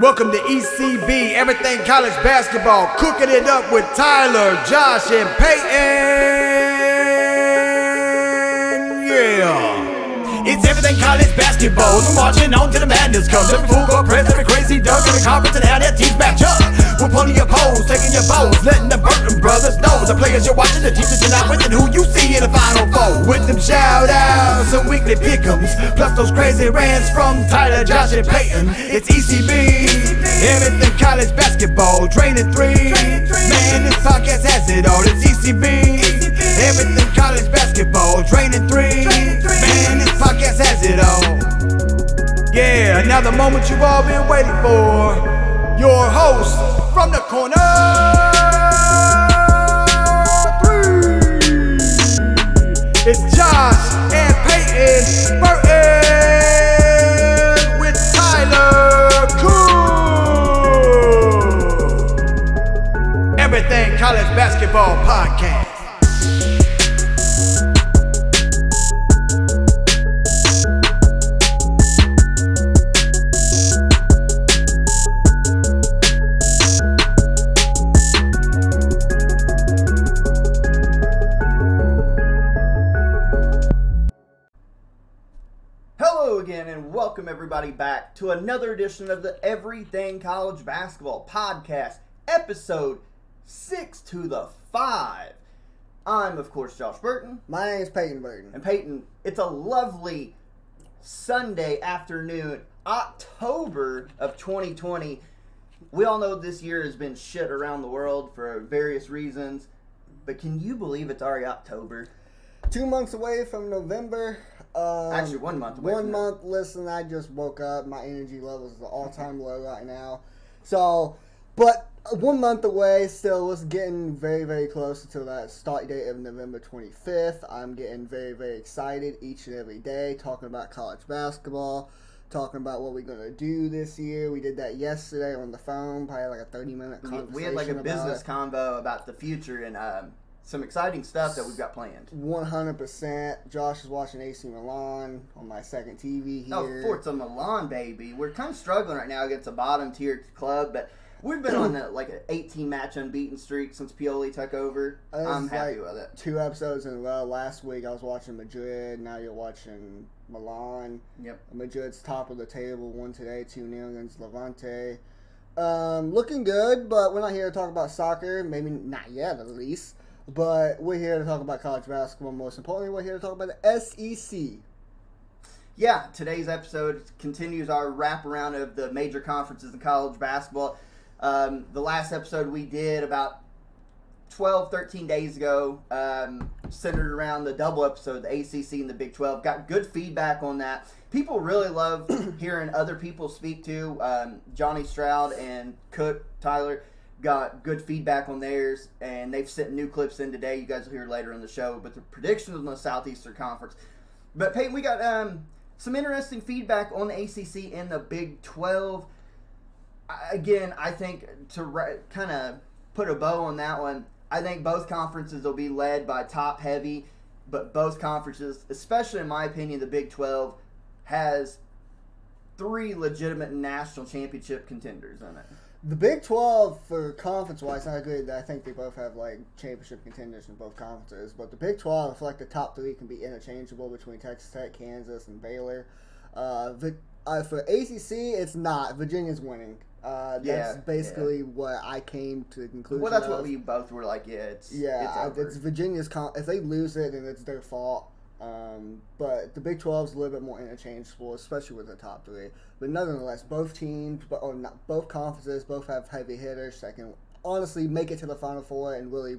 Welcome to ECB, everything college basketball, cooking it up with Tyler, Josh, and Peyton. Yeah. It's everything college basketball. We're marching on to the madness comes. Every full court press, every crazy dunk, every conference, and how that teams match up. We're pulling your poles, taking your bows, letting the Burton brothers know the players you're watching, the teachers you're not with, and who you see in the final four. With them shout outs and weekly pick'ems, plus those crazy rants from Tyler, Josh, and Peyton. It's ECB, everything college basketball, training three. Man, this podcast has it all. It's ECB, everything college basketball, training three. Man, this podcast has it all. Yeah, now the moment you've all been waiting for. Your host from the corner three. It's Josh and Peyton Burton with Tyler Cool. Everything College Basketball Podcast. Welcome everybody back to another edition of the Everything College Basketball Podcast, episode six to the five. I'm, of course, Josh Burton, My name is Peyton Burton. and Peyton. It's a lovely Sunday afternoon, October of 2020. We all know this year has been shit around the world for various reasons, but can you believe it's already October? Two months away from November. Um, Actually, one month away One month. Listen, I just woke up. My energy levels is all time low right now. So, but one month away. Still, it's getting very, very close to that start date of November 25th. I'm getting very, very excited each and every day, talking about college basketball. Talking about what we're gonna do this year. We did that yesterday on the phone, probably like a thirty minute conversation. we had like a business it. convo about the future and um, some exciting stuff that we've got planned. One hundred percent. Josh is watching AC Milan on my second TV here. Oh, Forza Milan, baby. We're kind of struggling right now against a bottom tier club, but we've been on a, like an 18 match unbeaten streak since Pioli took over. I'm happy like with it. Two episodes in a row. Last week I was watching Madrid. Now you're watching Milan. Yep. Madrid's top of the table. One today, two nil against Levante. Um, looking good, but we're not here to talk about soccer. Maybe not yet, at least. But we're here to talk about college basketball. Most importantly, we're here to talk about the SEC. Yeah, today's episode continues our wraparound of the major conferences in college basketball. Um, the last episode we did about 12, 13 days ago, um, centered around the double episode, the ACC and the Big 12. Got good feedback on that. People really love hearing other people speak to. Um, Johnny Stroud and Cook, Tyler, got good feedback on theirs, and they've sent new clips in today. You guys will hear later in the show. But the predictions on the Southeastern Conference. But Peyton, we got um, some interesting feedback on the ACC and the Big 12. I- Again, I think to ri- kind of put a bow on that one, I think both conferences will be led by top heavy, but both conferences, especially in my opinion, the Big 12 has three legitimate national championship contenders in it. The Big Twelve for conference wise, I agree. I think they both have like championship contenders in both conferences. But the Big Twelve, I feel like the top three can be interchangeable between Texas Tech, Kansas, and Baylor. Uh, Vi- uh, for ACC, it's not. Virginia's winning. Uh, that's Yeah, basically what I came to the conclusion. Well, that's of. what we both were like. Yeah, it's Yeah, it's, it's Virginia's. Con- if they lose it, then it's their fault. Um, but the Big 12 is a little bit more interchangeable, especially with the top three. But nonetheless, both teams, or not, both conferences, both have heavy hitters that can honestly make it to the Final Four and really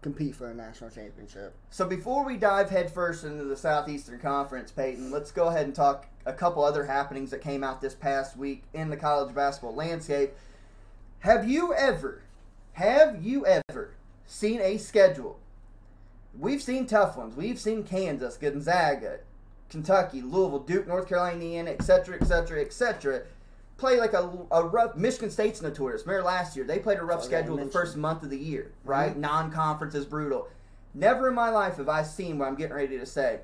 compete for a national championship. So before we dive headfirst into the Southeastern Conference, Peyton, let's go ahead and talk a couple other happenings that came out this past week in the college basketball landscape. Have you ever, have you ever seen a schedule? We've seen tough ones. We've seen Kansas, Gonzaga, Kentucky, Louisville, Duke, North Carolina, Indiana, etc., etc., etc. Play like a, a rough. Michigan State's notorious. Remember last year they played a rough Oh, schedule the first month of the year, right? Non-conference is brutal. Never in my life have I seen what I'm getting ready to say.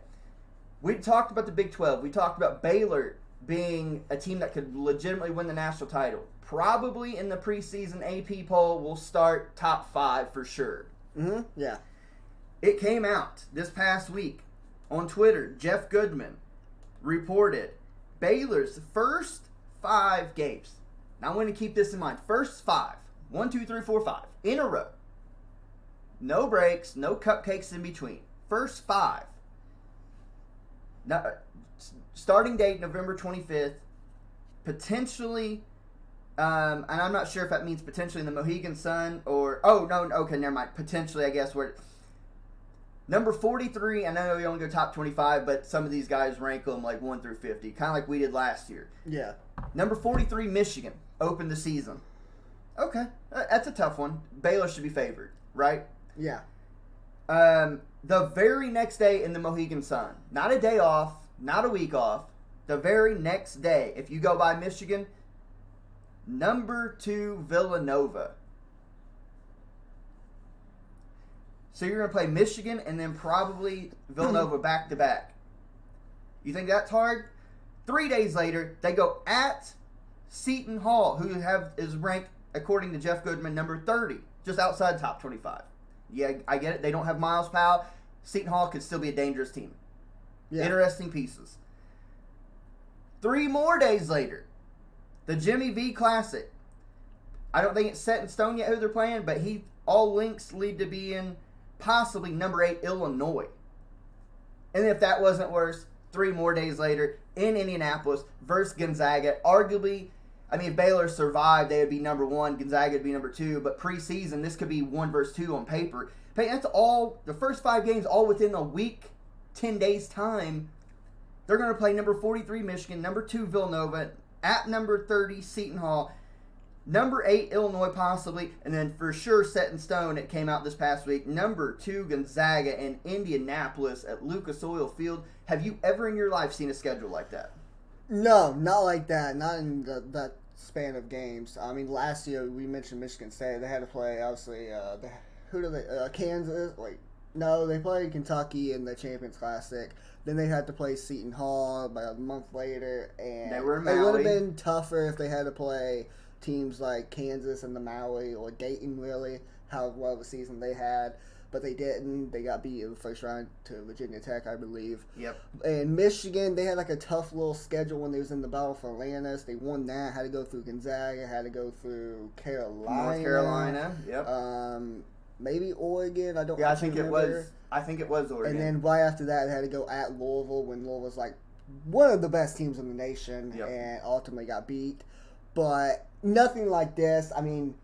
We talked about the Big 12. We talked about Baylor being a team that could legitimately win the national title. Probably in the preseason AP poll will start top five for sure. Mm-hmm. Yeah. It came out this past week on Twitter. Jeff Goodman reported Baylor's first five games. Now I'm going to keep this in mind. First five. One, two, three, four, five. In a row. No breaks, no cupcakes in between. First five. Now, starting date November 25th. Potentially, um, and I'm not sure if that means potentially in the Mohegan Sun or oh no, okay, never mind. Potentially, I guess where number 43. I know you only go top 25, but some of these guys rank them like one through 50, kind of like we did last year. Yeah. Number 43, Michigan opened the season. Okay, uh, that's a tough one. Baylor should be favored, right? Yeah. Um, the very next day in the Mohegan Sun, not a day off, not a week off. The very next day, if you go by Michigan, number two Villanova. So you're going to play Michigan and then probably Villanova back to back. You think that's hard? Three days later, they go at Seton Hall, who have is ranked according to Jeff Goodman number 30, just outside top 25. Yeah, I get it. They don't have Myles Powell. Seton Hall could still be a dangerous team. Yeah. Interesting pieces. Three more days later, the Jimmy V Classic. I don't think it's set in stone yet who they're playing, but he all links lead to being possibly number eight Illinois. And if that wasn't worse, three more days later in Indianapolis versus Gonzaga. Arguably, I mean, if Baylor survived, they would be number one. Gonzaga would be number two. But preseason, this could be one versus two on paper. That's all. The first five games, all within a week, ten days time. They're going to play number forty-three Michigan, number two Villanova, at number thirty Seton Hall, number eight Illinois possibly, and then for sure set in stone. It came out this past week. Number two Gonzaga and Indianapolis at Lucas Oil Field. Have you ever in your life seen a schedule like that? No, not like that. Not in the, that span of games. I mean, last year we mentioned Michigan State. They had to play obviously. Uh, the, who do they? Uh, Kansas. Wait, no, they played Kentucky in the Champions Classic. Then they had to play Seton Hall about a month later, and They were it would have been tougher if they had to play teams like Kansas and the Maui or Dayton. Really, how well of a season they had. But they didn't. They got beat in the first round to Virginia Tech, I believe. Yep. And Michigan, they had like a tough little schedule when they was in the battle for Atlantis. They won that. Had to go through Gonzaga. Had to go through Carolina. North Carolina. Yep. Um, maybe Oregon. I don't. yeah, I think it was. I think it was Oregon. And then right after that, they had to go at Louisville when Louisville's like one of the best teams in the nation, Yep. and ultimately got beat. But nothing like this. I mean,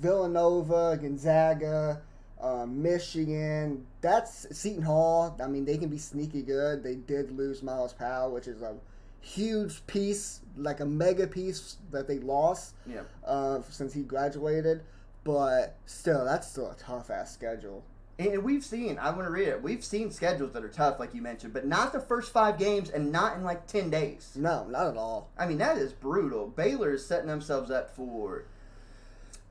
Villanova, Gonzaga, um, Michigan. That's Seton Hall. I mean, they can be sneaky good. They did lose Myles Powell, which is a huge piece, like a mega piece that they lost yeah. uh, since he graduated. But still, that's still a tough ass schedule. And we've seen, I want to read it. We've seen schedules that are tough, like you mentioned, but not the first five games and not in like 10 days. No, not at all. I mean, that is brutal. Baylor is setting themselves up for,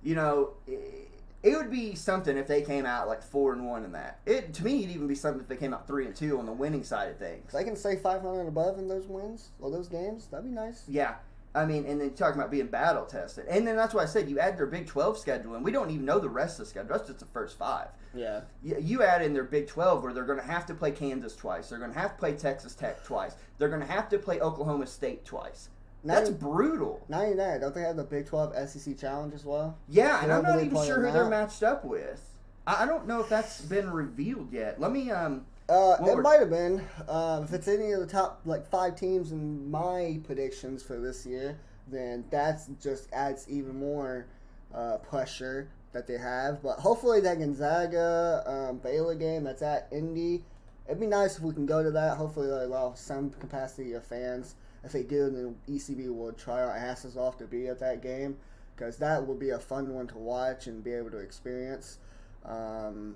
you know, it, it would be something if they came out like four and one in that. It to me, it'd even be something if they came out three and two on the winning side of things. They can say 500 above in those wins or those games, that'd be nice. Yeah. I mean, and then talking about being battle tested. And then that's why I said you add their Big 12 schedule, and we don't even know the rest of the schedule. That's just the first five. Yeah. You, you add in their Big 12 where they're going to have to play Kansas twice. They're going to have to play Texas Tech twice. They're going to have to play Oklahoma State twice. That's brutal. not even that. Don't they have the Big 12 SEC Challenge as well? Yeah, and I'm not even sure who they're matched up with. I, I don't know if that's been revealed yet. Let me, um, Uh, it might have been. Um, if it's any of the top like five teams in my predictions for this year, then that's just adds even more uh, pressure that they have. But hopefully that Gonzaga um, Baylor game that's at Indy, it'd be nice if we can go to that. Hopefully they allow some capacity of fans. If they do, then ECB will try our asses off to be at that game because that will be a fun one to watch and be able to experience. Um,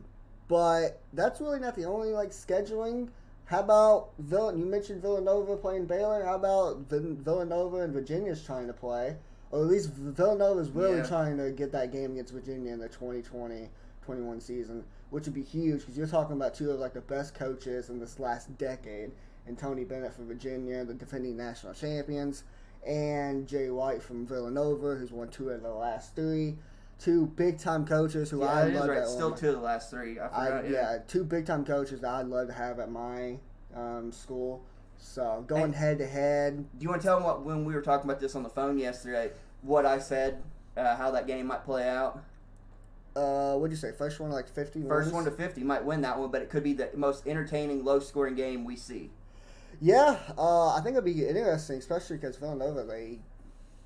but that's really not the only like scheduling. How about Vill? You mentioned Villanova playing Baylor. How about Vill- Villanova and Virginia's trying to play, or at least Villanova's really Yeah. trying to get that game against Virginia in the 2020-21 season, which would be huge because you're talking about two of like the best coaches in this last decade and Tony Bennett from Virginia, the defending national champions, and Jay Wright from Villanova, who's won two of the last three. Two big time coaches who Yeah, I love. right. Still two of the last three. I I, forgot. yeah. two big time coaches that I'd love to have at my um, school. So going And- head to head, Do you want to tell them what when we were talking about this on the phone yesterday? What I said, uh, how that game might play out. uh, what'd you say? First one like fifty. First wins? one to fifty might win that one, but it could be the most entertaining, low-scoring game we see. Yeah, uh, I think it'd be interesting, especially because Villanova they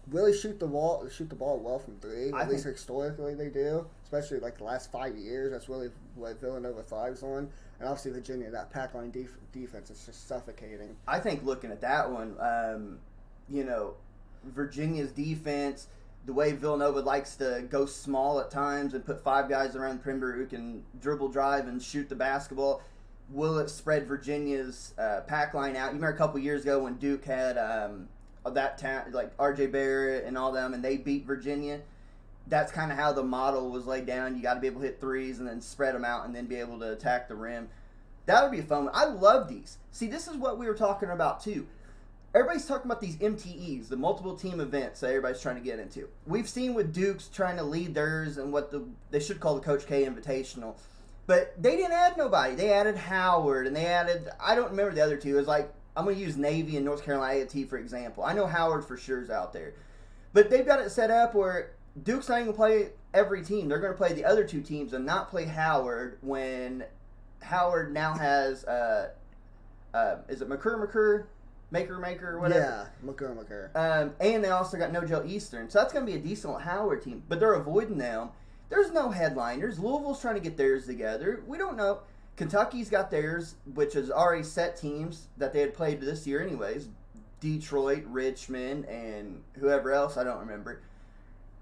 really shoot the ball shoot the ball well from three. I At least historically they do, especially like the last five years. That's really what Villanova thrives on, and obviously Virginia that pack line def- defense is just suffocating. I think looking at that one, um, you know, Virginia's defense, the way Villanova likes to go small at times and put five guys around the perimeter who can dribble, drive, and shoot the basketball. Will it spread Virginia's uh, pack line out? You remember a couple years ago when Duke had um, that ta- like R.J. Barrett and all them, and they beat Virginia. That's kind of how the model was laid down. You got to be able to hit threes and then spread them out, and then be able to attack the rim. That would be a fun one. I love these. See, this is what we were talking about too. Everybody's talking about these MTEs, the multiple team events that everybody's trying to get into. We've seen with Duke's trying to lead theirs and what the they should call the Coach K Invitational, but they didn't add nobody. They added Howard and they added I don't remember the other two. It was like I'm going to use Navy and North Carolina A&T for example. I know Howard for sure is out there, but they've got it set up where Duke's not even going to play every team. They're going to play the other two teams and not play Howard when Howard now has uh, uh, is it Makur Makur Maker Maker or whatever. Yeah, Makur Makur. Um, and they also got Nojel Eastern, so that's going to be a decent Howard team. But they're avoiding them. There's no headliners. Louisville's trying to get theirs together. We don't know. Kentucky's got theirs, which is already set teams that they had played this year, anyways. Detroit, Richmond, and whoever else I don't remember.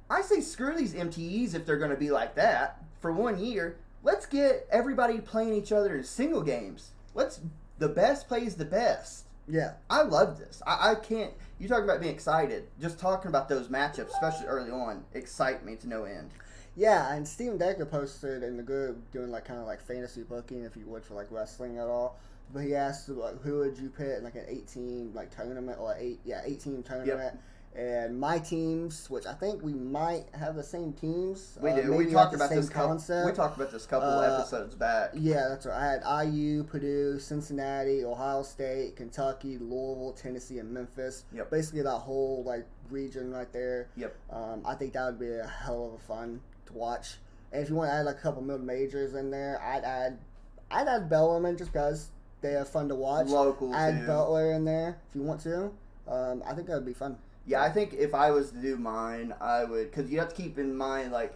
I say screw these MTEs if they're going to be like that for one year. Let's get everybody playing each other in single games. Let's the best plays the best. Yeah, I love this. I, I can't. You talking about being excited? Just talking about those matchups, especially early on, excite me to no end. Yeah, and Steven Decker posted in the group doing like kind of like fantasy booking, if you would, for like wrestling at all. But he asked like, who would you pick in like an eighteen like tournament or eight yeah eighteen tournament. And my teams, which I think we might have the same teams. We uh, do. We talked about this couple. concept. We talked about this couple Uh, episodes back. Yeah, that's right. I had IU, Purdue, Cincinnati, Ohio State, Kentucky, Louisville, Tennessee, and Memphis. Yep. Basically, that whole like region right there. Yep. Um, I think that would be a hell of a fun to watch. And if you want to add like a couple mid majors in there, I'd add, I'd add Bellarmine just because they are fun to watch. Local add too. Butler in there if you want to. Um, I think that would be fun. Yeah, I think if I was to do mine, I would because you have to keep in mind like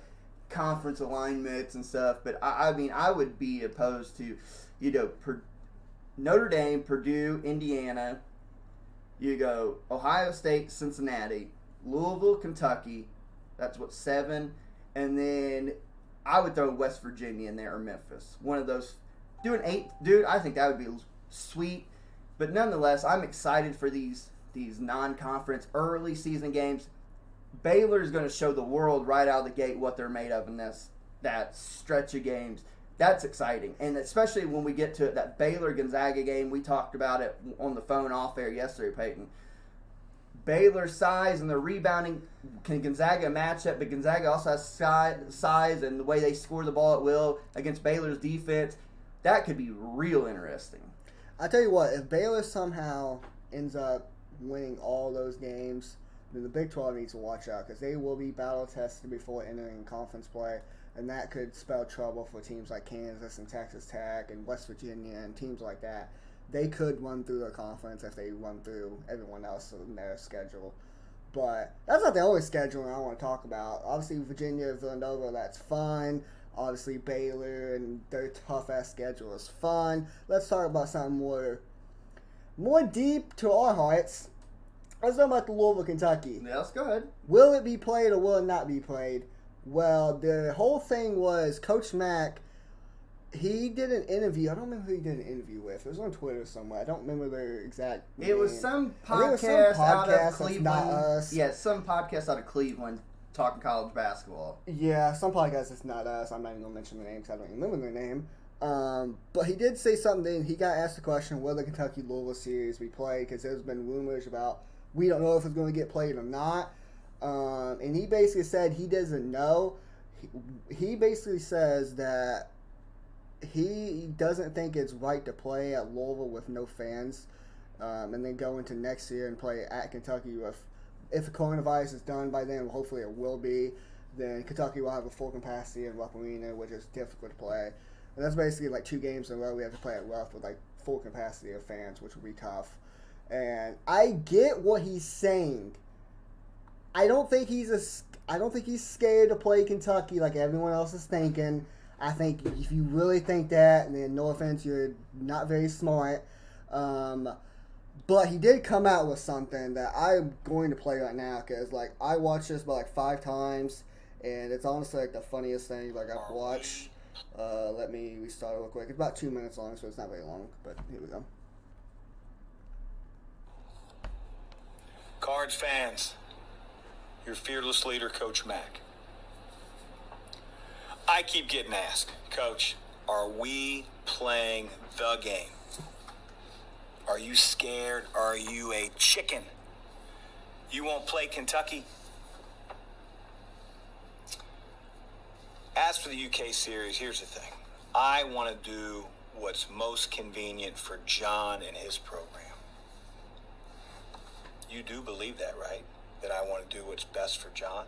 conference alignments and stuff. But I, I mean, I would be opposed to, you know, per, Notre Dame, Purdue, Indiana. You go Ohio State, Cincinnati, Louisville, Kentucky. That's what seven, and then I would throw West Virginia in there or Memphis. One of those. Do an eight, dude. I think that would be sweet. But nonetheless, I'm excited for these these non-conference early season games. Baylor is going to show the world right out of the gate what they're made of in this that stretch of games. That's exciting, and especially when we get to that Baylor Gonzaga game. We talked about it on the phone off air yesterday, Peyton. Baylor's size and the rebounding can Gonzaga match that, but Gonzaga also has size and the way they score the ball at will against Baylor's defense. That could be real interesting. I tell you what, if Baylor somehow ends up winning all those games, then the Big 12 needs to watch out because they will be battle tested before entering conference play, and that could spell trouble for teams like Kansas and Texas Tech and West Virginia and teams like that. They could run through their conference if they run through everyone else in their schedule. But that's not the only schedule I want to talk about. Obviously, Virginia, Villanova, that's fun. Obviously, Baylor and their tough ass schedule is fun. Let's talk about something more, more deep to our hearts. Let's talk about the Louisville, Kentucky. Yeah, let's go ahead. Will it be played or will it not be played? Well, the whole thing was Coach Mack. He did an interview. I don't remember who he did an interview with. It was on Twitter somewhere. I don't remember their exact. It was some it was some podcast out podcast of that's Cleveland. Yeah, some podcast out of Cleveland talking college basketball. Yeah, some podcast it's not us. I'm not even gonna mention the name because I don't even remember their name. Um, but he did say something. He got asked the question, "Will the Kentucky Louisville series be played?" Because there's been rumors about we don't know if it's going to get played or not. Um, and he basically said he doesn't know. He, he basically says that he doesn't think it's right to play at Louisville with no fans, um, and then go into next year and play at Kentucky with. If the coronavirus is done by then, hopefully it will be. Then Kentucky will have a full capacity in Rupp Arena, which is difficult to play. And that's basically like two games in a row we have to play at Rupp with like full capacity of fans, which will be tough. And I get what he's saying. I don't think he's a. I don't think he's scared to play Kentucky like everyone else is thinking. I think if you really think that, and then no offense, you're not very smart. Um, but he did come out with something that I'm going to play right now because like I watched this about like five times, and it's honestly like the funniest thing like I've watched. Uh, let me restart real quick. It's about two minutes long, so it's not very long. But here we go. Cards fans, your fearless leader, Coach Mack. I keep getting asked, Coach, are we playing the game? Are you scared? Are you a chicken? You won't play Kentucky? As for the UK series, here's the thing. I want to do what's most convenient for John and his program. You do believe that, right? That I want to do what's best for John?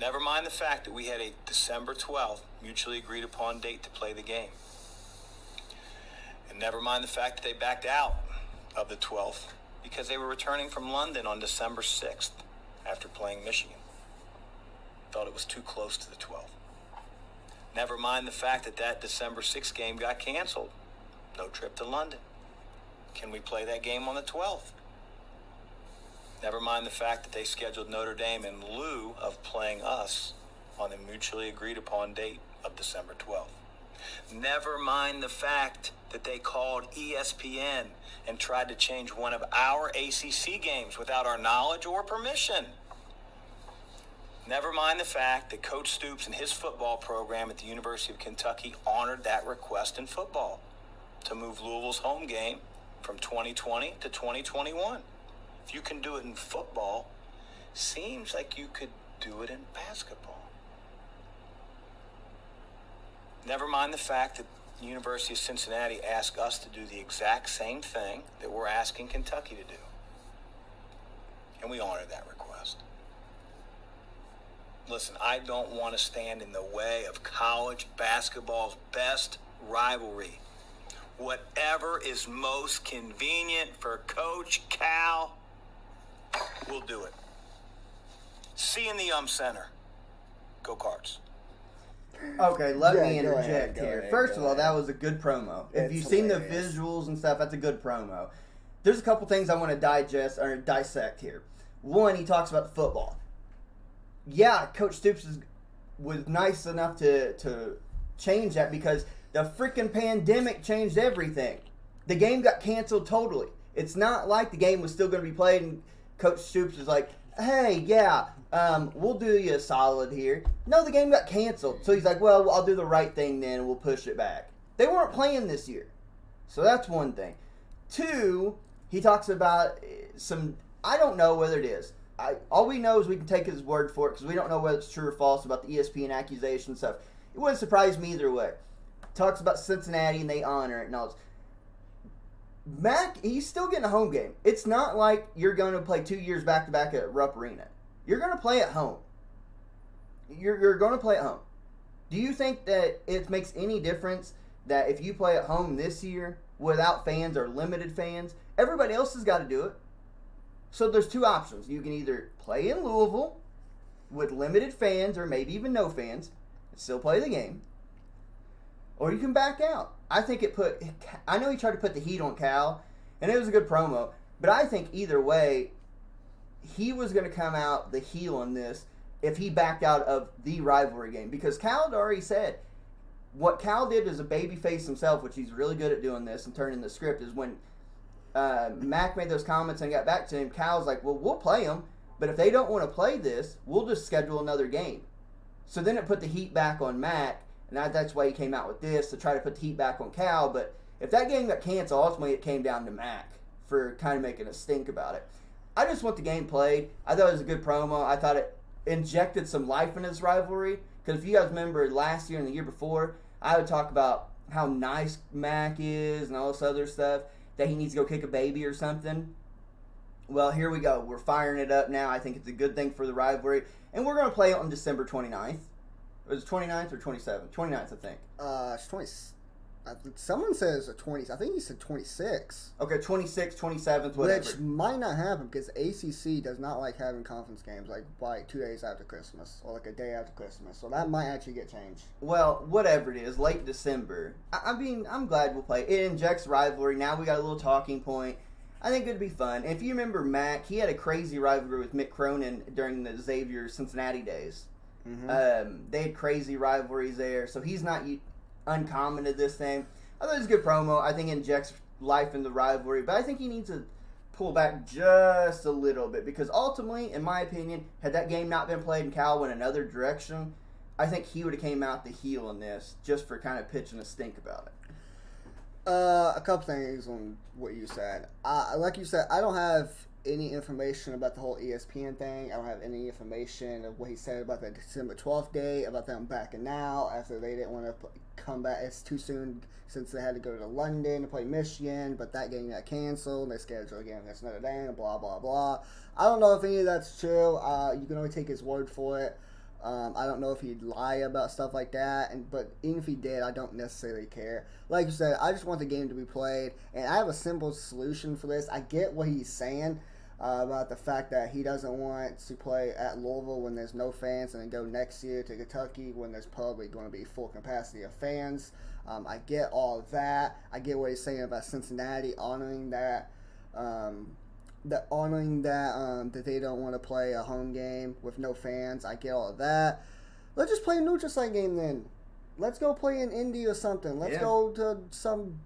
Never mind the fact that we had a December 12th mutually agreed upon date to play the game. And never mind the fact that they backed out of the 12th because they were returning from London on December 6th after playing Michigan. Thought it was too close to the 12th. Never mind the fact that that December 6th game got canceled. No trip to London. Can we play that game on the 12th? Never mind the fact that they scheduled Notre Dame in lieu of playing us on the mutually agreed upon date of December 12th. Never mind the fact that they called ESPN and tried to change one of our ACC games without our knowledge or permission. Never mind the fact that Coach Stoops and his football program at the University of Kentucky honored that request in football to move Louisville's home game from 2020 to 2021. You can do it in football, seems like you could do it in basketball. Never mind the fact that the University of Cincinnati asked us to do the exact same thing that we're asking Kentucky to do. And we honored that request. Listen, I don't want to stand in the way of college basketball's best rivalry. Whatever is most convenient for Coach Cal, we'll do it. See you in the Um Center. Go Cards. Okay, let Yeah, me interject ahead, here. ahead, First of all, that was a good promo. if you've seen the visuals and stuff, that's a good promo. There's a couple things I want to digest or dissect here. One, he talks about the football. Yeah, Coach Stoops is, was nice enough to to change that because the freaking pandemic changed everything. The game got canceled totally. It's not like the game was still going to be played and Coach Stoops is like, hey, yeah, um, we'll do you a solid here. No, the game got canceled. So he's like, well, I'll do the right thing then and we'll push it back. They weren't playing this year. So that's one thing. Two, he talks about some, I don't know whether it is. I, all we know is we can take his word for it because we don't know whether it's true or false about the ESPN accusation stuff. It wouldn't surprise me either way. Talks about Cincinnati and they honor it and all this. Mack, he's still getting a home game. It's not like you're going to play two years back to back at Rupp Arena. You're going to play at home. You're, you're going to play at home. Do you think that it makes any difference that if you play at home this year without fans or limited fans, everybody else has got to do it? So there's two options. You can either play in Louisville with limited fans or maybe even no fans and still play the game, or you can back out. I think it put. I know he tried to put the heat on Cal, and it was a good promo. But I think either way, he was going to come out the heel on this if he backed out of the rivalry game because Cal had already said what Cal did as a babyface himself, which he's really good at doing this and turning the script, is when uh, Mack made those comments and got back to him. Cal's like, "Well, we'll play him, but if they don't want to play this, we'll just schedule another game." So then it put the heat back on Mack, and that, that's why he came out with this to try to put the heat back on Cal. But if that game got canceled, ultimately it came down to Mack for kind of making a stink about it. I just want the game played. I thought it was a good promo. I thought it injected some life in his rivalry. Because if you guys remember last year and the year before, I would talk about how nice Mack is and all this other stuff, that he needs to go kick a baby or something. Well, here we go. We're firing it up now. I think it's a good thing for the rivalry. And we're going to play it on December 29th. It was 29th or 27th? 29th, I think. Uh, it's 20. I Someone says a 20. I think he said 26. Okay, 26th, 27th, whatever. Which might not happen because ACC does not like having conference games like like two days after Christmas or like a day after Christmas. So that might actually get changed. Well, whatever it is, late December. I, I mean, I'm glad we'll play. It injects rivalry. Now we got a little talking point. I think it'd be fun. If you remember Mack, he had a crazy rivalry with Mick Cronin during the Xavier Cincinnati days. Um, they had crazy rivalries there, so he's not uncommon to this thing. I thought it was a good promo. I think it injects life in the rivalry, but I think he needs to pull back just a little bit because ultimately, in my opinion, had that game not been played and Cal went another direction, I think he would have came out the heel in this just for kind of pitching a stink about it. Uh, a couple things on what you said. Uh, like you said, I don't have any information about the whole ESPN thing. I don't have any information of what he said about the December 12th date, about them backing out after they didn't want to come back. It's too soon since they had to go to London to play Michigan, but that game got canceled. They scheduled a game against Notre Dame, blah, blah, blah. I don't know if any of that's true. Uh, you can only take his word for it. Um, I don't know if he'd lie about stuff like that, and but even if he did, I don't necessarily care. Like you said, I just want the game to be played, and I have a simple solution for this. I get what he's saying uh, about the fact that he doesn't want to play at Louisville when there's no fans, and then go next year to Kentucky when there's probably going to be full capacity of fans. Um, I get all of that. I get what he's saying about Cincinnati honoring that. Um, that honoring that um, that they don't want to play a home game with no fans. I get all of that. Let's just play a neutral site game then. Let's go play in Indy or something. Let's Yeah. go to some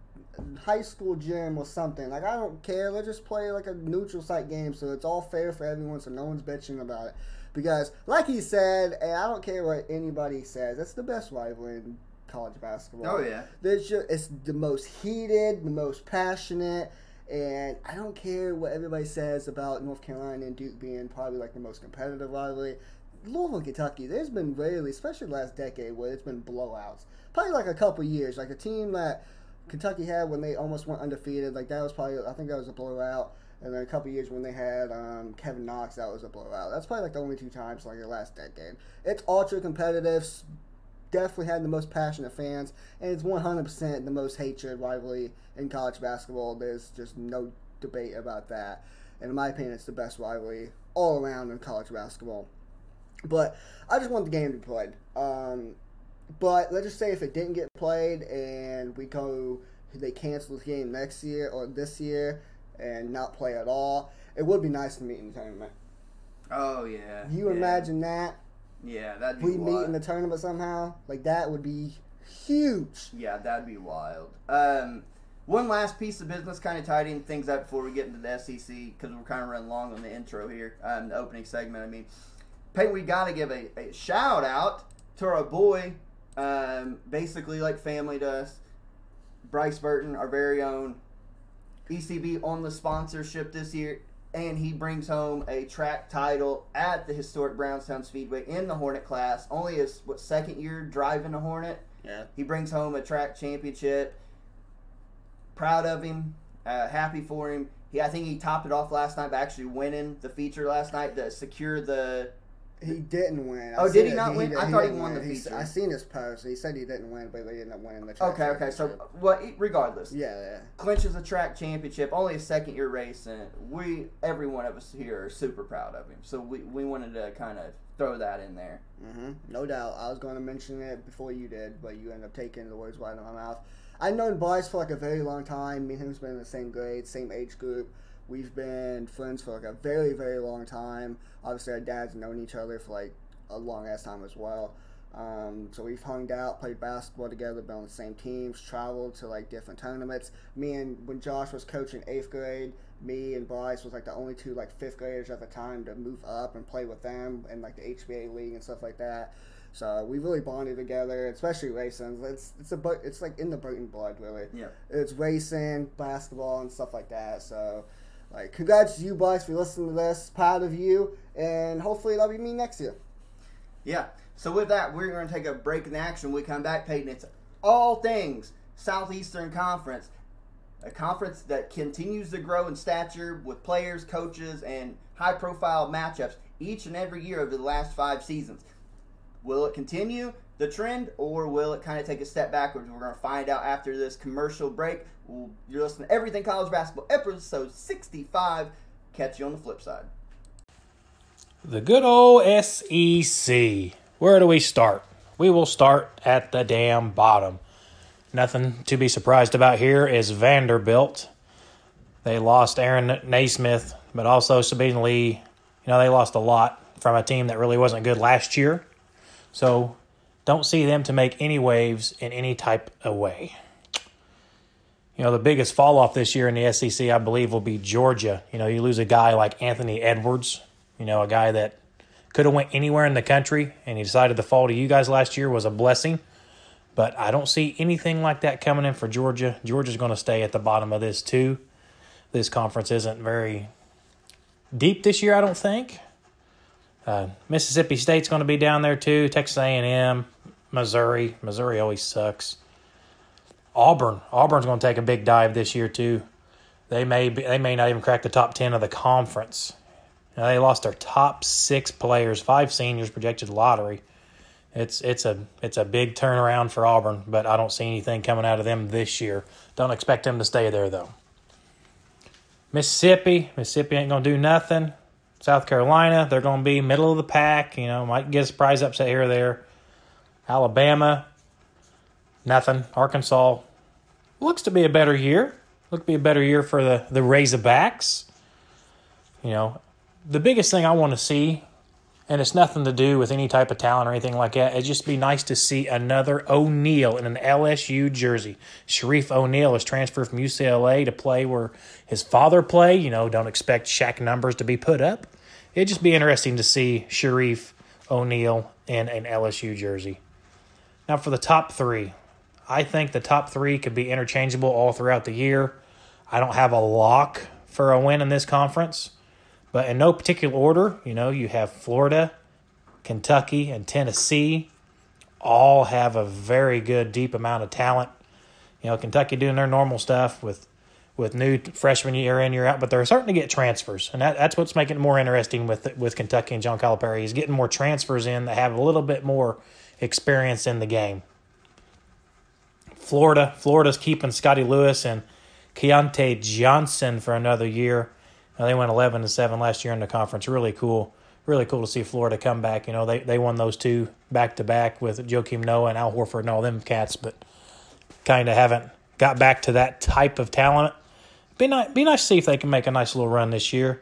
high school gym or something. Like I don't care. Let's just play like a neutral site game so it's all fair for everyone so no one's bitching about it. Because like he said, and I don't care what anybody says, that's the best rivalry in college basketball. Oh, yeah. There's just, it's the most heated, the most passionate, and I don't care what everybody says about North Carolina and Duke being probably like the most competitive rivalry. Louisville, Kentucky, there's been rarely, especially the last decade, where it's been blowouts. Probably like a couple years, like a team that Kentucky had when they almost went undefeated. Like that was probably, I think that was a blowout. And then a couple years when they had um, Kevin Knox, that was a blowout. That's probably like the only two times like the last decade. It's ultra competitive. Definitely had the most passionate fans, and it's 100% the most hatred rivalry in college basketball. There's just no debate about that. And in my opinion, it's the best rivalry all around in college basketball. But I just want the game to be played. Um, but let's just say if it didn't get played and we go, they cancel the game next year or this year and not play at all, it would be nice to meet in the tournament. Oh, yeah. You yeah. imagine that? Yeah, that'd be We meet in the tournament somehow? Like that would be huge. Yeah, that'd be wild. Um, one last piece of business, kind of tidying things up before we get into the SEC, because we're kind of running long on the intro here, um, the opening segment. I mean, Peyton, we got to give a, a shout out to our boy, um, basically like family to us, Bryce Burton, our very own ECB on the sponsorship this year, and he brings home a track title at the historic Brownstown Speedway in the Hornet class. Only his what second year driving a Hornet. Yeah. He brings home a track championship. Proud of him. Uh, happy for him. He, I think he topped it off last night by actually winning the feature last night to secure the. He didn't win. Oh, seen did he not win? I thought he won the feature. I seen his post. He said he didn't win, but they ended up winning the track Okay, okay. So, well, regardless, yeah, yeah. clinches a track championship. Only a second year race, and we, every one of us here, are super proud of him. So we, we wanted to kind of throw that in there. Mm-hmm. No doubt. I was going to mention it before you did, but you ended up taking the words right out of my mouth. I've known Bryce for like a very long time. Me and him's been in the same grade, same age group. We've been friends for like a very, very long time. Obviously, our dads known each other for like a long ass time as well. Um, so we've hung out, played basketball together, been on the same teams, traveled to like different tournaments. Me and when Josh was coaching eighth grade, me and Bryce was like the only two like fifth graders at the time to move up and play with them in like the HBA league and stuff like that. So we really bonded together, especially racing. It's it's a it's like in the Burton blood, really. Yeah. It's racing, basketball, and stuff like that. So, like, congrats to you, Bryce, for listening to this. Proud of you, and hopefully that'll be me next year. Yeah. So with that, we're going to take a break in action. When we come back, Peyton. It's all things Southeastern Conference, a conference that continues to grow in stature with players, coaches, and high-profile matchups each and every year over the last five seasons. Will it continue the trend, or will it kind of take a step backwards? We're going to find out after this commercial break. You're listening to Everything College Basketball, episode 65. Catch you on the flip side. The good old SEC. Where do we start? We will start at the damn bottom. Nothing to be surprised about here is Vanderbilt. They lost Aaron Nesmith, but also Saben Lee. You know, they lost a lot from a team that really wasn't good last year. So don't see them to make any waves in any type of way. You know, the biggest fall off this year in the SEC, I believe, will be Georgia. You know, you lose a guy like Anthony Edwards, you know, a guy that could have went anywhere in the country and he decided to fall to you guys last year was a blessing. But I don't see anything like that coming in for Georgia. Georgia's going to stay at the bottom of this too. This conference isn't very deep this year, I don't think. Uh, Mississippi State's going to be down there too. Texas A&M, Missouri. Missouri always sucks. Auburn. Auburn's going to take a big dive this year too. They may be, they may not even crack the top ten of the conference. Now, they lost their top six players, five seniors projected lottery. It's it's a it's a big turnaround for Auburn, but I don't see anything coming out of them this year. Don't expect them to stay there though. Mississippi, Mississippi ain't gonna do nothing. South Carolina, they're gonna be middle of the pack. You know, might get a surprise upset here or there. Alabama, nothing. Arkansas looks to be a better year. Look to be a better year for the the Razorbacks. You know, the biggest thing I want to see, and it's nothing to do with any type of talent or anything like that. It'd just be nice to see another O'Neal in an LSU jersey. Shareef O'Neal is transferred from UCLA to play where his father played. You know, don't expect Shaq numbers to be put up. It'd just be interesting to see Shareef O'Neal in an LSU jersey. Now for the top three, I think the top three could be interchangeable all throughout the year. I don't have a lock for a win in this conference. But in no particular order, you know, you have Florida, Kentucky, and Tennessee all have a very good deep amount of talent. You know, Kentucky doing their normal stuff with with new freshman year in year out, but they're starting to get transfers, and that, that's what's making it more interesting with with Kentucky and John Calipari. He's getting more transfers in that have a little bit more experience in the game. Florida, Florida's keeping Scottie Lewis and Keyontae Johnson for another year. Now, they went 11 and 7 last year in the conference. Really cool. Really cool to see Florida come back. You know, they, they won those two back to back with Joakim Noah and Al Horford and all them cats, but kind of haven't got back to that type of talent. Be nice, be nice to see if they can make a nice little run this year.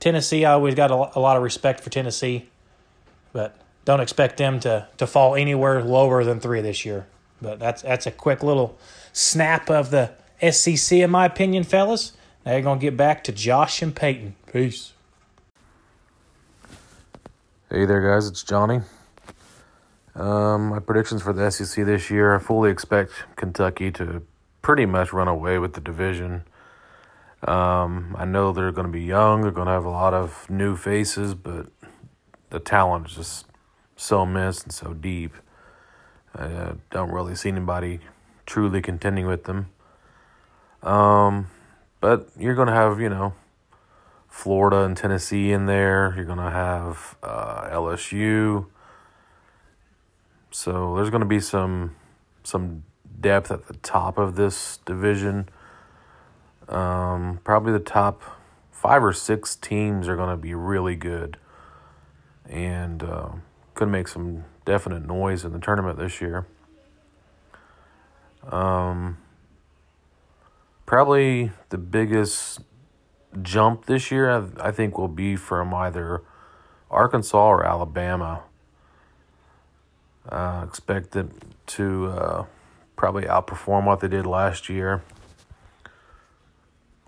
Tennessee, I always got a, a lot of respect for Tennessee, but don't expect them to, to fall anywhere lower than three this year. But that's that's a quick little snap of the SEC, in my opinion, fellas. Now you're going to get back to Josh and Peyton. Peace. Hey there, guys. It's Johnny. Um, my predictions for the SEC this year I fully expect Kentucky to pretty much run away with the division. Um, I know they're going to be young, they're going to have a lot of new faces, but the talent is just so missed and so deep. I uh, don't really see anybody truly contending with them. Um, but you're going to have, you know, Florida and Tennessee in there. You're going to have uh, LSU. So there's going to be some some depth at the top of this division. Um, probably the top five or six teams are going to be really good and uh, could make some definite noise in the tournament this year. Um, probably the biggest jump this year, I, I think, will be from either Arkansas or Alabama. Uh, expect them to uh, probably outperform what they did last year.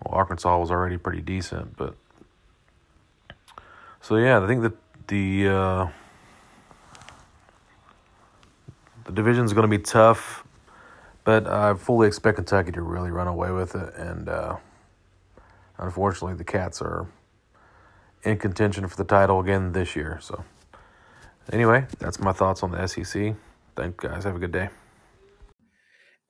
Well, Arkansas was already pretty decent, but so yeah, I think that the uh, The division's going to be tough, but I fully expect Kentucky to really run away with it. And uh, unfortunately, the Cats are in contention for the title again this year. So, anyway, that's my thoughts on the SEC. Thank you guys. Have a good day.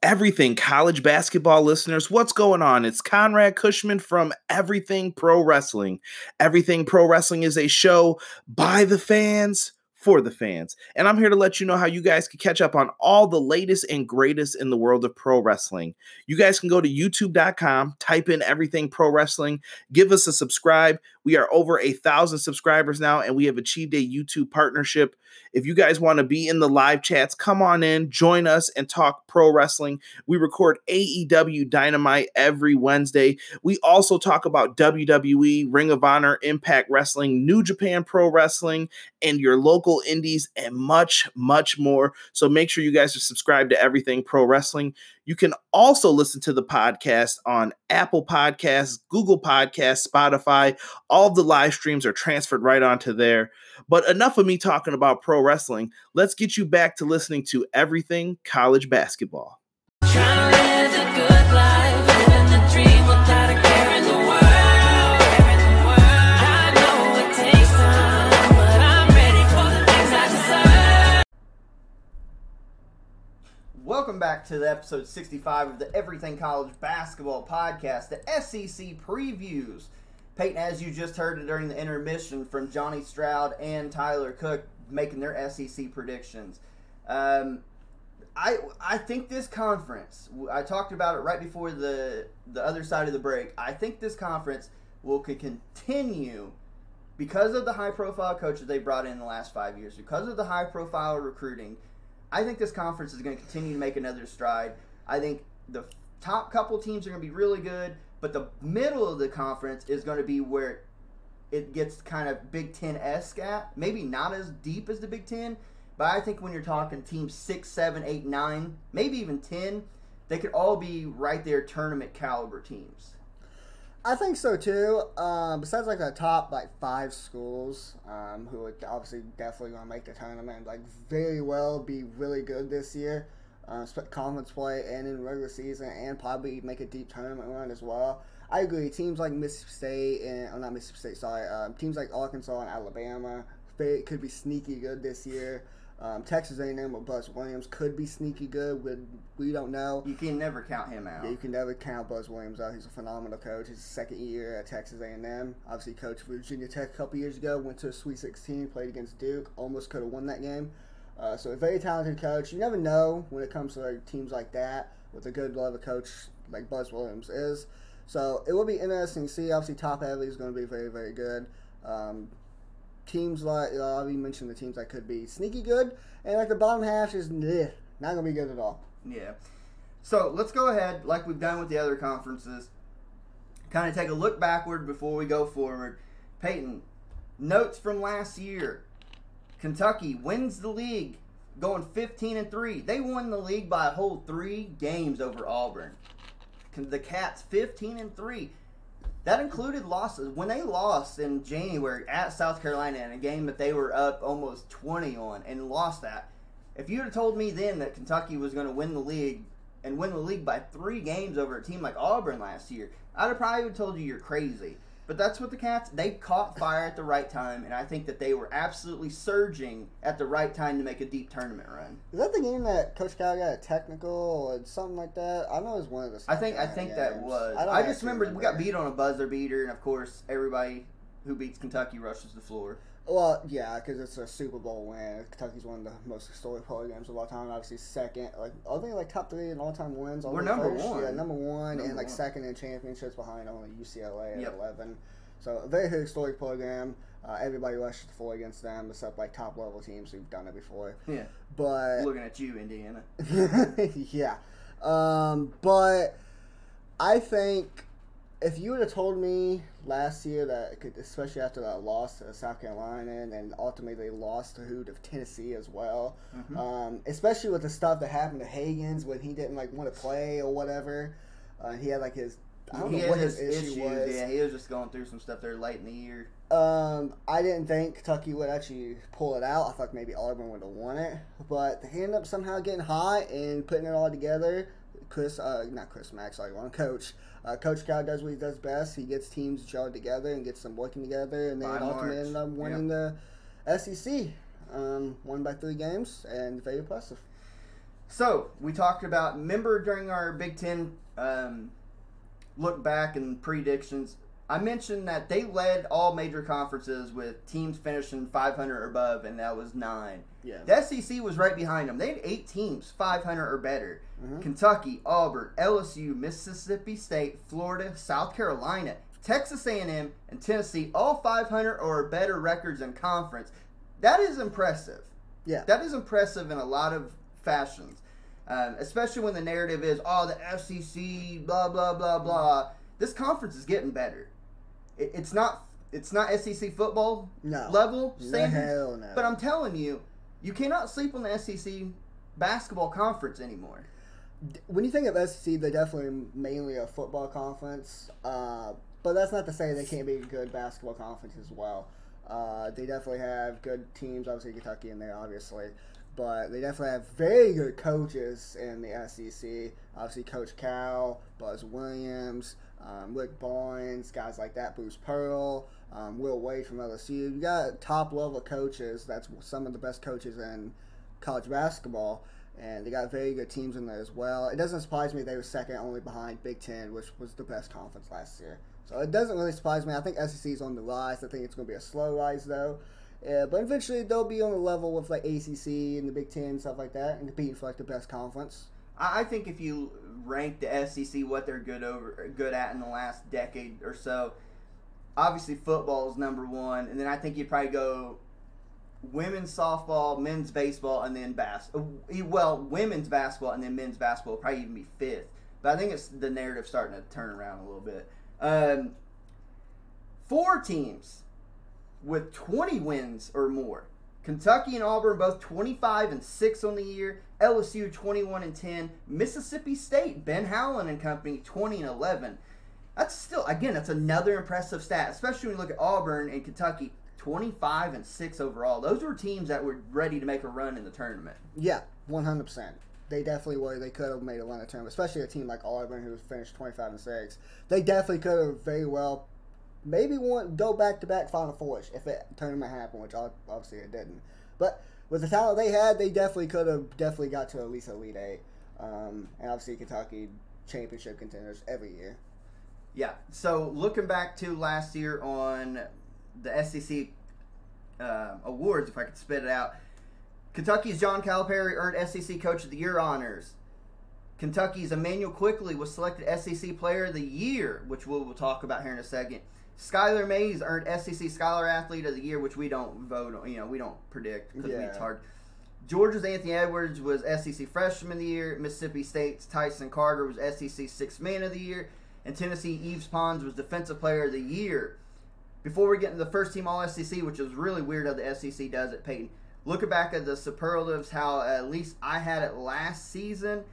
Everything college basketball listeners, what's going on? It's Conrad Cushman from Everything Pro Wrestling. Everything Pro Wrestling is a show by the fans for the fans. And I'm here to let you know how you guys can catch up on all the latest and greatest in the world of pro wrestling. You guys can go to youtube.com, type in everything pro wrestling, give us a subscribe. We are over a thousand subscribers now, and we have achieved a YouTube partnership. If you guys want to be in the live chats, come on in, join us, and talk pro wrestling. We record AEW Dynamite every Wednesday. We also talk about WWE, Ring of Honor, Impact Wrestling, New Japan Pro Wrestling, and your local indies, and much, much more. So make sure you guys are subscribed to Everything Pro Wrestling. You can also listen to the podcast on Apple Podcasts, Google Podcasts, Spotify. All the live streams are transferred right onto there. But enough of me talking about pro wrestling. Let's get you back to listening to everything college basketball. Trying Welcome back to the episode 65 of the Everything College Basketball Podcast, the SEC previews. Peyton, as you just heard during the intermission from Johnny Stroud and Tyler Cook making their SEC predictions. Um, I I think this conference. I talked about it right before the the other side of the break. I think this conference will continue because of the high profile coaches they brought in the last five years, because of the high profile recruiting. I think this conference is going to continue to make another stride. I think the top couple teams are going to be really good, but the middle of the conference is going to be where it gets kind of Big Ten esque at. Maybe not as deep as the Big Ten, but I think when you're talking teams six, seven, eight, nine, maybe even ten, they could all be right there tournament caliber teams. I think so too. Um, besides like the top like five schools, um, who are obviously definitely going to make the tournament, like very well be really good this year, uh, conference play and in regular season, and probably make a deep tournament run as well. I agree. Teams like Mississippi State and oh, not Mississippi State, sorry, um, teams like Arkansas and Alabama, could be sneaky good this year. Um, Texas A&M with Buzz Williams could be sneaky good. We, we don't know. You can never count him out. Yeah, you can never count Buzz Williams out. He's a phenomenal coach. His second year at Texas A&M. Obviously, coached Virginia Tech a couple years ago. Went to a Sweet 16, played against Duke. Almost could have won that game. Uh, so a very talented coach. You never know when it comes to like, teams like that with a good level of coach like Buzz Williams is. So it will be interesting to see. Obviously, top heavy is going to be very, very good. Um, teams like uh, I already mentioned the teams that could be sneaky good, and like the bottom half is bleh, not to be good at all. Yeah. So let's go ahead, like we've done with the other conferences, kind of take a look backward before we go forward. Peyton, notes from last year. Kentucky wins the league, going 15 and 3. They won the league by a whole three games over Auburn. The Cats 15 and 3. That included losses. When they lost in January at South Carolina in a game that they were up almost 20 on and lost that, if you'd have told me then that Kentucky was going to win the league and win the league by three games over a team like Auburn last year, I'd have probably told you you're crazy. But that's what the Cats, they caught fire at the right time, and I think that they were absolutely surging at the right time to make a deep tournament run. Is that the game that Coach Cal got a technical or something like that? I know it was one of the. I think I think Carolina that was. don't I, just actually remember we got beat on a buzzer beater, and of course everybody who beats Kentucky rushes the floor. Well, yeah, because it's a Super Bowl win. Kentucky's one of the most historic programs of all time. Obviously, second, like I think like top three in all time wins. We're number first, one. Yeah, number one, Number and like one. second in championships behind only UCLA at Yep. eleven. So a very historic program. Uh, everybody rushes the floor against them, except like top level teams who've done it before. Yeah, But looking at you, Indiana. yeah. Um, but I think if you would have told me last year that, could, especially after that loss to South Carolina and then ultimately lost to who to Tennessee as well, Mm-hmm. um, especially with the stuff that happened to Hagans when he didn't like want to play or whatever, uh, he had like his I don't he know what his his issue issues. was. Yeah, he was just going through some stuff there late in the year. Um, I didn't think Kentucky would actually pull it out. I thought maybe Auburn would have won it, but they ended up somehow getting hot and putting it all together. Chris, uh, not Chris Mack, sorry, one coach. Uh, coach Cal does what he does best. He gets teams gelled together and gets them working together, and then ultimately ended up winning the SEC. Um, won by three games and very impressive. So we talked about. Remember during our Big Ten um, look back and predictions, I mentioned that they led all major conferences with teams finishing 500 or above, and that was nine. Yeah. The SEC was right behind them. They had eight teams, 500 or better. Mm-hmm. Kentucky, Auburn, LSU, Mississippi State, Florida, South Carolina, Texas A&M, and Tennessee, all 500 or better records in conference. That is impressive. Yeah. That is impressive in a lot of fashions, um, especially when the narrative is, oh, the SEC, blah blah blah blah. This conference is getting better. It, it's not. It's not SEC football No. level standards, hell no. but I'm telling you, you cannot sleep on the SEC basketball conference anymore. when you think of SEC, they're definitely mainly a football conference. Uh, but that's not to say they can't be a good basketball conference as well. Uh, they definitely have good teams, obviously Kentucky in there, obviously. But they definitely have very good coaches in the SEC. Obviously, Coach Cal, Buzz Williams, um, Rick Barnes, guys like that, Bruce Pearl, um, Will Wade from LSU. You got top level coaches. That's some of the best coaches in college basketball and they got very good teams in there as well. It doesn't surprise me they were second only behind Big Ten, which was the best conference last year. So it doesn't really surprise me. I think SEC is on the rise. I think it's going to be a slow rise though. Yeah, but eventually they'll be on the level with like ACC and the Big Ten stuff like that, and competing for like the best conference. I think if you rank the SEC what they're good over good at in the last decade or so, obviously football is number one, and then I think you'd probably go women's softball, men's baseball, and then bas. uh, Well, women's basketball and then men's basketball probably even be fifth. But I think it's the narrative starting to turn around a little bit. Um, four teams with 20 wins or more. Kentucky and Auburn both 25 and 6 on the year. LSU 21 and 10. Mississippi State, Ben Howland and company 20 and 11. That's still again, that's another impressive stat, especially when you look at Auburn and Kentucky 25 and 6 overall. Those were teams that were ready to make a run in the tournament. Yeah, one hundred percent. They definitely were. They could have made a run of tournament, especially a team like Auburn who finished twenty five and six. They definitely could have very well, maybe want go back to back Final Fours if it tournament happened, which ob- obviously it didn't. But with the talent they had, they definitely could have definitely got to at least Elite Eight. Um, and obviously Kentucky championship contenders every year. Yeah. So looking back to last year on the SEC uh, awards, if I could spit it out, Kentucky's John Calipari earned SEC Coach of the Year honors. Kentucky's Immanuel Quickley was selected SEC Player of the Year, which we will talk about here in a second. Skylar Mays earned SEC Scholar Athlete of the Year, which we don't vote on. You know, we don't predict because Yeah. it's hard. Georgia's Anthony Edwards was SEC Freshman of the Year. Mississippi State's Tyson Carter was SEC Sixth Man of the Year. And Tennessee Yves Pons was Defensive Player of the Year. Before we get into the first team All SEC, which is really weird how the SEC does it, Peyton. Looking back at the superlatives, how at least I had it last season.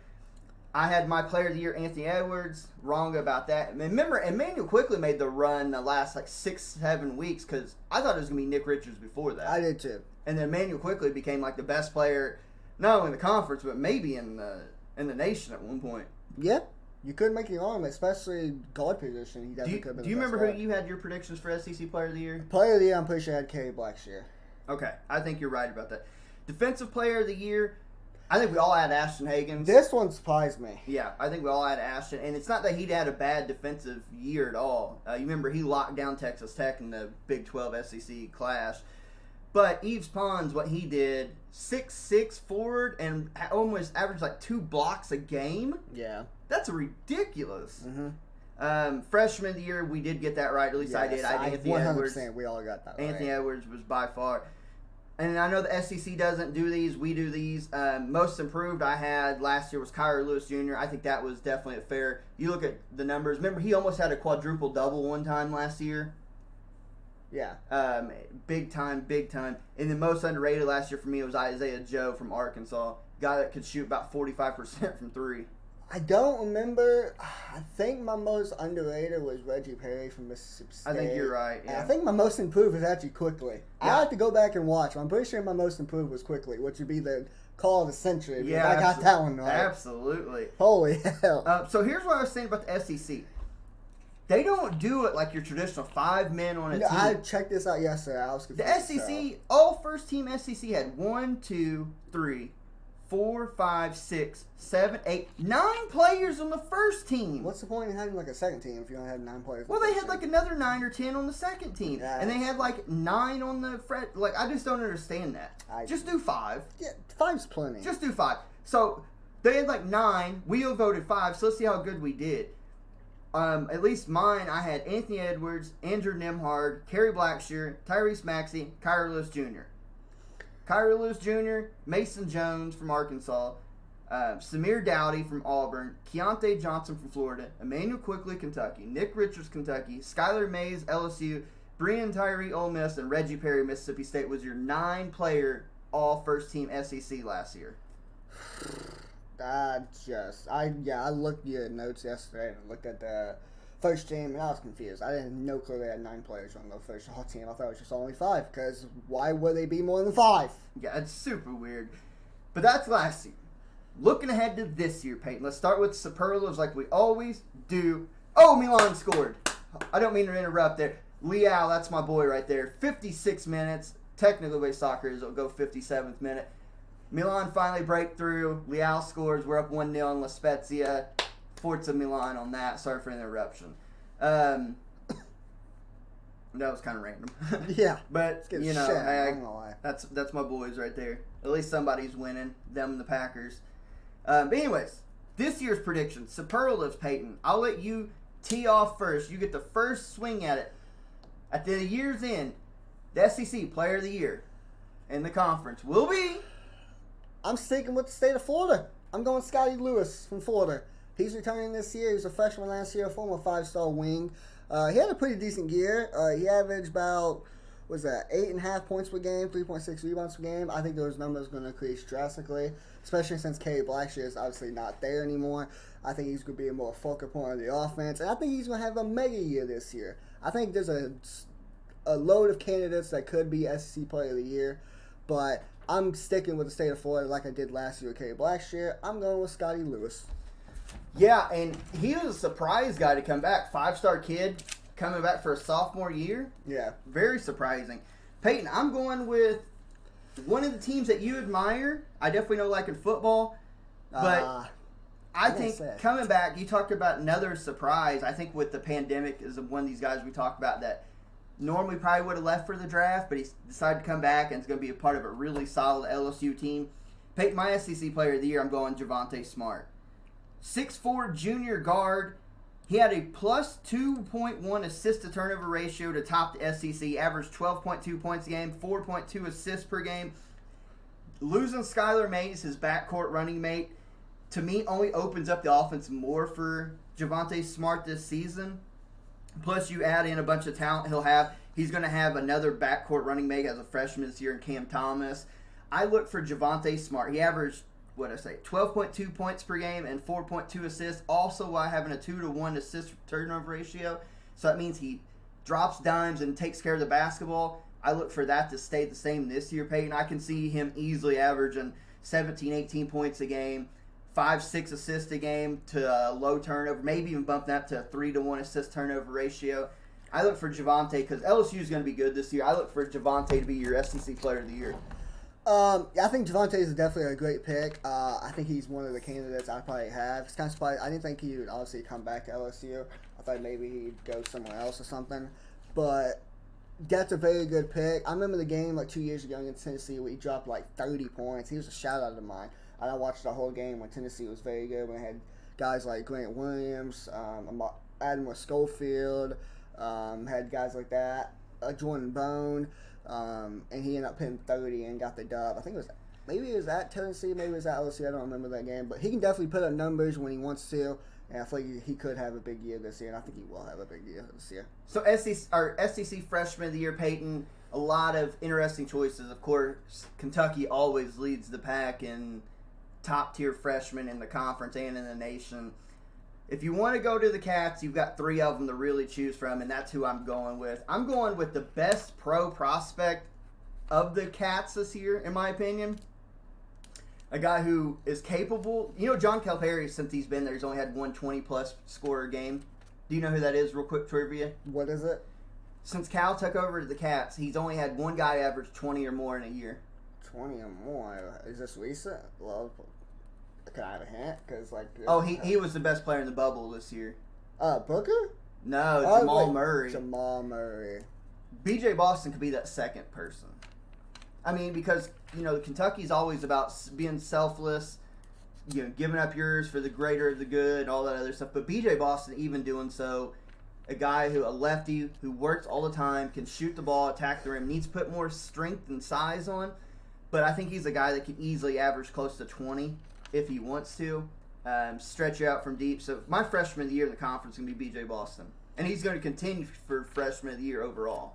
I had my player of the year, Anthony Edwards. Wrong about that. And Remember, Immanuel Quickley made the run the last like six, seven weeks because I thought it was gonna be Nick Richards before that. I did too. and then Immanuel Quickley became like the best player, not only in the conference but maybe in the in the nation at one point. Yeah, you couldn't make the argument, especially guard position. He Do definitely you, could have been. do you remember guard. who you had your predictions for SEC Player of the Year? Player of the year, I'm pretty sure I had Kerry Blackshear. Okay, I think you're right about that. Defensive Player of the Year, I think we all had Ashton Hagans. This one surprised me. Yeah, I think we all had Ashton, and it's not that he'd had a bad defensive year at all. Uh, you remember he locked down Texas Tech in the Big 12 SEC clash. But Yves Pons, what he did, six six forward and almost averaged like two blocks a game. Yeah. That's ridiculous. Mm-hmm. Um, freshman of the year, we did get that right. At least I did. I had Anthony 100% Edwards. we all got that Anthony right. Edwards was by far. And I know the SEC doesn't do these. We do these. Um, most improved I had last year was Kira Lewis Jr. I think that was definitely a fair. You look at the numbers. Remember, he almost had a quadruple double one time last year. Yeah. Um, big time, big time. And the most underrated last year for me was Isaiah Joe from Arkansas. Guy that could shoot about 45% from three. I don't remember. I think my most underrated was Reggie Perry from Mississippi State. I think you're right. Yeah. I think my most improved was actually Quickley. I have to go back and watch. I'm pretty sure my most improved was Quickley, which would be the call of the century. yeah, I got that one right. Absolutely. Holy hell! Uh, so here's what I was saying about the SEC. They don't do it like your traditional five men on a No, team. I checked this out yesterday. I was The confused, SEC, all first team SEC had one, two, three, four, five, six, seven, eight, nine players on the first team. What's the point in having like a second team if you only have nine players? well, the they had like another nine or ten on the second team, Yeah, and they had like nine on the fret. Like I just don't understand that. I- just do five. yeah, five's plenty. Just do five. So they had like nine. We all voted five. So let's see how good we did. Um, at least mine, I had Anthony Edwards, Andrew Nembhard, Kerry Blackshear, Tyrese Maxey, Kira Lewis Jr. Kira Lewis Jr., Mason Jones from Arkansas, uh, Samir Doughty from Auburn, Keyontae Johnson from Florida, Immanuel Quickley, Kentucky, Nick Richards, Kentucky, Skylar Mays, LSU, Breein Tyree, Ole Miss, and Reggie Perry, Mississippi State was your nine-player all first team SEC last year. I just, I yeah, I looked at your notes yesterday and looked at the first team and I was confused. I didn't know clearly they had nine players on the first all team. I thought it was just only five because why would they be more than five? Yeah, it's super weird. But that's last year. Looking ahead to this year, Peyton. Let's start with superlatives like we always do. Oh, Milan scored. I don't mean to interrupt there. Leão, that's my boy right there. 56 minutes. Technically, way soccer is, it'll go 57th minute. Milan finally break through. Leão scores. We're up 1 0 on La Spezia. Forza Milan on that. Sorry for the interruption. Um, that was kind of random. Yeah. But, you know, shit, hey, I'm lie. that's that's my boys right there. At least somebody's winning. Them and the Packers. Um, but anyways, this year's prediction: superlatives. Peyton, I'll let you tee off first. You get the first swing at it. At the year's end, the SEC Player of the Year in the conference will be. I'm sticking with the state of Florida. I'm going Scottie Lewis from Florida. He's returning this year. He was a freshman last year, former five-star wing. Uh, he had a pretty decent year. Uh, he averaged about was that eight and a half points per game, three point six rebounds per game. I think those numbers are going to increase drastically, especially since Kerry Blackshear is obviously not there anymore. I think he's going to be a more focal point of the offense, and I think he's going to have a mega year this year. I think there's a a load of candidates that could be SEC Player of the Year, but I'm sticking with the state of Florida like I did last year with Kerry Blackshear. I'm going with Scottie Lewis. Yeah, and he was a surprise guy to come back. Five star kid coming back for a sophomore year. Yeah. Very surprising. Peyton, I'm going with one of the teams that you admire. I definitely know, like in football, but Uh, I think coming back, you talked about another surprise. I think with the pandemic is one of these guys we talked about that normally probably would have left for the draft, but he decided to come back and is going to be a part of a really solid LSU team. Peyton, my SEC Player of the Year, I'm going Javonte Smart. 6'4 junior guard. He had a plus 2.1 assist to turnover ratio to top the SEC, averaged 12.2 points a game, 4.2 assists per game. Losing Skylar Mays, his backcourt running mate, to me only opens up the offense more for Javonte Smart this season. Plus, you add in a bunch of talent he'll have. He's going to have another backcourt running mate as a freshman this year in Cam Thomas. I look for Javonte Smart. He averaged, what I say, 12.2 points per game and 4.2 assists, also while having a 2 to 1 assist turnover ratio. So that means he drops dimes and takes care of the basketball. I look for that to stay the same this year, Peyton. I can see him easily averaging 17, 18 points a game, five, six assists a game to a low turnover, maybe even bump that to a three to one assist turnover ratio. I look for Javonte because LSU is going to be good this year. I look for Javonte to be your SEC Player of the Year. Um, I think Javonte is definitely a great pick. Uh, I think he's one of the candidates I probably have. It's kind of surprised. I didn't think he would obviously come back to LSU. I thought maybe he'd go somewhere else or something. But that's a very good pick. I remember the game like two years ago against Tennessee where he dropped like 30 points. He was a shout out of mine. I watched the whole game when Tennessee was very good. When they had guys like Grant Williams, um, Admiral Schofield, um, had guys like that, uh, Jordan Bone, um, and he ended up hitting 30 and got the dub. I think it was maybe it was at Tennessee, maybe it was at LSU. I don't remember that game, but he can definitely put up numbers when he wants to. And I feel like he could have a big year this year, and I think he will have a big year this year. So SEC, our SEC Freshman of the Year, Peyton. A lot of interesting choices. Of course, Kentucky always leads the pack in top tier freshmen in the conference and in the nation. If you want to go to the Cats, you've got three of them to really choose from, and that's who I'm going with. I'm going with the best pro prospect of the Cats this year, in my opinion. A guy who is capable. You know, John Calipari, since he's been there, he's only had one 20 plus scorer game. Do you know who that is? Real quick trivia. What is it? Since Cal took over to the Cats, he's only had one guy average 20 or more in a year. 20 or more. Is this recent? Well, can I have a hint? Because, like. Oh, he, he was the best player in the bubble this year. Uh, Booker? No, Oh, Jamal wait, Murray. Jamal Murray. BJ Boston could be that second person. I mean, because you know Kentucky's always about being selfless, you know, giving up yours for the greater of the good, and all that other stuff. But BJ Boston, even doing so, a guy who a lefty who works all the time, can shoot the ball, attack the rim, needs to put more strength and size on. But I think he's a guy that can easily average close to twenty if he wants to, um, stretch out from deep. So my freshman of the year in the conference is gonna be BJ Boston, and he's going to continue for freshman of the year overall.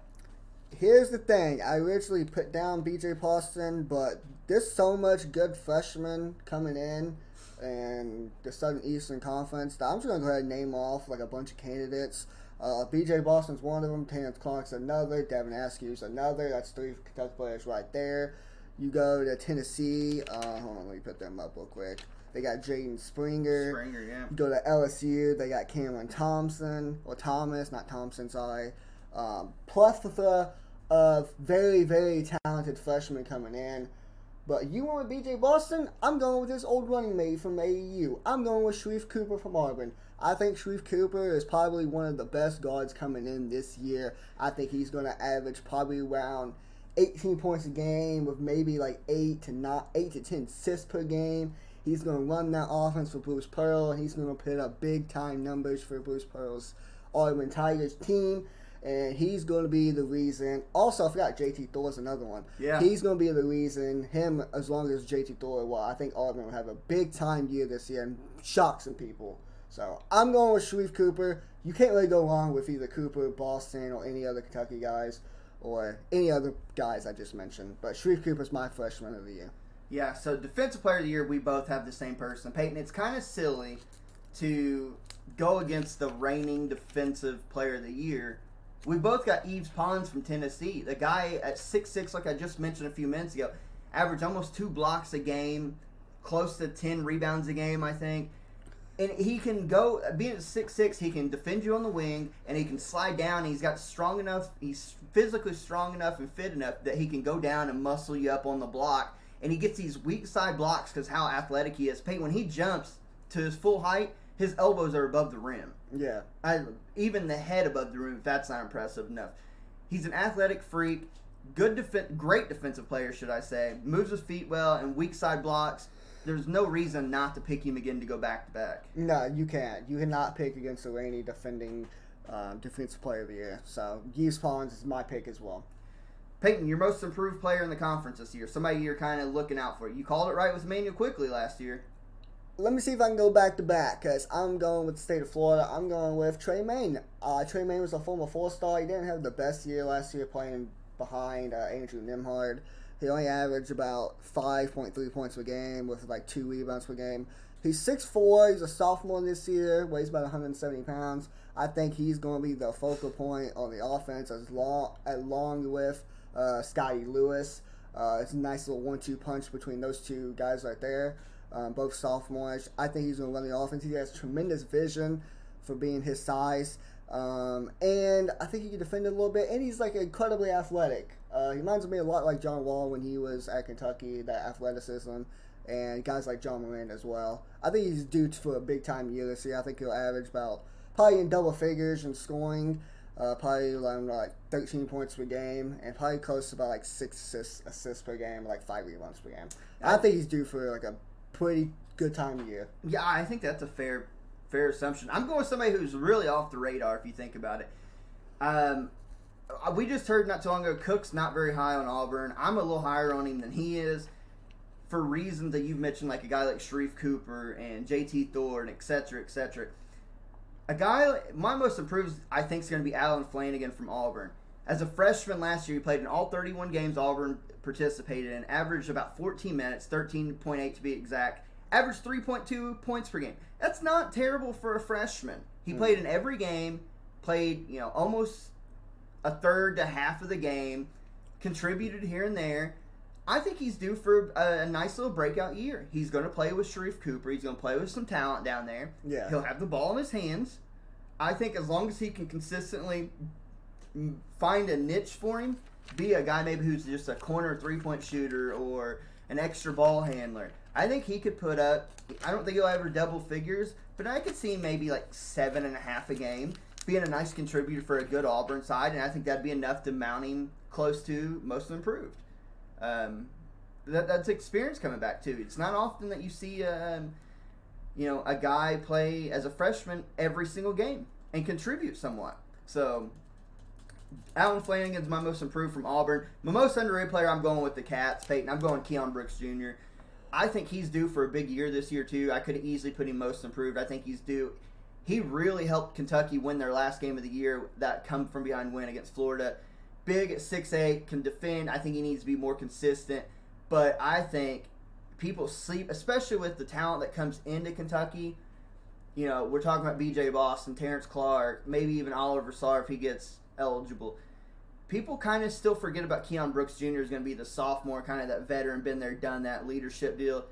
Here's the thing. I originally put down BJ Boston, but there's so much good freshmen coming in and the Southern Eastern Conference I'm just going to go ahead and name off like a bunch of candidates. Uh, BJ Boston's one of them. Terrence Clarke's another. Devin Askew's another. That's three Kentucky players right there. You go to Tennessee. Uh, hold on, let me put them up real quick. They got Jaden Springer. Springer, yeah. You go to LSU, they got Cameron Thompson, or Thomas, not Thompson, sorry. Um, plethora of very, very talented freshmen coming in. But you with BJ Boston, I'm going with this old running mate from AAU. I'm going with Sharife Cooper from Auburn. I think Sharife Cooper is probably one of the best guards coming in this year. I think he's going to average probably around 18 points a game with maybe like 8 to not 8 to 10 assists per game. He's going to run that offense for Bruce Pearl, and he's going to put up big time numbers for Bruce Pearl's Auburn Tigers team. And he's going to be the reason. Also, I forgot JT Thor's another one. Yeah. He's going to be the reason. Him, as long as JT Thor, well, I think Auburn will have a big time year this year and shock some people. So I'm going with Sharife Cooper. You can't really go wrong with either Cooper, Boston, or any other Kentucky guys, or any other guys I just mentioned. But Sharife Cooper's my freshman of the year. Yeah, so defensive player of the year, we both have the same person. Peyton, it's kind of silly to go against the reigning defensive player of the year. We both got Yves Pons from Tennessee. The guy at 6'6", like I just mentioned a few minutes ago, averaged almost two blocks a game, close to 10 rebounds a game, I think. And he can go, being at 6'6", he can defend you on the wing, and he can slide down. He's got strong enough, he's physically strong enough and fit enough that he can go down and muscle you up on the block. And he gets these weak side blocks because how athletic he is. Peyton, when he jumps to his full height, his elbows are above the rim. Yeah. I, even the head above the rim, that's not impressive enough. He's an athletic freak, good defen- great defensive player, should I say. Moves his feet well and weak side blocks. There's no reason not to pick him again to go back to back. No, you can't. You cannot pick against the reigning defending um, defensive player of the year. So, Gibbs Pons is my pick as well. Peyton, your most improved player in the conference this year. Somebody you're kind of looking out for. You called it right with Immanuel Quickley last year. Let me see if I can go back to back because I'm going with the state of Florida. I'm going with Trey Maine. Uh, Trey Maine was a former four star. He didn't have the best year last year playing behind uh, Andrew Nembhard. He only averaged about 5.3 points per game with like two rebounds per game. He's 6'4. He's a sophomore this year, weighs about 170 pounds. I think he's going to be the focal point on the offense as long, along with uh, Scottie Lewis. Uh, it's a nice little one-two punch between those two guys right there. Um, both sophomores. I think he's going to run the offense. He has tremendous vision for being his size. Um, and I think he can defend a little bit. And he's like incredibly athletic. Uh, he reminds me a lot like John Wall when he was at Kentucky, that athleticism. And guys like Ja Morant as well. I think he's due for a big time year this year. I think he'll average about probably in double figures in scoring. Uh, probably around like 13 points per game, and probably close to about like six assists, assists per game, like five rebounds per game. I think he's due for like a pretty good time of year. Yeah, I think that's a fair fair assumption. I'm going with somebody who's really off the radar if you think about it. Um, Uh, we just heard not too long ago Cook's not very high on Auburn. I'm a little higher on him than he is for reasons that you've mentioned, like a guy like Sharife Cooper and JT Thor and et cetera, et cetera. A guy, my most improved, I think, is going to be Allen Flanigan from Auburn. As a freshman last year, he played in all 31 games Auburn participated in, averaged about 14 minutes, 13.8 to be exact, averaged 3.2 points per game. That's not terrible for a freshman. He hmm. played in every game, played, you know, almost a third to half of the game, contributed here and there. I think he's due for a, a nice little breakout year. He's going to play with Sharife Cooper. He's going to play with some talent down there. Yeah. He'll have the ball in his hands. I think as long as he can consistently find a niche for him, be a guy maybe who's just a corner three point shooter or an extra ball handler. I think he could put up. I don't think he'll ever double figures, but I could see maybe like seven and a half a game, being a nice contributor for a good Auburn side, and I think that'd be enough to mount him close to most improved. Um, that, that's experience coming back too. It's not often that you see, um, you know, a guy play as a freshman every single game and contribute somewhat. So Allen Flanigan's my most improved from Auburn. My most underrated player, I'm going with the Cats, Peyton. I'm going Keion Brooks Jr. I think he's due for a big year this year too. I could easily put him most improved. I think he's due. He really helped Kentucky win their last game of the year. That come from behind win against Florida. Big at six eight, can defend. I think he needs to be more consistent. But I think people sleep, especially with the talent that comes into Kentucky. You know, we're talking about B.J. Boston, Terrence Clarke, maybe even Oliver Sarr if he gets eligible. People kind of still forget about Keion Brooks Jr. is going to be the sophomore, kind of that veteran, been there, done that leadership deal.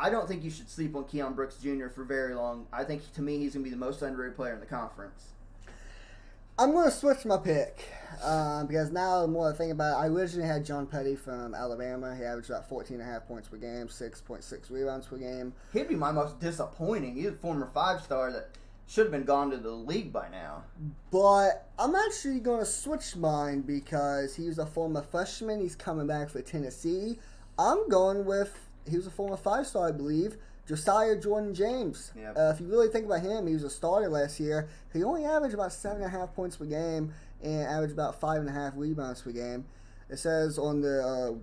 I don't think you should sleep on Keion Brooks Jr. for very long. I think to me he's going to be the most underrated player in the conference. I'm going to switch my pick um, because now the more I think about it, I originally had John Petty from Alabama. He averaged about 14 and a half points per game, 6.6 rebounds per game. He'd be my most disappointing. He's a former five star that should have been gone to the league by now. But I'm actually going to switch mine because he was a former freshman. He's coming back for Tennessee. I'm going with, he was a former five star, I believe, Josiah Jordan James. Yep. Uh, if you really think about him, he was a starter last year. He only averaged about seven and a half points per game and averaged about five and a half rebounds per game. It says on the uh,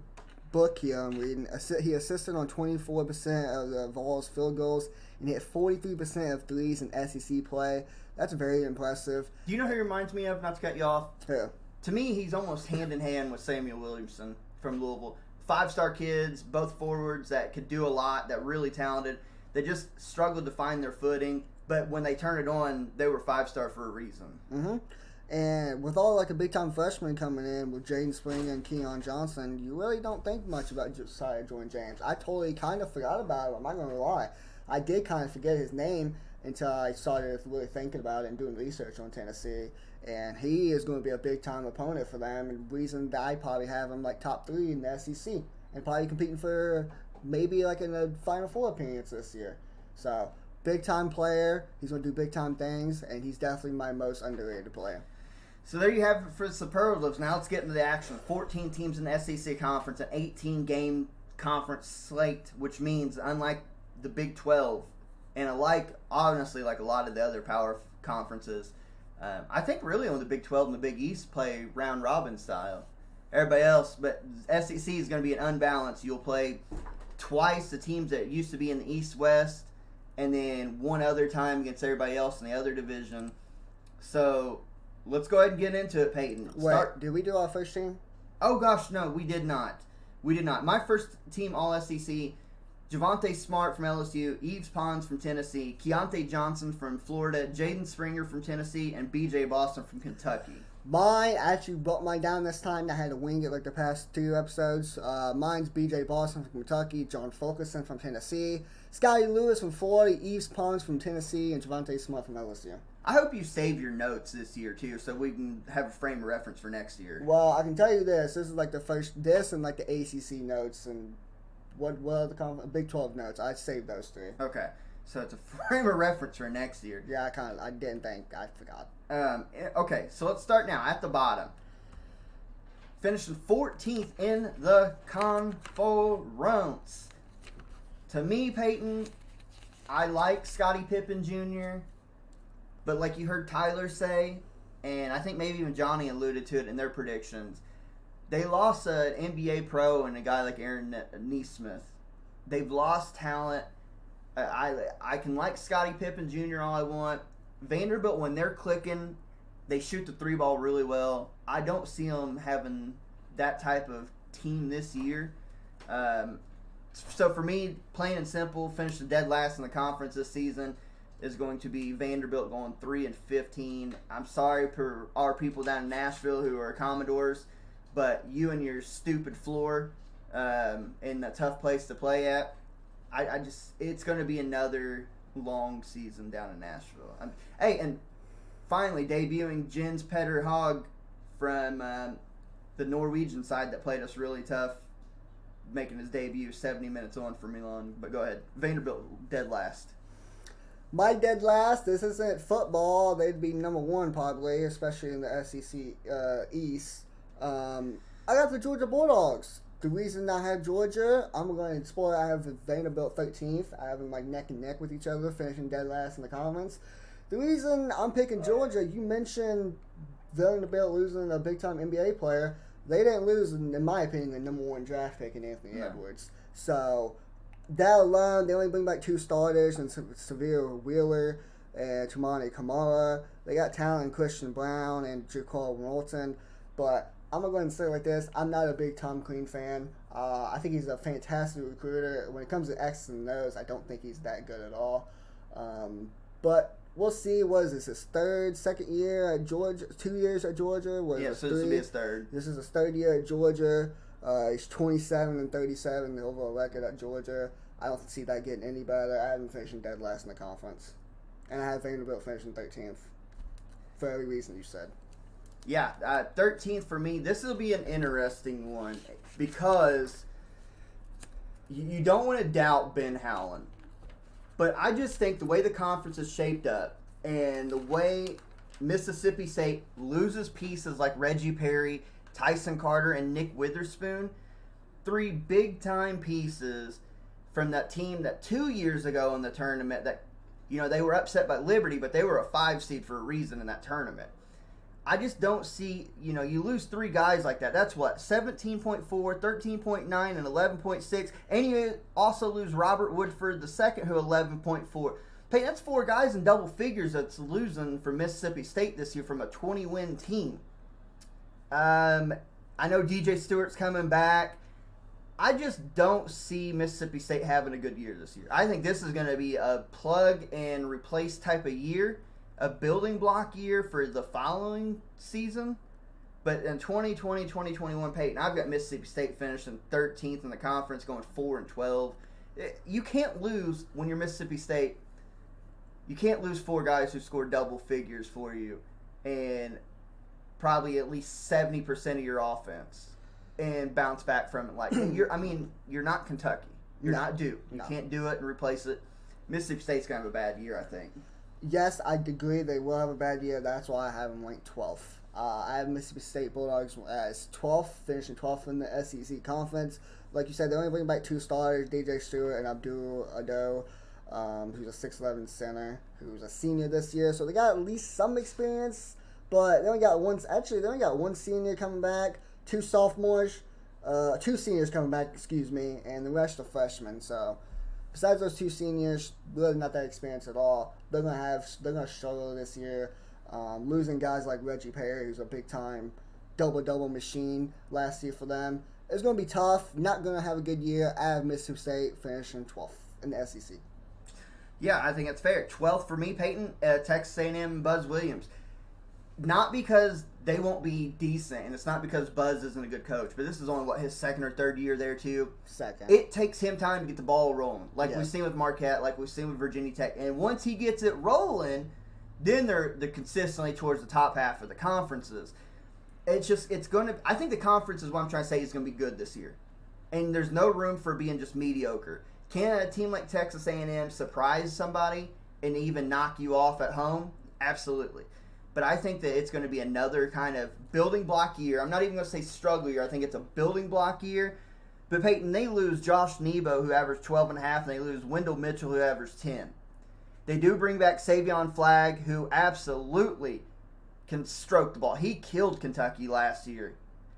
book here I'm reading, he assisted on 24% of the Vols field goals and hit 43% of threes in SEC play. That's very impressive. Do you know who he reminds me of? Not to cut you off. Yeah. To me, he's almost hand in hand with Samuell Williamson from Louisville. Five star kids, both forwards that could do a lot, that really talented. They just struggled to find their footing, but when they turned it on, they were five star for a reason. hmm And with all like a big time freshman coming in with Jaden Spring and Keon Johnson, you really don't think much about Josiah Jordan James. I totally kind of forgot about him. I'm not going to lie. I did kind of forget his name until I started really thinking about it and doing research on Tennessee. And he is going to be a big time opponent for them. And reason that I probably have him like top three in the SEC and probably competing for maybe like in the Final Four appearance this year. So big time player. He's going to do big time things, and he's definitely my most underrated player. So there you have it for the superlatives. Now let's get into the action. 14 teams in the SEC conference, an 18 game conference slate, which means unlike the Big 12 and alike, honestly, like a lot of the other power conferences, um, I think really only the Big 12 and the Big East play round robin style. Everybody else, but SEC is going to be an unbalanced. You'll play twice the teams that used to be in the East West, and then one other time against everybody else in the other division. So let's go ahead and get into it, Peyton. Wait, Start. did we do our first team? Oh gosh, no, we did not. We did not. My first team All SEC: Javonte Smart from LSU, Yves Pons from Tennessee, Keyontae Johnson from Florida, Jaden Springer from Tennessee, and B.J. Boston from Kentucky. Mine I actually brought mine down this time. I had to wing it like the past two episodes. Uh, mine's B.J. Boston from Kentucky, John Fulkerson from Tennessee, Scottie Lewis from Florida, Yves Pons from Tennessee, and Javante Smart from LSU. I hope you save your notes this year too, so we can have a frame of reference for next year. Well, I can tell you this: this is like the first this and like the ACC notes and what what conf- Big Twelve notes. I saved those three. Okay, so it's a frame of reference for next year. Yeah, I kind of I didn't think I forgot. Um, eh, okay, so let's start now at the bottom. Finishing 14th in the conference. To me, Peyton, I like Scottie Pippen Jr., but like you heard Tyler say, and I think maybe even Johnny alluded to it in their predictions, they lost an NBA pro and a guy like Aaron Ne- Nesmith. They've lost talent. I, I can like Scottie Pippen Jr. all I want. Vanderbilt when they're clicking, they shoot the three ball really well. I don't see them having that type of team this year. Um, So for me, plain and simple, the dead last in the conference this season is going to be Vanderbilt going three and fifteen. I'm sorry for our people down in Nashville who are Commodores, but you and your stupid floor um, in a tough place to play at. I, I just it's going to be another long season down in Nashville. i hey, and finally debuting Jens Petter Hauge from um, the Norwegian side that played us really tough, making his debut 70 minutes on for Milan. But go ahead, Vanderbilt dead last. My dead last. This isn't football. They'd be number one probably, especially in the SEC uh, East. Um, I got the Georgia Bulldogs. The reason I have Georgia, I'm going to spoil. I have Vanderbilt 13th. I have them like neck and neck with each other, finishing dead last in the conference. The reason I'm picking Georgia, you mentioned Vanderbilt losing a big time NBA player. They didn't lose, in my opinion, the number one draft pick in Anthony No. Edwards. So that alone, they only bring back two starters and Sahvir Wheeler and Tremonti Camara. They got talent in Christian Brown and Jaquan Walton, but I'm gonna go ahead and say it like this: I'm not a big Tom Crean fan. Uh, I think he's a fantastic recruiter. When it comes to X's and O's, I don't think he's that good at all. Um, but we'll see. Was this? His third, second year at Georgia? Two years at Georgia? Was Yeah, so this will be his third. This is his third year at Georgia. Uh, he's 27 and 37 the overall record at Georgia. I don't see that getting any better. I have him finishing dead last in the conference, and I have Vanderbilt finishing 13th for every reason you said. Yeah, uh, 13th for me. This will be an interesting one because you, you don't want to doubt Ben Howland. But I just think the way the conference is shaped up and the way Mississippi State loses pieces like Reggie Perry, Tyson Carter, and Nick Witherspoon, three big time pieces from that team that two years ago in the tournament that you know they were upset by Liberty, but they were a five seed for a reason in that tournament. I just don't see, you know, you lose three guys like that. That's what, 17.4, 13.9, and 11.6. And you also lose Robert Woodard the second, who 11.4. Hey, that's four guys in double figures that's losing for Mississippi State this year from a 20 win team. Um, I know DJ Stewart's coming back. I just don't see Mississippi State having a good year this year. I think this is going to be a plug and replace type of year, a building block year for the following season. But in 2020, 2021, Peyton, I've got Mississippi State finishing 13th in the conference, going 4 and 12. Eh, You can't lose when you're Mississippi State. You can't lose four guys who scored double figures for you and probably at least 70% of your offense and bounce back from it. Like, you're, I mean, you're not Kentucky. You're No. not Duke. You No. can't do it and replace it. Mississippi State's going to have a bad year, I think. Yes, I agree they will have a bad year. That's why I have them ranked 12th. Uh, I have Mississippi State Bulldogs as 12th, finishing 12th in the SEC conference. Like you said, they only bring back two starters, DJ Stewart and Abdul Ado, um, who's a 6'11 center, who's a senior this year. So they got at least some experience, but they only got one. Actually, they only got one senior coming back, two sophomores, uh, two seniors coming back, excuse me, and the rest are freshmen. So besides those two seniors, really not that experienced at all. They're gonna have they're gonna struggle this year. Um, losing guys like Reggie Perry, who's a big time double double machine last year for them, it's gonna be tough. Not gonna have a good year. I have Mississippi State finishing 12th in the SEC. Yeah, I think it's fair. 12th for me, Peyton, uh, Texas A&M, Buzz Williams. Not because they won't be decent, and it's not because Buzz isn't a good coach, but this is only, what, his second or third year there, too. Second. It takes him time to get the ball rolling, like we've seen with Marquette, like we've seen with Virginia Tech. And once he gets it rolling, then they're, they're consistently towards the top half of the conferences. It's just, it's going to, I think the conference is what I'm trying to say is going to be good this year. And there's no room for being just mediocre. Can a team like Texas A&M surprise somebody and even knock you off at home? Absolutely. But I think that it's going to be another kind of building block year. I'm not even going to say struggle year. I think it's a building block year. But Peyton, they lose Josh Nebo, who averaged 12 and a half, and they lose Wendell Mitchell, who averaged 10. They do bring back Savion Flagg, who absolutely can stroke the ball. He killed Kentucky last year.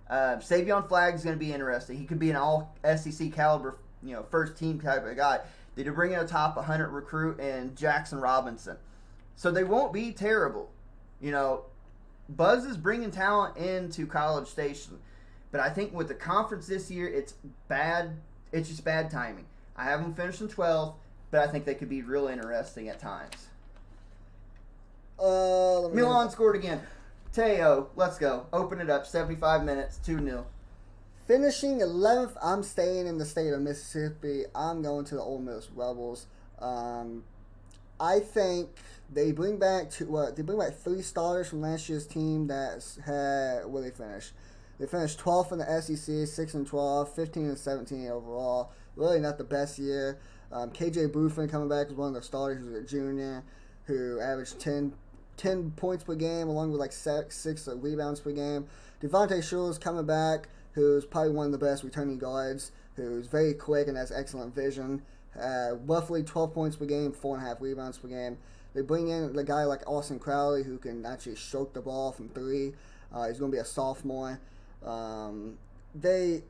Uh, Savion Flagg is going to be interesting. He could be an all SEC caliber, you know, first team type of guy. They do bring in a top 100 recruit and Jaxson Robinson, so they won't be terrible. You know, Buzz is bringing talent into College Station, but I think with the conference this year, it's bad. It's just bad timing. I have them finishing 12th, but I think they could be real interesting at times. Uh, Milan scored again. Teo, let's go. Open it up. 75 minutes, 2 0. Finishing 11th, I'm staying in the state of Mississippi. I'm going to the Ole Miss Rebels. Um, I think they bring back two, what they bring back three starters from last year's team that had where they finished. They finished 12th in the SEC, 6 and 12, 15 and 17 overall. Really not the best year. Um, KJ Buford coming back as one of the starters who's a junior who averaged 10, 10 points per game along with like six, six rebounds per game. Devontae Shuler coming back who's probably one of the best returning guards, who's very quick and has excellent vision. Uh, roughly 12 points per game, four and a half rebounds per game. They bring in a guy like Austin Crowley who can actually stroke the ball from three. Uh, he's going to be a sophomore. Um, they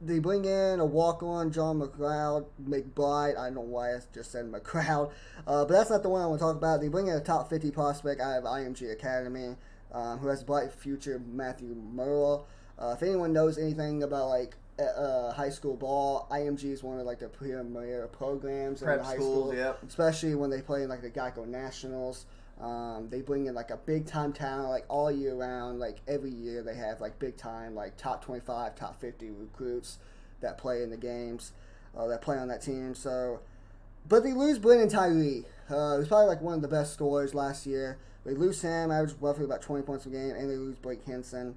they bring in a walk on John McLeod, McBride. I don't know why I just said McLeod, uh, but that's not the one I want to talk about. They bring in a top 50 prospect out of IMG Academy um, who has bright future, Matthew Murrell. Uh, if anyone knows anything about like uh, high school ball, IMG is one of like the premier programs in Prep the high schools, school, yep. especially when they play in like the Geico Nationals. Um, they bring in like a big time talent like all year round. Like every year they have like big time like top twenty five, top fifty recruits that play in the games, uh, that play on that team. So, but they lose Breein Tyree. Uh, was probably like one of the best scorers last year. They lose him, average roughly about twenty points a game, and they lose Blake Hinson.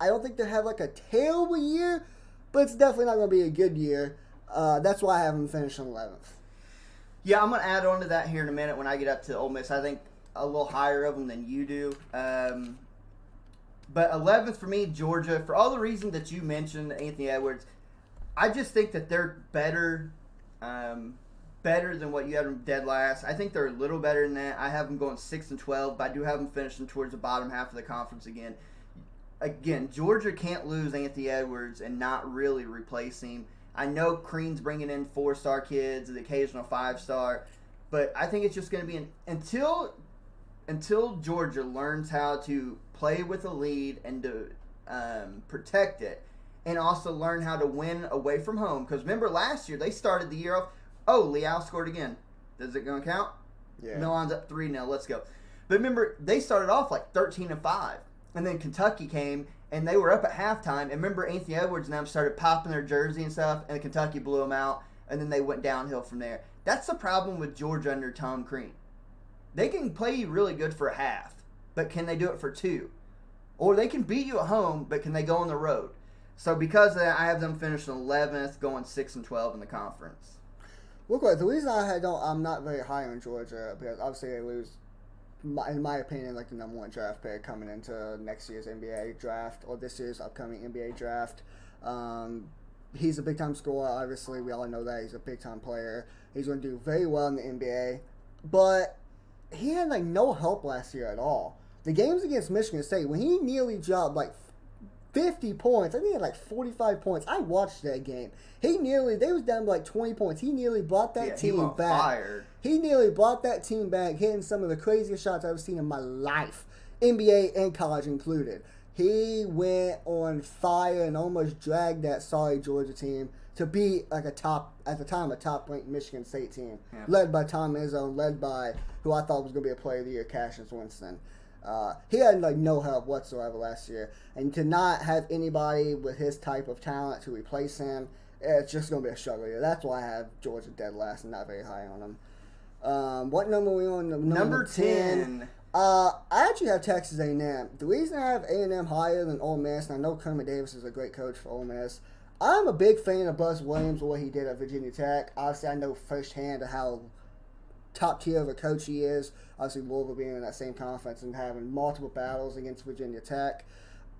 I don't think they have like a terrible year, but it's definitely not going to be a good year. Uh, that's why I have them finishing eleventh. Yeah, I'm going to add on to that here in a minute when I get up to Ole Miss. I think a little higher of them than you do. Um, but 11th for me, Georgia, for all the reasons that you mentioned, Anthony Edwards, I just think that they're better, um, better than what you had them dead last. I think they're a little better than that. I have them going six and 12, but I do have them finishing towards the bottom half of the conference again. Again, Georgia can't lose Anthony Edwards and not really replace him. I know Crean's bringing in four star kids, the occasional five star, but I think it's just going to be an, until until Georgia learns how to play with a lead and to um, protect it, and also learn how to win away from home. Because remember last year they started the year off. Oh, Leão scored again. Does it going to count? Yeah. Milan's up three 0 Let's go. But remember they started off like thirteen and five, and then Kentucky came and they were up at halftime. And remember Anthony Edwards and them started popping their jersey and stuff, and Kentucky blew them out, and then they went downhill from there. That's the problem with Georgia under Tom Crean. They can play you really good for a half, but can they do it for two? Or they can beat you at home, but can they go on the road? So because of that, I have them finishing 11th, going 6 and 12 in the conference. Look, the reason I don't, I'm not very high on Georgia because obviously they lose, my- in my opinion, like the number one draft pick coming into next year's NBA draft or this year's upcoming NBA draft. Um, he's a big time scorer. Obviously, we all know that he's a big time player. He's going to do very well in the NBA, but he had like no help last year at all. The games against Michigan State when he nearly dropped like 50 points. I think he had like 45 points. I watched that game. He nearly, they was down by like 20 points. He nearly brought that Yeah, team went back. He nearly brought that team back, hitting some of the craziest shots I've seen in my life, NBA and college included. He went on fire and almost dragged that sorry Georgia team to be like a top at the time a top ranked Michigan State team, Yeah. led by Tom Izzo, led by who I thought was going to be a player of the year, Cassius Winston. Uh, he had like no help whatsoever last year, and to not have anybody with his type of talent to replace him, it's just going to be a struggle year. That's why I have Georgia dead last and not very high on him. Um, what number are we on? Number, Number 10. Uh, I actually have Texas A&M. The reason I have A&M higher than Ole Miss, and I know Kermit Davis is a great coach for Ole Miss. I'm a big fan of Buzz Williams, what he did at Virginia Tech. Obviously, I know firsthand how top tier of a coach he is. Obviously, Louisville being in that same conference and having multiple battles against Virginia Tech.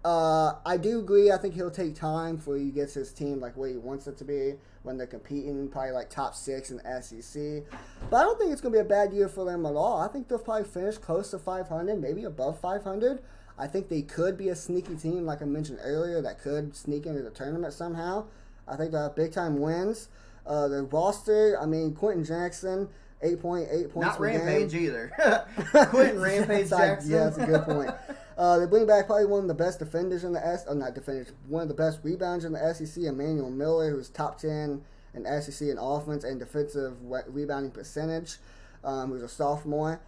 Uh, I do agree. I think he'll take time before he gets his team like where he wants it to be when they're competing, probably like top six in the SEC. But I don't think it's going to be a bad year for them at all. I think they'll probably finish close to 500, maybe above 500. I think they could be a sneaky team, like I mentioned earlier, that could sneak into the tournament somehow. I think they'll have big time wins. Uh, the roster, I mean, Quenton Jackson, 8.8 points Not per game. Rampage either. Quentin Rampage Jackson. Yeah, that's a good point. Uh, they bring back probably one of the best defenders in the S. Oh, not defenders. One of the best rebounders in the SEC, Emanuel Miller, who's top ten in SEC in offense and defensive rebounding percentage. Um, who's a sophomore.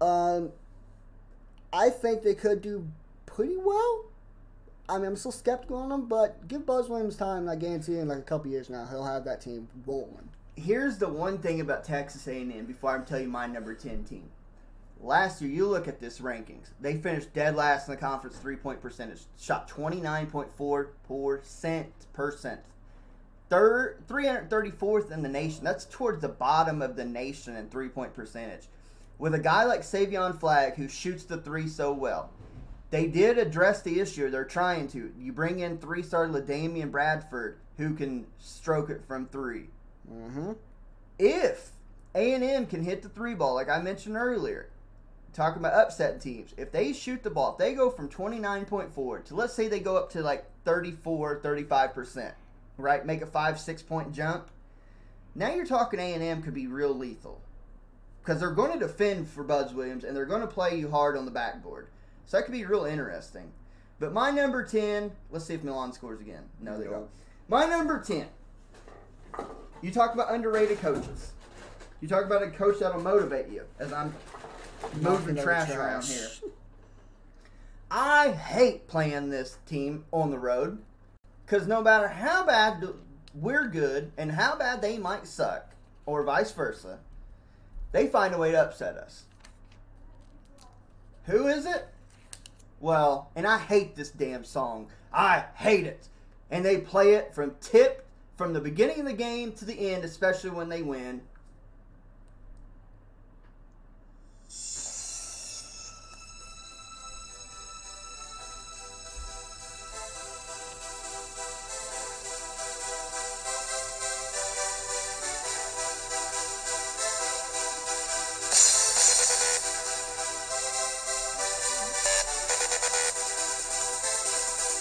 Um, I think they could do pretty well. I mean, I'm still skeptical on them, but give Buzz Williams time. I guarantee in like a couple years now, he'll have that team rolling. Here's the one thing about Texas A&M before I tell you my number 10 team. Last year, you look at this rankings. They finished dead last in the conference three point percentage, shot 29.4%. Third, 334th in the nation. That's towards the bottom of the nation in three point percentage. With a guy like Savion Flagg who shoots the three so well, they did address the issue. They're trying to. You bring in three star LaDamian Bradford who can stroke it from three. Mm-hmm. If A&M can hit the three ball, like I mentioned earlier, talking about upsetting teams, if they shoot the ball, if they go from 29.4 to let's say they go up to like 34, 35%, right? Make a five, six point jump. Now you're talking A&M could be real lethal because they're going to defend for Buzz Williams and they're going to play you hard on the backboard. So that could be real interesting. But my number 10, let's see if Milan scores again. No, they don't. My number 10. You talk about underrated coaches. You talk about a coach that'll motivate you as I'm moving trash trash. around here. I hate playing this team on the road because no matter how bad we're good and how bad they might suck, or vice versa, they find a way to upset us. Who is it? Well, and I hate this damn song. I hate it. And they play it from tip from the beginning of the game to the end, especially when they win.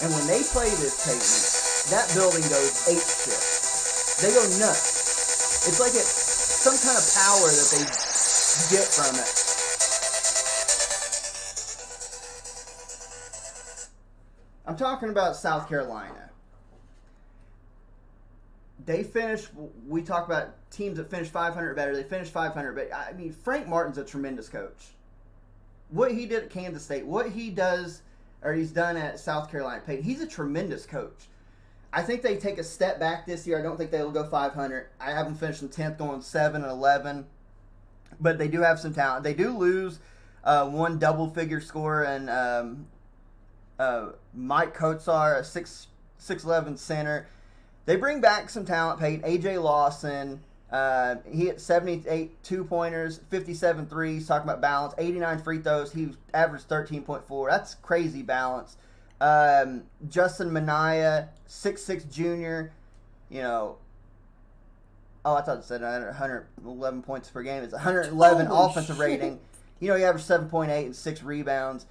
And when they play this, Peyton, that building goes ape shit. They go nuts. It's like it some kind of power that they get from it. I'm talking about South Carolina. They finished. We talk about teams that finish 500 better. They finished 500, but I mean Frank Martin's a tremendous coach. What he did at Kansas State, what he does or he's done at South Carolina, Peyton, he's a tremendous coach. I think they take a step back this year. I don't think they'll go 500. I have them finishing 10th, going 7 and 11. But they do have some talent. They do lose uh, one double figure score and um, uh, Maik Kotsar, a 6 6'11 center. They bring back some talent, Peyton. AJ Lawson. Uh, he hit 78 two pointers, 57 threes, talking about balance, 89 free throws. He averaged 13.4. That's crazy balance. Um, Justin Minaya, 6'6 junior, you know. Oh, I thought it said 111 points per game. It's 111 Holy offensive shit. rating. You know, he averaged 7.8 and 6 rebounds.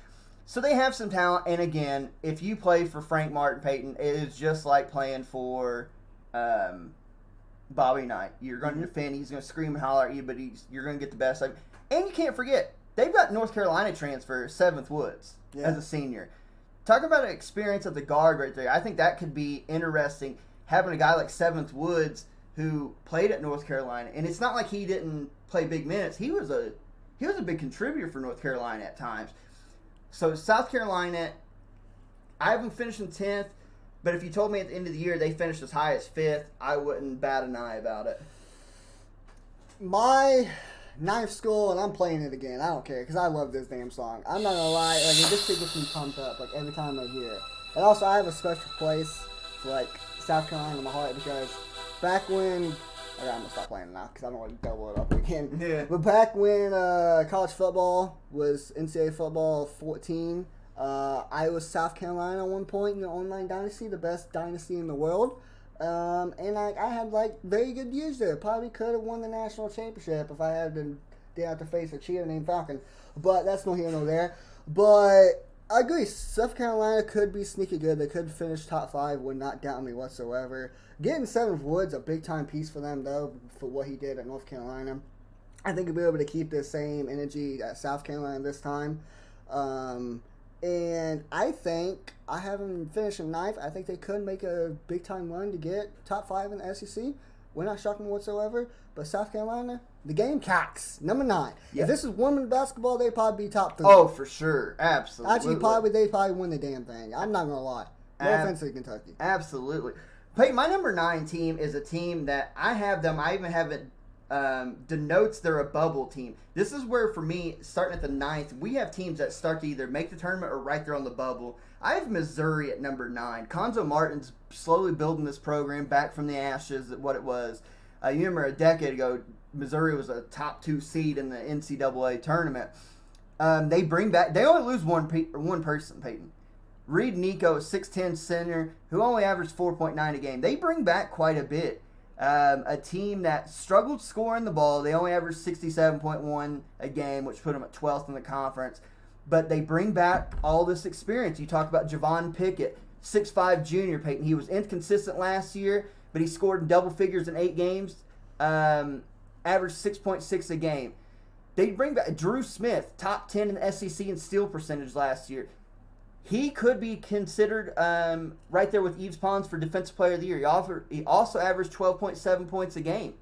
So they have some talent. And again, if you play for Frank Martin Payton, it is just like playing for um, Bobby Knight. You're going to defend. He's going to scream and holler at you, but he's, you're going to get the best of him. And you can't forget, they've got North Carolina transfer, Seventh Woods, Yeah. as a senior. Talk about an experience at the guard right there. I think that could be interesting, having a guy like Seventh Woods who played at North Carolina. And it's not like he didn't play big minutes. He was a he was a big contributor for North Carolina at times. So South Carolina, I have them finishing tenth. But if you told me at the end of the year they finished as high as fifth, I wouldn't bat an eye about it. My ninth school, and I'm playing it again. I don't care because I love this damn song. I'm not gonna lie, like it just gets me pumped up like every time I hear it. And also, I have a special place for like South Carolina in my heart because back when. Okay, I'm gonna stop playing now because I don't want to double it up again. Yeah. But back when uh, college football was NCAA football 14, uh, I was South Carolina at one point in the online dynasty, the best dynasty in the world. Um, and I, I had like very good years there. Probably could have won the national championship if I had been have to face a cheater named Falcon. But that's no here nor there. But I agree. South Carolina could be sneaky good. They could finish top five. Would not doubt me whatsoever. Getting Seventh Woods a big time piece for them though for what he did at North Carolina. I think he'll be able to keep the same energy at South Carolina this time. Um, And I think I have them finishing ninth. I think they could make a big time run to get top five in the SEC. We're not shocking whatsoever. But South Carolina, the game Gamecocks, number nine. Yeah. If this is women's basketball, they'd probably be top three. Oh, for sure, absolutely. Actually, probably they probably win the damn thing. I'm not gonna lie. No Ab- offense to Kentucky. Absolutely. Peyton, my number nine team is a team that I have them. I even have it um, denotes they're a bubble team. This is where, for me, starting at the ninth, we have teams that start to either make the tournament or right there on the bubble. I have Missouri at number nine. Cuonzo Martin's slowly building this program back from the ashes at what it was. Uh, you remember a decade ago, Missouri was a top two seed in the NCAA tournament. Um, they bring back. They only lose one pe- one person, Peyton. Reed Nikko, a 6'10 center who only averaged 4.9 a game. They bring back quite a bit. Um, a team that struggled scoring the ball. They only averaged 67.1 a game, which put them at 12th in the conference. But they bring back all this experience. You talk about Javon Pickett, 6'5 junior, Peyton. He was inconsistent last year, but he scored in double figures in eight games, um, averaged 6.6 a game. They bring back Dru Smith, top 10 in the SEC in steal percentage last year he could be considered um, right there with Yves Pons for Defensive Player of the Year. He, offer, he also averaged 12.7 points a game.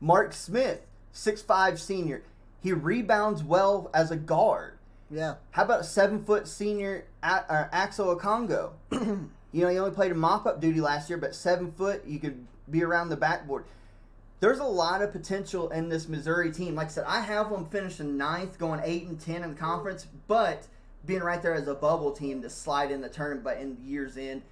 Mark Smith, 6'5 senior. He rebounds well as a guard. Yeah. How about a seven foot senior A- uh, Axel Okongo? you know, he only played a mop up duty last year, but seven foot, you could be around the backboard. There's a lot of potential in this Missouri team. Like I said, I have them finishing ninth, going eight and ten in the conference, but being right there as a bubble team to slide in the tournament but in years in.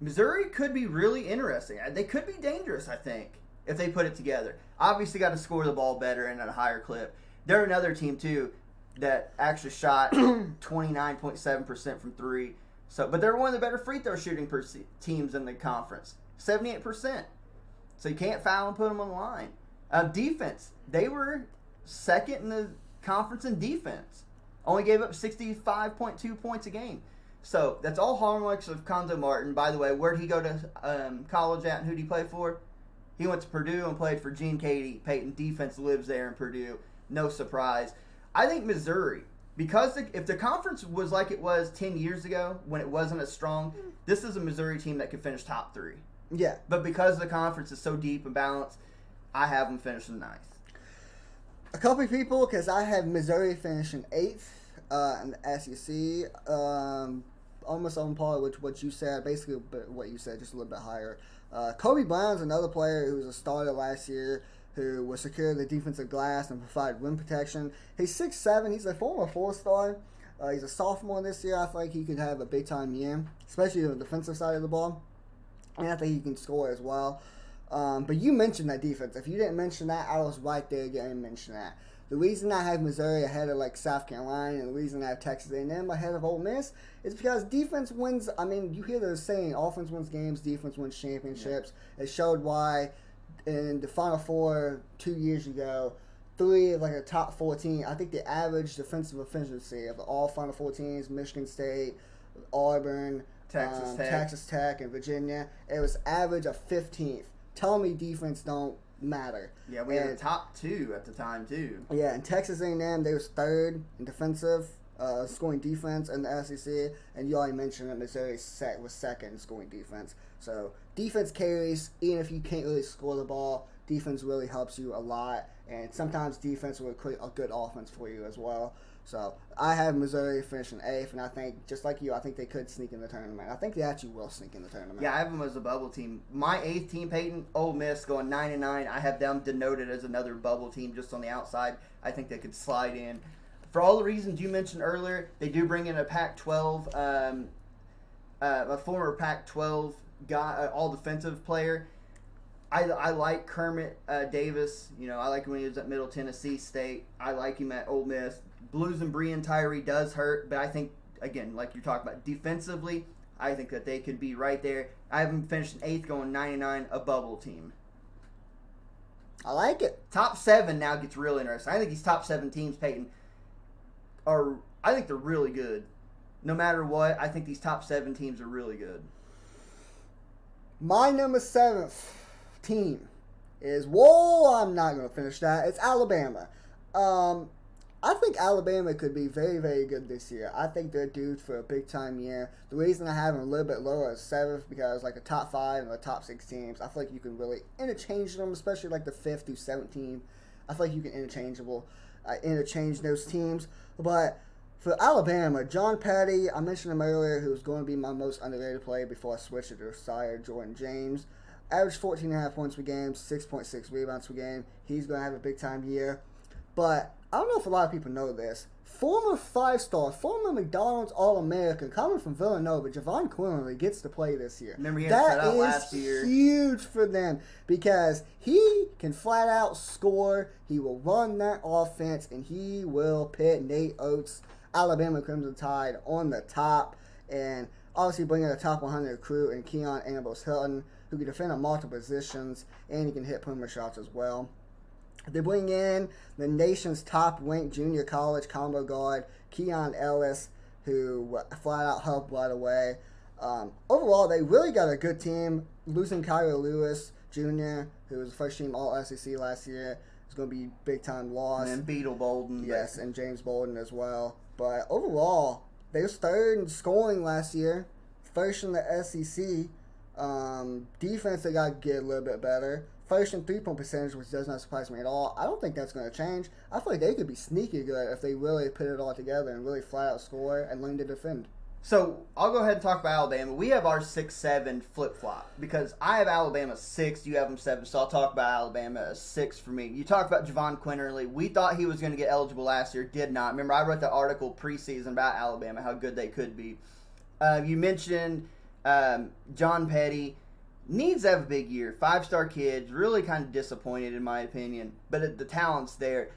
Missouri could be really interesting. They could be dangerous, I think, if they put it together. Obviously, got to score the ball better and at a higher clip. They're another team too that actually shot 29.7% from three. So, but they're one of the better free throw shooting per- teams in the conference, 78%. So you can't foul and put them on the line. Uh, defense, they were second in the conference in defense. Only gave up 65.2 points a game. So that's all hallmarks of Cuonzo Martin. By the way, where did he go to um, college at and who did he play for? He went to Purdue and played for Gene Keady. Peyton defense lives there in Purdue. No surprise. I think Missouri, because the, if the conference was like it was 10 years ago when it wasn't as strong, this is a Missouri team that could finish top three. Yeah. But because the conference is so deep and balanced, I have them finishing ninth. A couple of people, because I have Missouri finishing eighth uh, in the SEC. Um, almost on par with what you said, basically what you said, just a little bit higher. Uh, Kobe Brown's another player who was a starter last year who was secure the defensive glass and provide rim protection. He's six seven. He's a former four star. Uh, he's a sophomore this year. I like he could have a big time year, especially on the defensive side of the ball. And I think he can score as well. Um, but you mentioned that defense. If you didn't mention that, I was right there getting to mention that. The reason I have Missouri ahead of like South Carolina and the reason I have Texas A&M ahead of Ole Miss is because defense wins. I mean, you hear the saying, offense wins games, defense wins championships. It showed why in the Final Four two years ago, three of like a top 14, I think the average defensive efficiency of all Final Four teams, Michigan State, Auburn, Texas um, Tech. Texas Tech, and Virginia, it was average of 15th. Tell me defense don't matter. Yeah, we had And- the top two at the time too. yeah, and Texas A&M, they was third in defensive, uh, scoring defense in the SEC, and you already mentioned that Missouri sec- was second in scoring defense. So defense carries, even if you can't really score the ball, defense really helps you a lot, and sometimes defense will create a good offense for you as well. So I have Missouri finishing eighth, and I think just like you, I think they could sneak in the tournament. I think they actually will sneak in the tournament. Yeah, I have them as a bubble team. My eighth team, Peyton, Ole Miss, going nine and nine. I have them denoted as another bubble team just on the outside. I think they could slide in. For all the reasons you mentioned earlier, they do bring in a Pac-12, um, uh, a former Pac-12 guy, uh, all defensive player. I, I like Kermit uh, Davis. You know, I like him when he was at Middle Tennessee State. I like him at Ole Miss. Blues and Breein Tyree does hurt, but I think again, like you're talking about defensively, I think that they could be right there. I have them finishing eighth, going 99, a bubble team. I like it. Top seven now gets real interesting. I think these top seven teams, Peyton, are I think they're really good. No matter what, I think these top seven teams are really good. My number seventh team is whoa. I'm not going to finish that. It's Alabama. Um, I think Alabama could be very, very good this year. I think they're due for a big time year. The reason I have them a little bit lower as seventh because like the top five and the top six teams, I feel like you can really interchange them, especially like the fifth through seventh team. I feel like you can interchangeable, uh, interchange those teams. But for Alabama, John Petty, I mentioned him earlier, who was going to be my most underrated player before I switched to their sire, Jordan James. Averaged 14 and a half points per game, 6.6 rebounds per game. He's going to have a big time year. But I don't know if a lot of people know this. Former five star, former McDonald's All American, coming from Villanova, Jahvon Quinerly gets to play this year. Remember he had That out last year. That is huge for them because he can flat out score. He will run that offense and he will pit Nate Oats, Alabama Crimson Tide, on the top. And obviously bringing a top 100 crew and Keon Ambrose Hylton, who can defend at multiple positions and he can hit perimeter shots as well. They bring in the nation's top ranked junior college combo guard, Keon Ellis, who flat out helped right away. Um, overall, they really got a good team. Losing Kira Lewis Jr., who was first team All SEC last year, is going to be big time loss. And Beetle Bolden. Yes, and James Bolden as well. But overall, they was third in scoring last year, first in the SEC. Um, defense, they got to get a little bit better. First in three point percentage, which does not surprise me at all. I don't think that's going to change. I feel like they could be sneaky good if they really put it all together and really flat out score and learn to defend. So I'll go ahead and talk about Alabama. We have our six seven flip flop because I have Alabama six, you have them seven. So I'll talk about Alabama six for me. You talked about Jahvon Quinerly. We thought he was going to get eligible last year, did not. Remember, I wrote the article preseason about Alabama, how good they could be. Uh, you mentioned um, John Petty needs to have a big year. Five star kids, really kind of disappointed in my opinion, but the talent's there.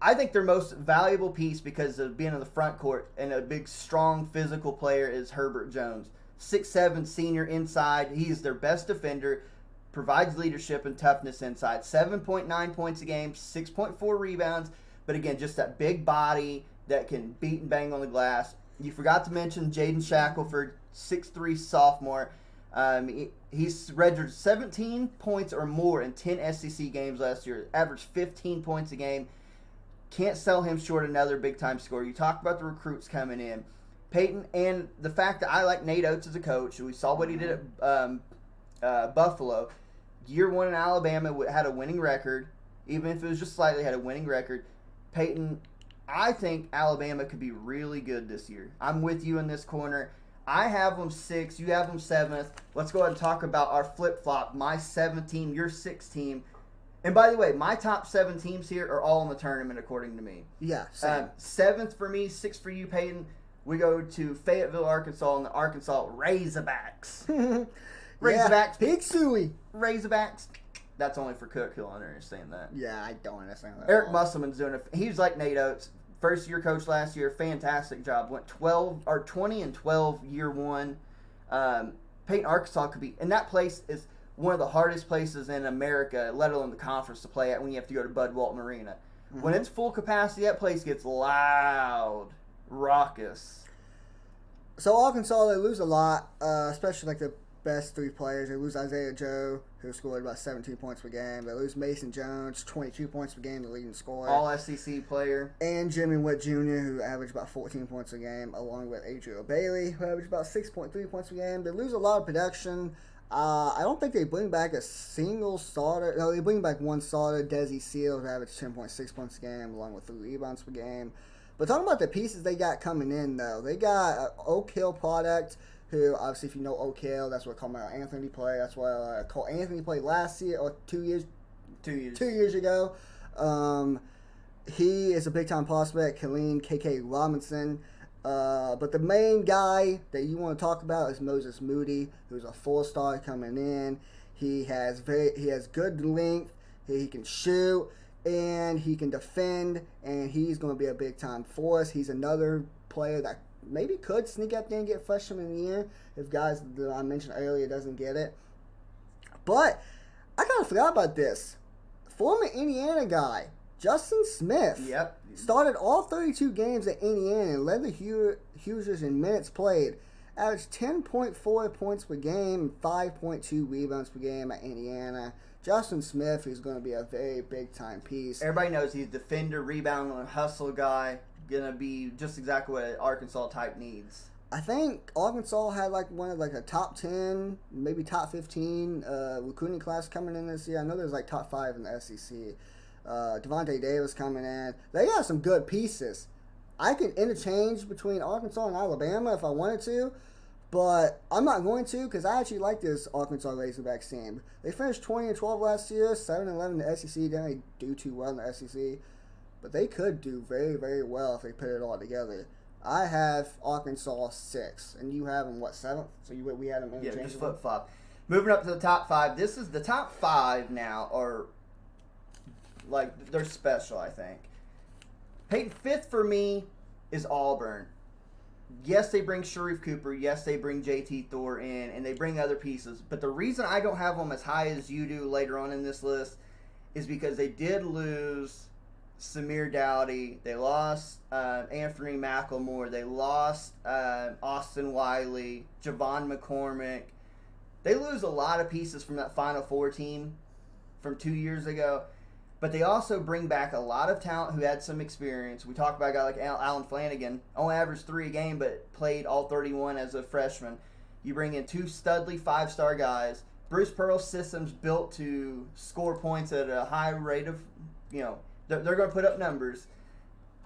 I think their most valuable piece because of being in the front court and a big, strong, physical player is Herbert Jones. Six seven senior inside. He's their best defender, provides leadership and toughness inside. 7.9 points a game, 6.4 rebounds, but again, just that big body that can beat and bang on the glass. You forgot to mention Jaden Shackelford, 6'3 sophomore. Um, he, he's registered 17 points or more in 10 SEC games last year, averaged 15 points a game. Can't sell him short another big time score. You talk about the recruits coming in. Peyton, and the fact that I like Nate Oats as a coach. We saw what he did at um, uh, Buffalo. Year one in Alabama had a winning record, even if it was just slightly, had a winning record. Peyton, I think Alabama could be really good this year. I'm with you in this corner. I have them six. You have them seventh. Let's go ahead and talk about our flip flop. My seventh team, your sixth team. And by the way, my top seven teams here are all in the tournament according to me. Yeah, same. Um, seventh for me, sixth for you, Peyton. We go to Fayetteville, Arkansas, and the Arkansas Razorbacks. Razorbacks. yeah, Big Suey. Razorbacks. That's only for Cook. He'll understand that. Yeah, I don't understand that. Eric. Musselman's doing it. He's like Nate Oats, first year coach last year. Fantastic job. Went twelve or twenty and twelve year one. Um, Peyton, Arkansas could be, and that place is one of the hardest places in America, let alone the conference to play at. When you have to go to Bud Walton Arena, when it's full capacity, that place gets loud, raucous. So Arkansas, they lose a lot, uh, especially like the best three players. They lose Isaiah Joe, who scored about 17 points per game. They lose Mason Jones, 22 points per game, the leading scorer. All SEC player. and Jimmy Whitt Jr., who averaged about 14 points a game, along with Adriel Bailey, who averaged about 6.3 points a game. They lose a lot of production. Uh, I don't think they bring back a single starter. No, they bring back one starter, Desi Sills, who averaged 10.6 points a game, along with three rebounds per game. But talking about the pieces they got coming in, though, they got uh, Oak Hill product, who obviously, if you know Oak Hill, that's where Carmelo Anthony played. That's where uh, Cole Anthony played last year or two years Two years. two years ago. Um, he is a big time prospect, Kaleem KK Robinson. Uh, but the main guy that you want to talk about is Moses Moody, who's a four star coming in. He has very he has good length. He can shoot and he can defend, and he's going to be a big time force. He's another player that maybe could sneak up there and get freshman of the year if guys that I mentioned earlier doesn't get it. But I kind of forgot about this. Former Indiana guy, Justin Smith. Yep. Started all 32 games at Indiana and led the Hoosiers in minutes played. averaged 10.4 points per game, 5.2 rebounds per game at Indiana. Justin Smith, who's going to be a very big time piece. Everybody knows he's defender, rebound, and hustle guy. Gonna be just exactly what Arkansas type needs. I think Arkansas had like one of like a top ten, maybe top fifteen uh, recruiting class coming in this year. I know there's like top five in the SEC. Uh, Davonte Davis coming in. They got some good pieces. I can interchange between Arkansas and Alabama if I wanted to, but I'm not going to because I actually like this Arkansas Razorbacks team. They finished 20 and 12 last year, 7 and 11 in the SEC. Didn't really do too well in the SEC, but they could do very, very well if they put it all together. I have Arkansas six, and you have them what seventh? So you we had them Yeah, just flip flop. Moving up to the top five. This is the top five now are like they're special. I think. Peyton fifth for me is Auburn. Yes, they bring Sharife Cooper. Yes, they bring JT Thor in, and they bring other pieces. But the reason I don't have them as high as you do later on in this list is because they did lose Samir Doughty. They lost uh, Anthony McLemore. They lost uh, Austin Wiley, Javon McCormick. They lose a lot of pieces from that Final Four team from two years ago. But they also bring back a lot of talent who had some experience. We talked about a guy like Al- Allen Flanigan, only averaged three a game, but played all 31 as a freshman. You bring in two studly five star guys. Bruce Pearl's system's built to score points at a high rate of, you know, they're, they're going to put up numbers.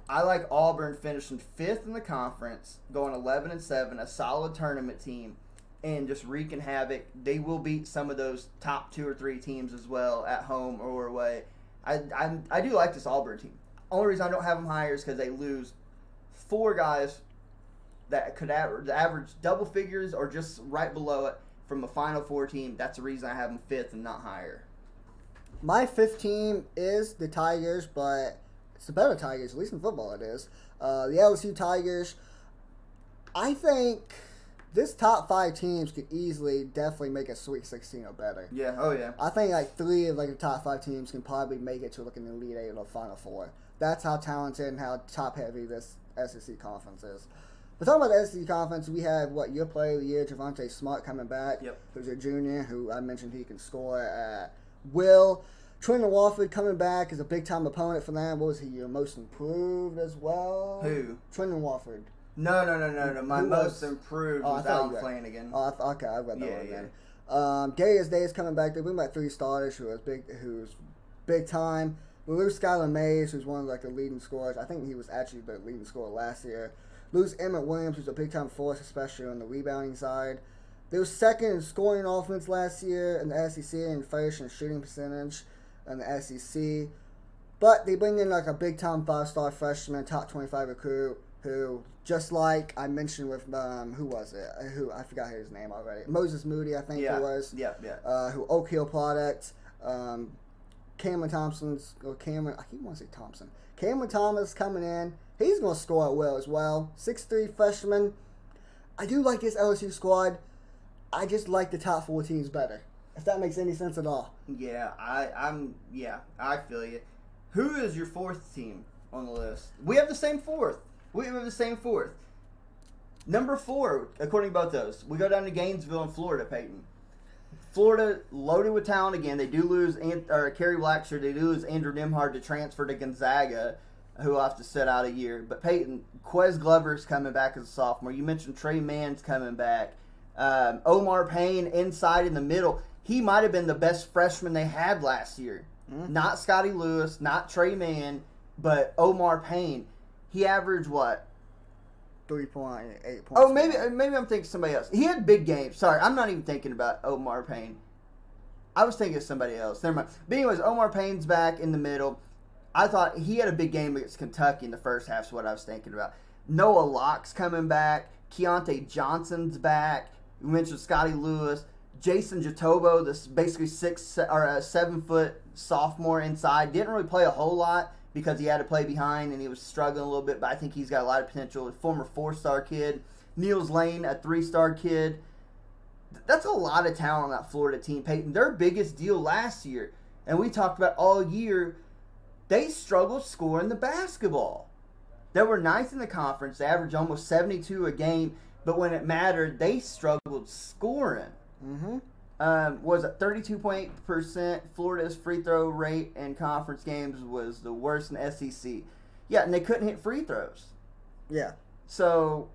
I like Auburn finishing fifth in the conference, going 11 and 7, a solid tournament team, and just wreaking havoc. They will beat some of those top two or three teams as well at home or away. I, I, I do like this Auburn team. Only reason I don't have them higher is because they lose four guys that could average, average double figures or just right below it from a Final Four team. That's the reason I have them fifth and not higher. My fifth team is the Tigers, but it's the better Tigers, at least in football it is. Uh, the LSU Tigers. I think this top five teams could easily, definitely make a Sweet 16 or better. Yeah. Oh yeah. I think like three of like the top five teams can probably make it to like an Elite Eight or Final Four. That's how talented and how top heavy this SEC conference is. But talking about the SEC conference, we have what your player of the year, Javonte Smart, coming back. Yep. Who's a junior who I mentioned he can score at will. Trendon Watford coming back is a big time opponent for them. What was he? Your most improved as well. Who? Trendon Watford. No, no, no, no, no. My Who most was- improved Oh, I was Allen Flanigan. Oh, th- okay, I read that Yeah, one yeah. then. Um, Darius Day is coming back. They bring back three starters who was big, who's big time. We lose Skylar Mays, who's one of like the leading scorers. I think he was actually the leading scorer last year. Lose Emmitt Williams, who's a big time force, especially on the rebounding side. They were second in scoring offense last year in the SEC and first in shooting percentage in the SEC. But they bring in like a big time five star freshman, top twenty five recruit, who just like I mentioned with um, who was it? Uh, Who I forgot his name already. Moses Moody, I think yeah. it was. Yeah, yeah. Uh, who Oak Hill product. Um, Cameron Thompson's or Cameron I keep want to say Thompson. Cameron Thomas coming in. He's gonna score well as well. Six three freshman. I do like this LSU squad. I just like the top four teams better. If that makes any sense at all. Yeah, I, I'm. Yeah, I feel you. Who is your fourth team on the list? We have the same fourth. We have the same fourth. Number four, according to both those, we go down to Gainesville in Florida, Peyton. Florida loaded with talent again. They do lose or Kerry Blackshear. They do lose Andrew Nembhard to transfer to Gonzaga, who will have to sit out a year. But Peyton, Ques Glover's coming back as a sophomore. You mentioned Tre Mann's coming back. Um, Omar Payne inside in the middle. He might have been the best freshman they had last year. Not Scottie Lewis, not Tre Mann, but Omar Payne. He averaged what? Three point eight points. Oh, maybe maybe I'm thinking somebody else. He had big games. Sorry, I'm not even thinking about Omar Payne. I was thinking of somebody else. Never mind. But anyways, Omar Payne's back in the middle. I thought he had a big game against Kentucky in the first half. Is what I was thinking about. Noah Locke's coming back. Keyontae Johnson's back. We mentioned Scottie Lewis. Jason Jitoboh, this basically six or a seven foot sophomore inside, didn't really play a whole lot because he had to play behind and he was struggling a little bit. But I think he's got a lot of potential. Former four star kid, Niels Lane, a three star kid. That's a lot of talent on that Florida team, Peyton. Their biggest deal last year, and we talked about all year, they struggled scoring the basketball. They were ninth in the conference. They averaged almost 72 a game. But when it mattered, they struggled scoring. Mm-hmm. Um, was it 32.8%? Florida's free throw rate in conference games was the worst in SEC. Yeah, and they couldn't hit free throws. Yeah. So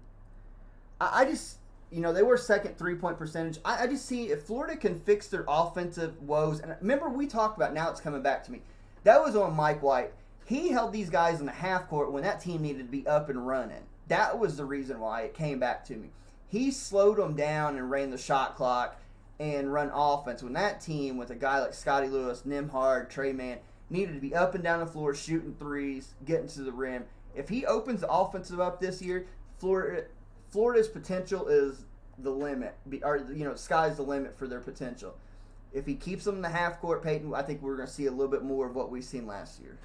I, I just, you know, they were second three point percentage. I, I just see if Florida can fix their offensive woes. And remember, we talked about now it's coming back to me. That was on Mike White. He held these guys in the half court when that team needed to be up and running. That was the reason why it came back to me. He slowed them down and ran the shot clock and run offense when that team with a guy like Scottie Lewis, Nembhard, Tre Mann needed to be up and down the floor shooting threes, getting to the rim. If he opens the offensive up this year, Florida Florida's potential is the limit. Or you know, sky's the limit for their potential. If he keeps them in the half court, Peyton, I think we're going to see a little bit more of what we've seen last year.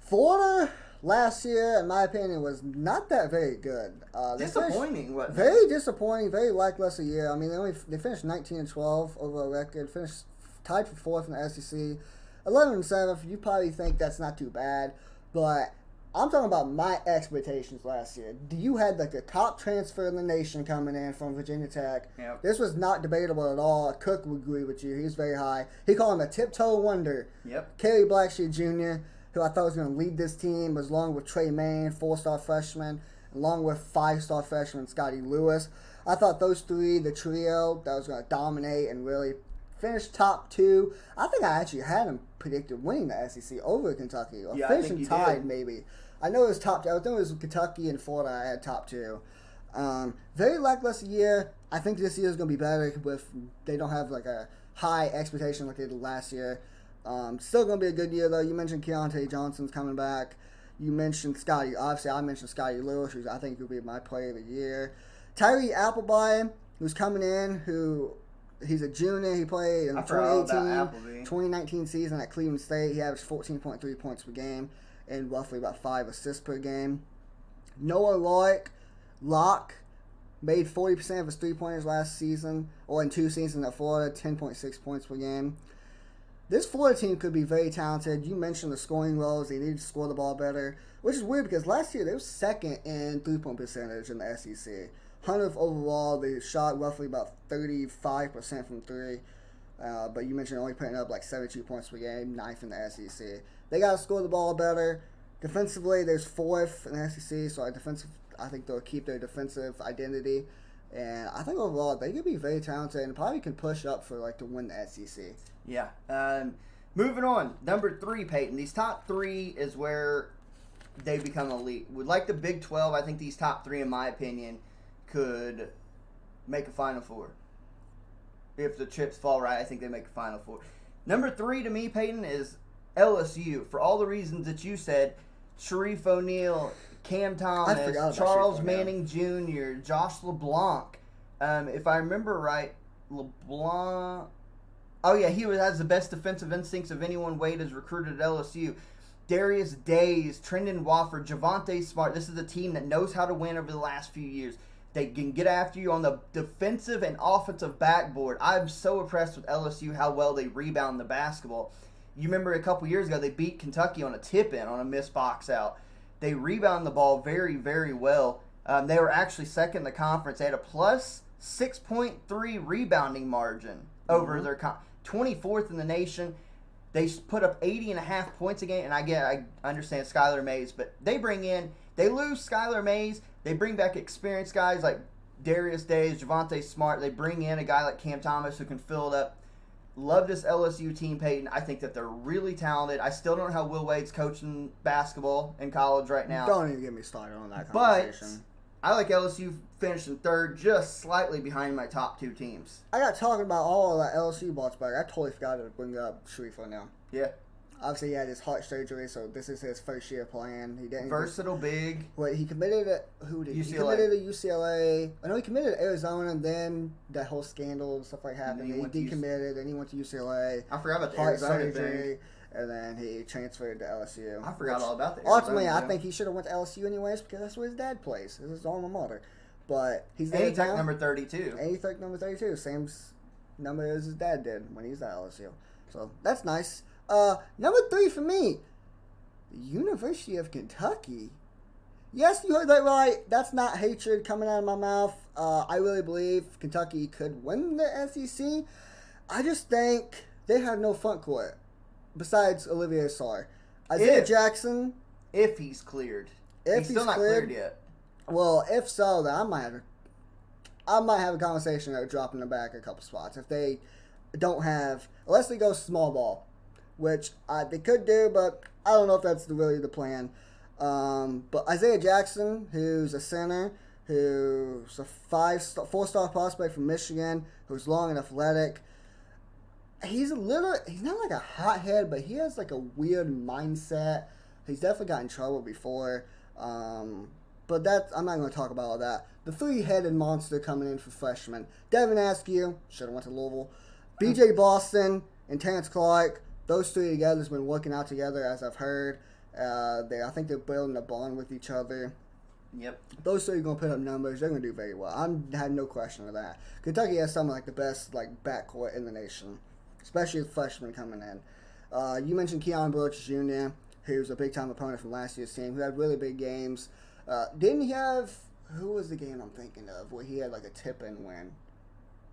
Florida last year, in my opinion, was not that very good. Uh, finished- Disappointing? Very disappointing. Very lackluster year. I mean, they only they finished 19 and 12 over a record. Finished tied for fourth in the SEC. 11 and seventh. You probably think that's not too bad, but I'm talking about my expectations last year. Do you had like the top transfer in the nation coming in from Virginia Tech? Yep. This was not debatable at all. Cook would agree with you. He was very high. He called him a tiptoe wonder. Yep. Kerry Blackshear Jr., who I thought was going to lead this team, was along with Tre Mann, four-star freshman, along with five-star freshman Scottie Lewis. I thought those three, the trio, that was going to dominate and really finish top two. I think I actually had them predicted winning the SEC over Kentucky, or Yeah, I think finishing tied maybe. I know it was top two. I think it was Kentucky and Florida. I had top two. Um, very lackluster year. I think this year is going to be better with they don't have like a high expectation like they did last year. Um, still going to be a good year though. You mentioned Keyontae Johnson's coming back. You mentioned Scottie. Obviously, I mentioned Scottie Lewis, who I think will be my player of the year. Tyree Appleby, who's coming in, who he's a junior. He played in the forgot all about 2018, Appleby. 2019 season at Cleveland State. He averaged 14.3 points per game and roughly about five assists per game. Noah Loick, Locke, made 40% of his three pointers last season, or in two seasons at Florida, 10.6 points per game. This Florida team could be very talented. You mentioned the scoring roles; they need to score the ball better, which is weird because last year they were second in three point percentage in the SEC. Hundredth overall, they shot roughly about thirty five percent from three. Uh, but you mentioned only putting up like 72 points per game, ninth in the SEC. They got to score the ball better. Defensively, there's fourth in the SEC, so our defensive, I think they'll keep their defensive identity. And I think overall they could be very talented and probably can push up for like to win the SEC. Yeah. Um, moving on, number three, Peyton. These top three is where they become elite. Would like the Big Twelve, I think these top three, in my opinion, could make a Final Four. If the chips fall right, I think they make a Final Four. Number three to me, Peyton, is LSU for all the reasons that you said. Shareef O'Neal, Cam Thomas, Charles Manning Jr., Josh LeBlanc. Um, if I remember right, LeBlanc. Oh yeah, he was, has the best defensive instincts of anyone Wade has recruited at LSU. Darius Days, Trendon Watford, Javonte Smart. This is a team that knows how to win over the last few years. They can get after you on the defensive and offensive backboard. I'm so impressed with LSU how well they rebound the basketball. You remember a couple years ago they beat Kentucky on a tip in on a missed box out. They rebound the ball very very well. Um, they were actually second in the conference. They had a plus 6.3 rebounding margin over their con- 24th in the nation. They put up 80 and a half points a game, and I get, I understand Skylar Mays, but they bring in, they lose Skylar Mays, they bring back experienced guys like Darius Days, Javonte Smart. They bring in a guy like Cam Thomas who can fill it up. Love this LSU team, Peyton. I think that they're really talented. I still don't know how Will Wade's coaching basketball in college right now. Don't even get me started on that But conversation. I like LSU finishing third, just slightly behind my top two teams. I got talking about all of that LSU ball back. I totally forgot to bring up Shareef now. Yeah, Obviously, he had his heart surgery, so this is his first year playing. He didn't. versatile, big. Wait, he committed at who did he committed to UCLA? I know he committed to Arizona, and then that whole scandal and stuff like happened. he He, to UC decommitted, and he went to UCLA. I forgot about the Heart Arizona thing. And then he transferred to LSU. I forgot all about the Ultimately, I think he should have went to LSU anyways because that's where his dad plays. This is his alma mater. But he's there And he took number 32. And he took number 32, same number as his dad did when he was at LSU. So that's nice. Uh, number three for me, the University of Kentucky. Yes, you heard that right. That's not hatred coming out of my mouth. Uh, I really believe Kentucky could win the SEC. I just think they have no front court besides Olivier Sarr. Isaiah If- Jackson, If he's cleared. If he's still he's not cleared- cleared yet. well, if so, then I might have, I might have a conversation of dropping them back a couple spots if they don't have, unless they go small ball, which uh, they could do, but I don't know if that's the, really the plan. Um, but Isaiah Jackson, who's a center, who's a five, star, four star prospect from Michigan, who's long and athletic. He's a little, he's not like a hothead, but he has like a weird mindset. He's definitely got in trouble before. Um, but that I'm not going to talk about all that. The three-headed monster coming in for freshman: Devin Askew, should have went to Louisville. B.J. Boston and Terrence Clarke. Those three together has been working out together, as I've heard. Uh, they, I think they're building a bond with each other. Yep. Those three are going to put up numbers. They're going to do very well. I had no question of that. Kentucky has some of like the best like backcourt in the nation, especially with freshmen coming in. Uh, you mentioned Keion Brooks Jr., who's a big time opponent from last year's team, who had really big games. Uh, didn't he have who was the game I'm thinking of where he had like a tip in win,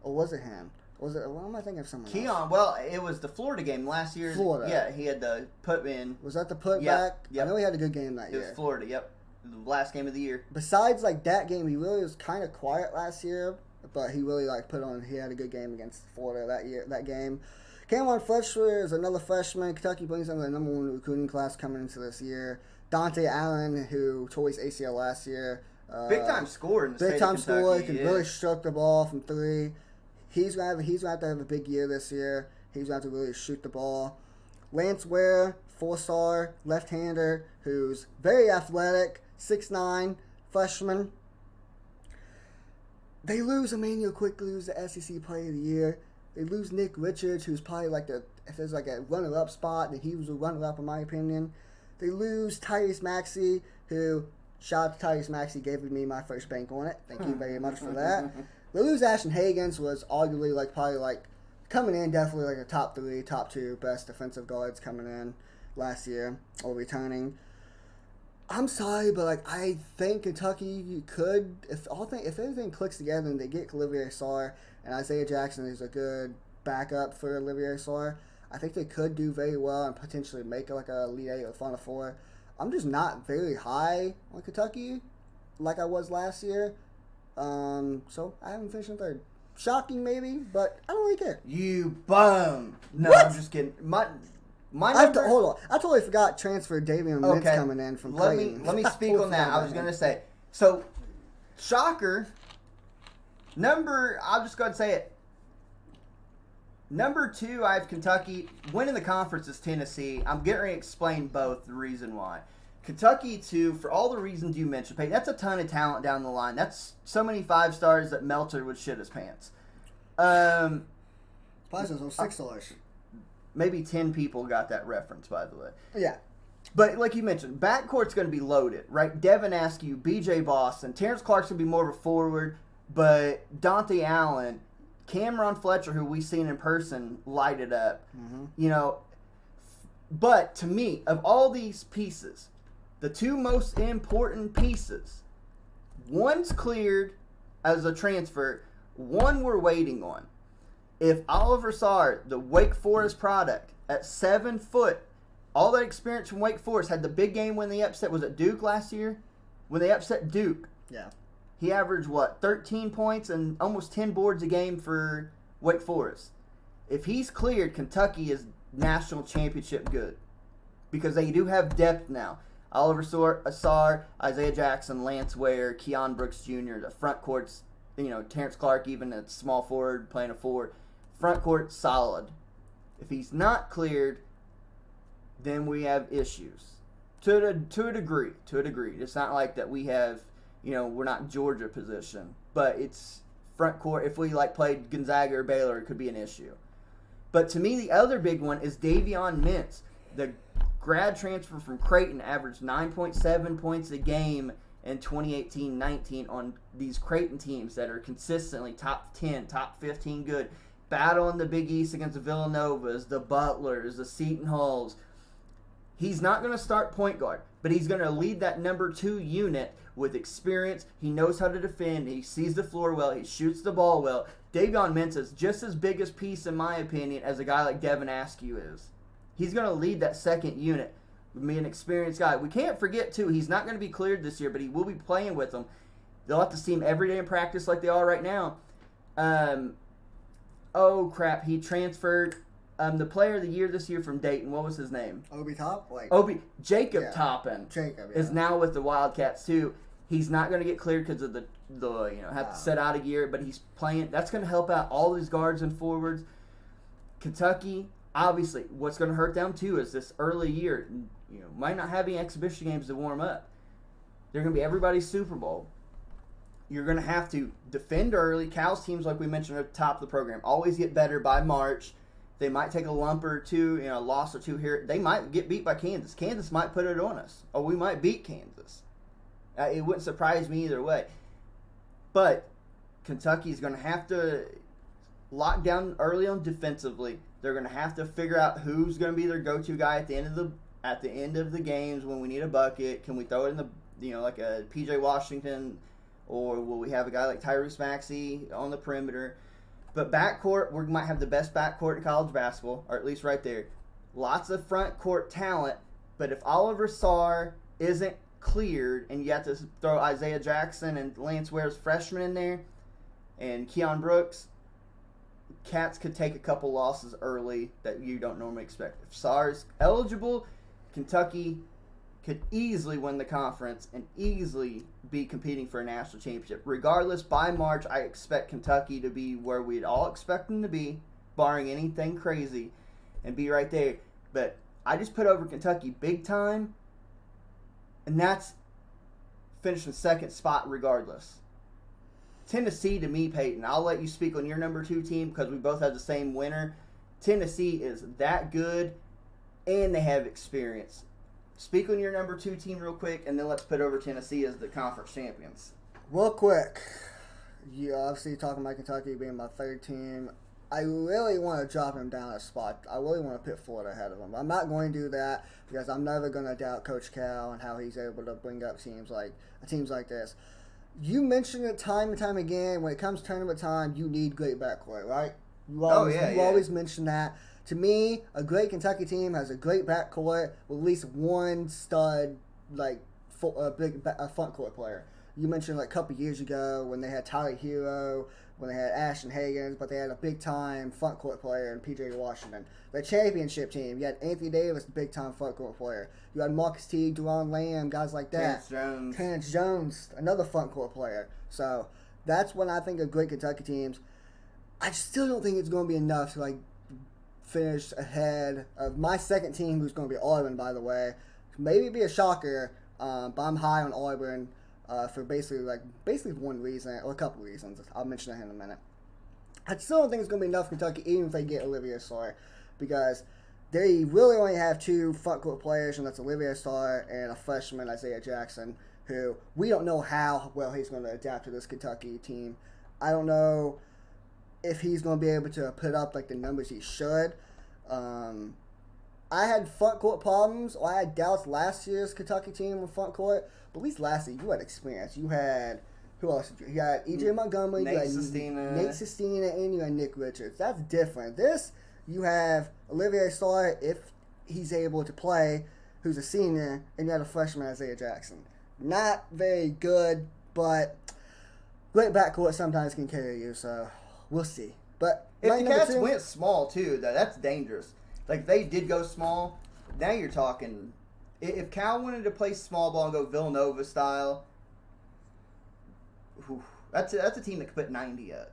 or was it him? Was it? What am I thinking of someone else? Keion, well, it was the Florida game last year. Florida. Yeah, he had the put in. Was that the? Yeah, yep. I know he had a good game that year. It was. Florida. Yep, the last game of the year. besides like that game, he really was kind of quiet last year, but he really like put on. He had a good game against Florida that year. That game. Cameron Fletcher is another freshman. Kentucky brings in the number one recruiting class coming into this year. Dontaie Allen, who tore his ACL last year, uh, Big time scorer in the big time scorer, can yeah. really stroke the ball from three. He's gonna have he's gonna have to have a big year this year. He's gonna have to really shoot the ball. Lance Ware, four star left hander, who's very athletic, six nine, freshman. They lose Immanuel Quickley, who's the SEC Player of the Year. They lose Nick Richards, who's probably like the if there's like a runner up spot, then he was a runner up in my opinion. They lose Tyrese Maxey, who shout out to Tyrese Maxey, gave me my first bank on it. Thank you very much for that. They lose Ashton Hagans, was arguably like probably like coming in definitely like a top three, top two best defensive guards coming in last year or returning. I'm sorry, but like I think Kentucky could if all thing if everything clicks together and they get Olivier Sarr and Isaiah Jackson is a good backup for Olivier Sarr, I think they could do very well and potentially make like a lead Eight or Final Four. I'm just not very high on Kentucky like I was last year. Um, so I haven't finished in third. Shocking maybe, but I don't really care. You bum. No, What? I'm just kidding. My my I have to, number- hold on. I totally forgot transfer Davion Mintz Okay. coming in from let me let me speak on that. I was gonna say so. Shocker. Number, I'll just go ahead and say it. Number two, I have Kentucky. Winning the conference is Tennessee. I'm getting ready to explain both the reason why. Kentucky, too, for all the reasons you mentioned, Peyton, that's a ton of talent down the line. That's so many five stars that Melter would shit his pants. Um, Prizes on six dollars. maybe 10 people got that reference, by the way. Yeah. But like you mentioned, backcourt's going to be loaded, right? Devin Askew, B.J. Boston, Terrence Clarke's going to be more of a forward, but Dontaie Allen, Cameron Fletcher, who we've seen in person, light it up. Mm-hmm. You know, but to me, of all these pieces, the two most important pieces, one's cleared as a transfer, one we're waiting on. If Oliver Sarr, the Wake Forest product, at seven foot, all that experience from Wake Forest, had the big game when they upset, was it Duke last year? When they upset Duke, Yeah. He averaged what 13 points and almost 10 boards a game for Wake Forest. If he's cleared, Kentucky is national championship good because they do have depth now. Oliver Sor- uh, Asar, Isaiah Jackson, Lance Ware, Keion Brooks Jr. The front court's you know Terrence Clarke even at small forward playing a forward. Front court solid. If he's not cleared, then we have issues to a, to a degree. To a degree, it's not like that we have you know we're not Georgia position, but it's front court. If we like played Gonzaga or Baylor, it could be an issue. But to me, the other big one is Davion Mintz, the grad transfer from Creighton, averaged 9.7 points a game in 2018-19 on these Creighton teams that are consistently top 10, top 15 good. battling the Big East against the Villanovas, the Butlers, the Seton Halls. He's not going to start point guard, but he's going to lead that number two unit with experience. He knows how to defend. He sees the floor well. He shoots the ball well. Davion Mensa's just as big a piece, in my opinion, as a guy like Devin Askew is. He's going to lead that second unit. Be an experienced guy. We can't forget too. He's not going to be cleared this year, but he will be playing with them. They'll have to see him every day in practice like they are right now. Um, oh crap! He transferred. Um, the player of the year this year from Dayton. What was his name? Obi Top, like Obi Jacob Yeah. Toppin Jacob is now with the Wildcats too. He's not going to get cleared because of the the you know have Wow. to set out a year, but he's playing. That's going to help out all these guards and forwards. Kentucky, obviously, what's going to hurt them too is this early year. You know, might not have any exhibition games to warm up. They're going to be everybody's Super Bowl. You're going to have to defend early. Cal's teams, like we mentioned at top of the program, always get better by March. They might take a lump or two, you know, a loss or two here. They might get beat by Kansas. Kansas might put it on us, or we might beat Kansas. It wouldn't surprise me either way. But Kentucky's going to have to lock down early on defensively. They're going to have to figure out who's going to be their go-to guy at the end of the at the end of the games when we need a bucket. Can we throw it in the you know like a PJ Washington, or will we have a guy like Tyrese Maxey on the perimeter? But backcourt, we might have the best backcourt in college basketball, or at least right there. Lots of front court talent, but if Oliver Sarr isn't cleared and you have to throw Isaiah Jackson and Lance Ware's freshman in there, and Keion Brooks, Cats could take a couple losses early that you don't normally expect. If SARS eligible, Kentucky could easily win the conference and easily be competing for a national championship. Regardless, by March, I expect Kentucky to be where we'd all expect them to be, barring anything crazy, and be right there. But I just put over Kentucky big time, and that's finished finishing second spot regardless. Tennessee to me, Peyton. I'll let you speak on your number two team because we both have the same winner. Tennessee is that good, and they have experience. Speak on your number two team real quick, and then let's put over Tennessee as the conference champions. Real quick, you obviously talking about Kentucky being my third team. I really want to drop him down a spot. I really want to put Florida ahead of him. I'm not going to do that because I'm never going to doubt Coach Cal and how he's able to bring up teams like teams like this. You mentioned it time and time again. When it comes tournament time, you need great backcourt, right? You always, yeah, you yeah. always mention that. To me, a great Kentucky team has a great backcourt with at least one stud, like full, uh, big uh, front court player. You mentioned like a couple years ago when they had Tyler Herro, when they had Ashton Hagans, but they had a big time front court player in PJ Washington. The championship team, you had Anthony Davis, big time front court player. You had Marcus T, Doron Lamb, guys like that. Terrence Jones. Terrence Jones, another front court player. So that's when I think of great Kentucky teams. I still don't think it's going to be enough to like finish ahead of my second team, who's going to be Auburn, by the way. Maybe be a shocker, um, but I'm high on Auburn uh, for basically like basically one reason or a couple reasons. I'll mention that in a minute. I still don't think it's going to be enough Kentucky, even if they get Olivia Starr, because they really only have two front court players, and that's Olivia Starr and a freshman Isaiah Jackson, who we don't know how well he's going to adapt to this Kentucky team. I don't know if he's going to be able to put up like the numbers he should. Um, I had front court problems. Or I had doubts last year's Kentucky team with front court, but at least last year you had experience. You had who else? Did you? had EJ Montgomery, Nate you had Sestina. Nate Sestina, and you had Nick Richards. That's different. This you have Olivier Starr if he's able to play, who's a senior, and you had a freshman Isaiah Jackson. Not very good, but great backcourt sometimes can carry you. So we'll see. But If the Cats two- went small too, though, that's dangerous. Like they did go small. Now you're talking. If Cal wanted to play small ball and go Villanova style, whew, that's a, that's a team that could put ninety up.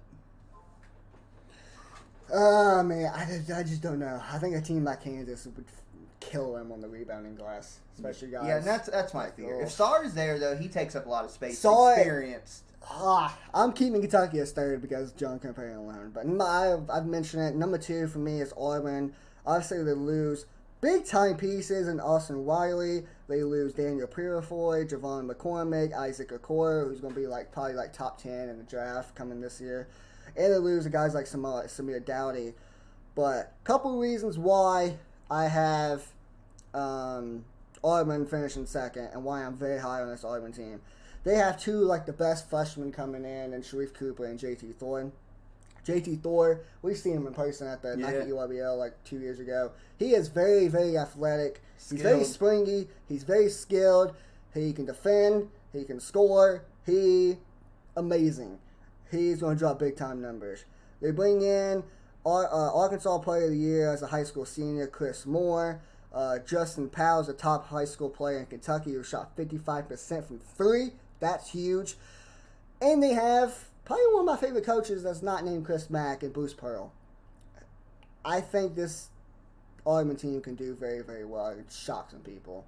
Oh man, I, just- I just don't know. I think a team like Kansas would kill them on the rebounding glass, especially guys. Yeah, and that's that's my fear. If Ugh. Sarr's there though, he takes up a lot of space. Sarr- experienced. Ah, I'm keeping Kentucky as third because John Calipari alone. But my, I've, I've mentioned it. Number two for me is Auburn. Obviously, they lose big time pieces in Austin Wiley. They lose Daniel Purifoy, J'Von McCormick, Isaac Okoro, who's going to be like probably like top ten in the draft coming this year, and they lose guys like Samir, Samir Doughty. But a couple reasons why I have um, Auburn finishing second and why I'm very high on this Auburn team. They have two like the best freshmen coming in, and Sharife Cooper and JT Thor. JT Thor, we've seen him in person at the Yeah. Nike EYBL like two years ago. He is very, very athletic. He's very springy. He's very skilled. He can defend. He can score. He amazing. He's going to drop big time numbers. They bring in Ar- uh, Arkansas Player of the Year as a high school senior, Chris Moore. Uh, Justin Powell's a top high school player in Kentucky who shot 55% from three. That's huge. And they have probably one of my favorite coaches that's not named Chris Mack and Bruce Pearl. I think this Auburn team can do very, very well and shock some people.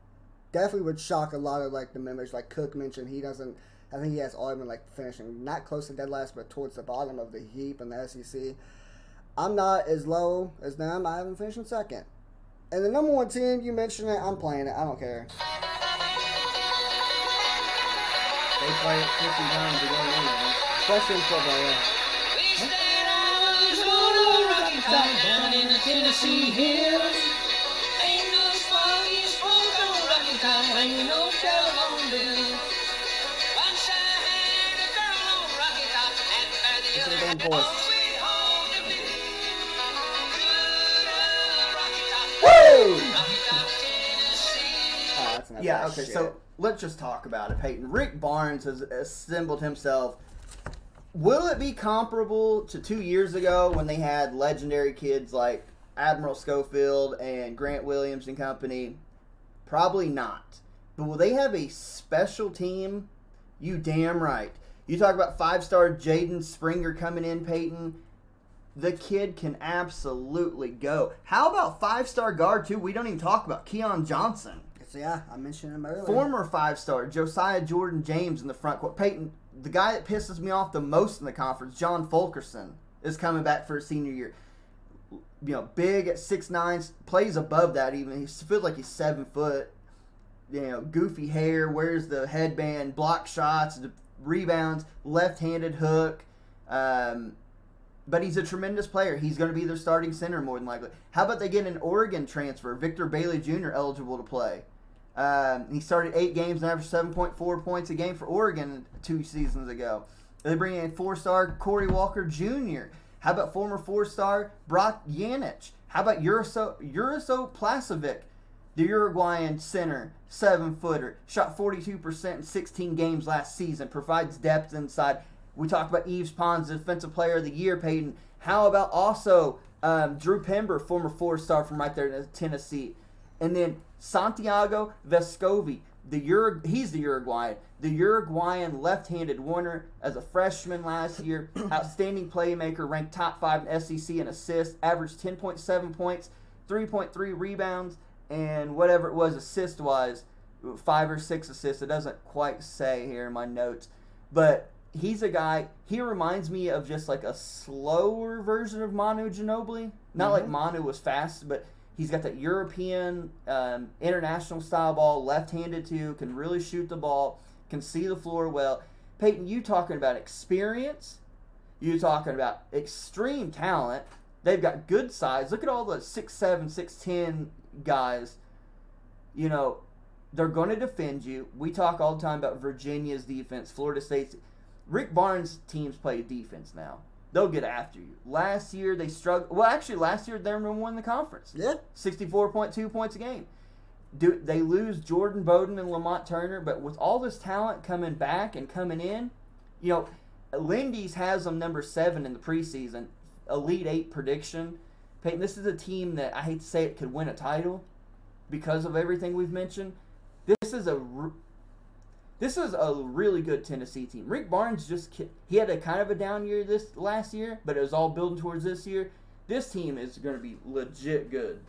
Definitely would shock a lot of like the members. Like Cook mentioned, he doesn't. I think he has Auburn like finishing not close to dead last, but towards the bottom of the heap in the SEC. I'm not as low as them. I haven't finished in second. And the number one team, you mentioned it. I'm playing it. I don't care. They play it 50 times. Especially in football. Yeah. We stayed out on the rocky top down in the Tennessee hills. Ain't no smoky smoke on rocky top, ain't no telephone bills. Once I had a girl on rocky top, and by the other them had to boys. always hold the bill. Good old rocky top, Woo! rocky top, Tennessee. That's enough Yeah, okay, shit. so let's just talk about it, Peyton. Rick Barnes has assembled himself. Will it be comparable to two years ago when they had legendary kids like Admiral Schofield and Grant Williams and company? Probably not. But will they have a special team? You damn right. You talk about five star Jaden Springer coming in, Peyton. The kid can absolutely go. How about five star guard, too? We don't even talk about Keon Johnson. So, yeah, I mentioned him earlier. Former five star Josiah Jordan James in the front court. Peyton, the guy that pisses me off the most in the conference, John Fulkerson, is coming back for his senior year. You know, big at six nine, plays above that even. He feels like he's seven foot. You know, goofy hair, wears the headband, block shots, rebounds, left handed hook. Um, but he's a tremendous player. He's going to be their starting center more than likely. How about they get an Oregon transfer, Victor Bailey Jr. eligible to play? Um, he started eight games and averaged 7.4 points a game for Oregon two seasons ago. They bring in four-star Corey Walker Jr. How about former four-star Brock Yanich? How about Uriso, Uriso Plavsic, the Uruguayan center, seven-footer, shot 42% in 16 games last season, provides depth inside. We talked about Yves Pons, Defensive Player of the Year, Peyton. How about also um, Drew Pember, former four-star from right there in Tennessee, and then Santiago Vescovi, the Urug- he's the Uruguayan, the Uruguayan left-handed winner as a freshman last year, outstanding playmaker, ranked top five in SEC in assists, averaged 10.7 points, 3.3 rebounds, and whatever it was assist-wise, five or six assists. It doesn't quite say here in my notes, but he's a guy. He reminds me of just like a slower version of Manu Ginobili. Not like mm-hmm. Manu was fast, but he's got that European, um, international style ball, left-handed too. Can really shoot the ball. Can see the floor well. Peyton, you talking about experience? You talking about extreme talent? They've got good size. Look at all the six seven, six ten guys. You know, they're going to defend you. We talk all the time about Virginia's defense, Florida State's. Rick Barnes' teams play defense now. They'll get after you. Last year they struggled. Well, actually, last year they one in the conference. Yeah. Sixty-four point two points a game. Do they lose Jordan Bowden and Lamont Turner? But with all this talent coming back and coming in, you know, Lindy's has them number seven in the preseason, Elite Eight prediction. Peyton, this is a team that I hate to say it could win a title because of everything we've mentioned. This is a this is a really good Tennessee team. Rick Barnes just he had a kind of a down year this last year, but it was all building towards this year. This team is going to be legit good.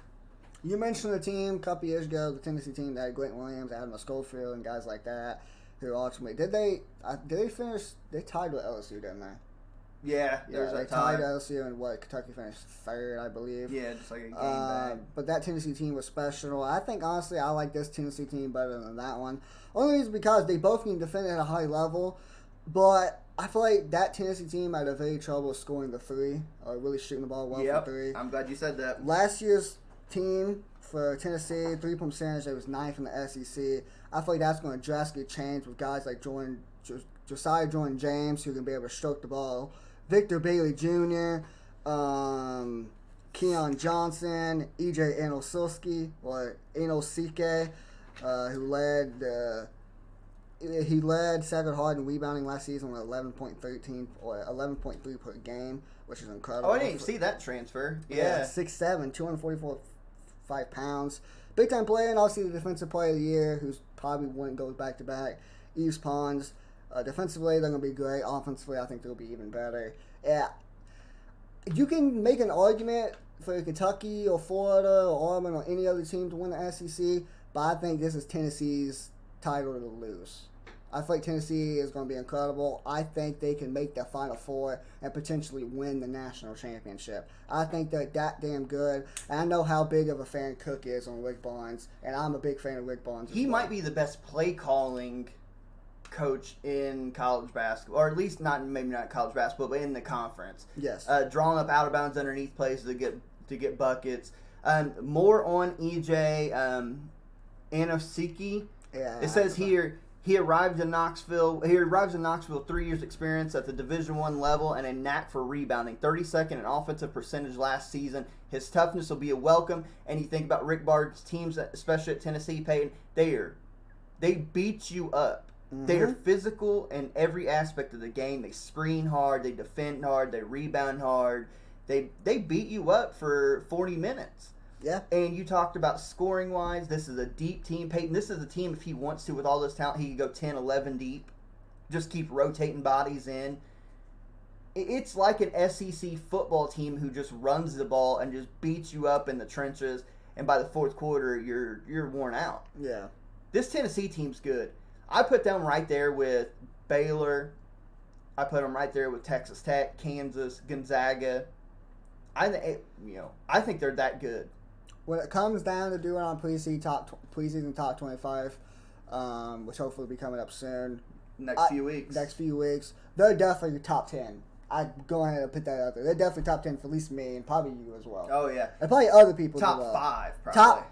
You mentioned the team a couple years ago, the Tennessee team that had Grant Williams, Adam Schofield, and guys like that. Who ultimately did they? Uh, did they finish? They tied with LSU, didn't they? Yeah, Yeah, they tied LSU, and what Kentucky finished third, I believe. Yeah, just like a game Uh, back. but that Tennessee team was special. I think honestly, I like this Tennessee team better than that one. Only reason because they both can defend at a high level, but I feel like that Tennessee team had a very trouble scoring the three or really shooting the ball well Yep, from three. I'm glad you said that. Last year's team for Tennessee. Three point percentage, it was ninth in the SEC. I feel like that's going to drastically change with guys like Jordan, Jos- Josiah Jordan James, who can be able to stroke the ball. Victor Bailey Jr., um, Keon Johnson, EJ Anosilski, or Anosike, uh, who led uh, he led Sacred Heart in rebounding last season with 11.13 or 11.3 per game, which is incredible. Oh, I didn't even see that transfer. Yeah. six seven, two hundred forty four, five pounds. Big time player, and obviously the defensive player of the year, who's probably one goes back to back. Yves Pons. Uh, defensively, they're gonna be great. Offensively, I think they'll be even better. Yeah, you can make an argument for Kentucky or Florida or Auburn or any other team to win the SEC, but I think this is Tennessee's title to lose. I think Tennessee is going to be incredible. I think they can make the Final Four and potentially win the national championship. I think they're that damn good. And I know how big of a fan Cook is on Rick Barnes, and I'm a big fan of Rick Barnes. He well. might be the best play calling coach in college basketball, or at least not maybe not college basketball, but in the conference. Yes. uh, drawing up out of bounds underneath plays to get to get buckets. Um, more on EJ um, Anosike. Yeah, It says here he arrived in Knoxville. He arrives in Knoxville three years experience at the Division One level and a knack for rebounding. Thirty second in offensive percentage last season. His toughness will be a welcome. And you think about Rick Barnes' teams, especially at Tennessee, Peyton. They are they beat you up. They are mm-hmm. physical in every aspect of the game. They screen hard, they defend hard, they rebound hard. They they beat you up for forty minutes. Yeah. And you talked about scoring wise. This is a deep team. Peyton, this is a team, if he wants to, with all this talent, he could go 10, 11 deep. Just keep rotating bodies in. It's like an SEC football team who just runs the ball and just beats you up in the trenches. And by the fourth quarter, you're you're worn out. Yeah. This Tennessee team's good. I put them right there with Baylor. I put them right there with Texas Tech, Kansas, Gonzaga. I think you know. I think they're that good. when it comes down to doing on preseason top preseason top twenty five, um, which hopefully will be coming up soon. Next I- few weeks. Next few weeks, they're definitely top ten. I'd go ahead and put that out there. They're definitely top ten for at least me and probably you as well. Oh yeah, And probably other people. top as well. five probably. Top.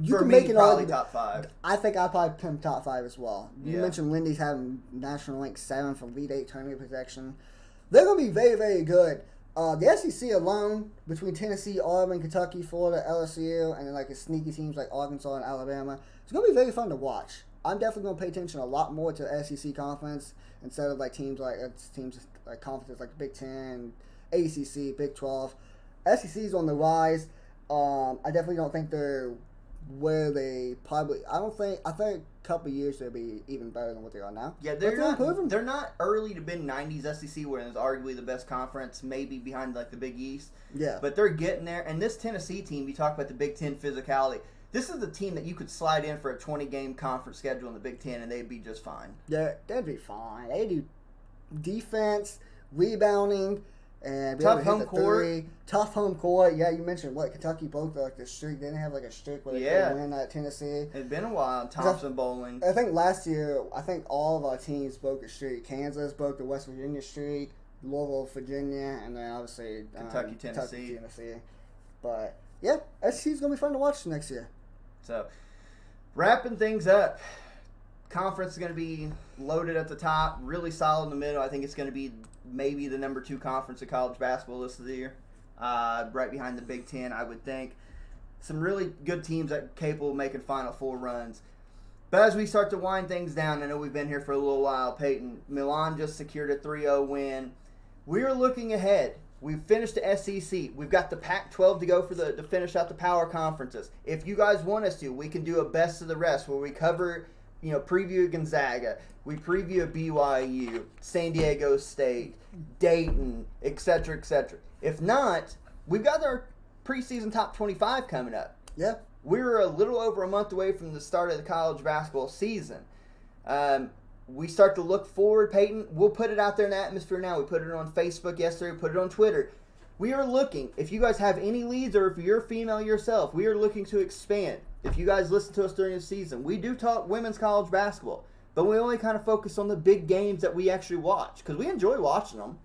You For can me, make an probably argument. top five. I think I probably put him top five as well. You Yeah. mentioned Lindy's having national rank seven for lead eight tournament protection. They're gonna be very very good. Uh, the SEC alone, between Tennessee, Auburn, Kentucky, Florida, LSU, and then like the sneaky teams like Arkansas and Alabama, it's gonna be very fun to watch. I'm definitely gonna pay attention a lot more to the SEC conference instead of like teams like it's teams like conferences like Big Ten, ACC, Big Twelve. SEC's on the rise. Um, I definitely don't think they're where they probably. I don't think. I think a couple years they'll be even better than what they are now. Yeah, But they're not. improving. They're not early to mid '90s SEC, where it's arguably the best conference, maybe behind like the Big East. Yeah. But they're getting there. And this Tennessee team, you talk about the Big Ten physicality. This is the team that you could slide in for a 20 game conference schedule in the Big Ten, and they'd be just fine. Yeah, that'd be fine. They do defense, rebounding, and Tough home court. three. Tough home court. Yeah, you mentioned what Kentucky broke like the streak. They didn't have like a streak where they Yeah. could win at Tennessee. It's been a while. Thompson Boling. I think last year, I think all of our teams broke a streak. Kansas broke the West Virginia streak, Louisville, Virginia, and then obviously um, Kentucky, Tennessee. Tennessee. But yeah, SEC's gonna be fun to watch next year. So, wrapping things up, conference is going to be loaded at the top, really solid in the middle. I think it's going to be maybe the number two conference of college basketball this year, uh, right behind the Big Ten, I would think. Some really good teams that capable of making Final Four runs. But as we start to wind things down, I know we've been here for a little while. Peyton, Milan just secured a 3 0 win. We're looking ahead. We've finished the SEC. We've got the Pac 12 to go for the to finish out the power conferences. If you guys want us to, we can do a best of the rest where we cover, you know, preview Gonzaga, we preview BYU, San Diego State, Dayton, etc., etc. If not, we've got our preseason top 25 coming up Yeah, we're a little over a month away from the start of the college basketball season. Um, we start to look forward, Peyton. We'll put it out there in the atmosphere now. We put it on Facebook yesterday, we put it on Twitter. We are looking, if you guys have any leads or if you're female yourself, we are looking to expand. If you guys listen to us during the season, we do talk women's college basketball, but we only kind of focus on the big games that we actually watch because we enjoy watching them.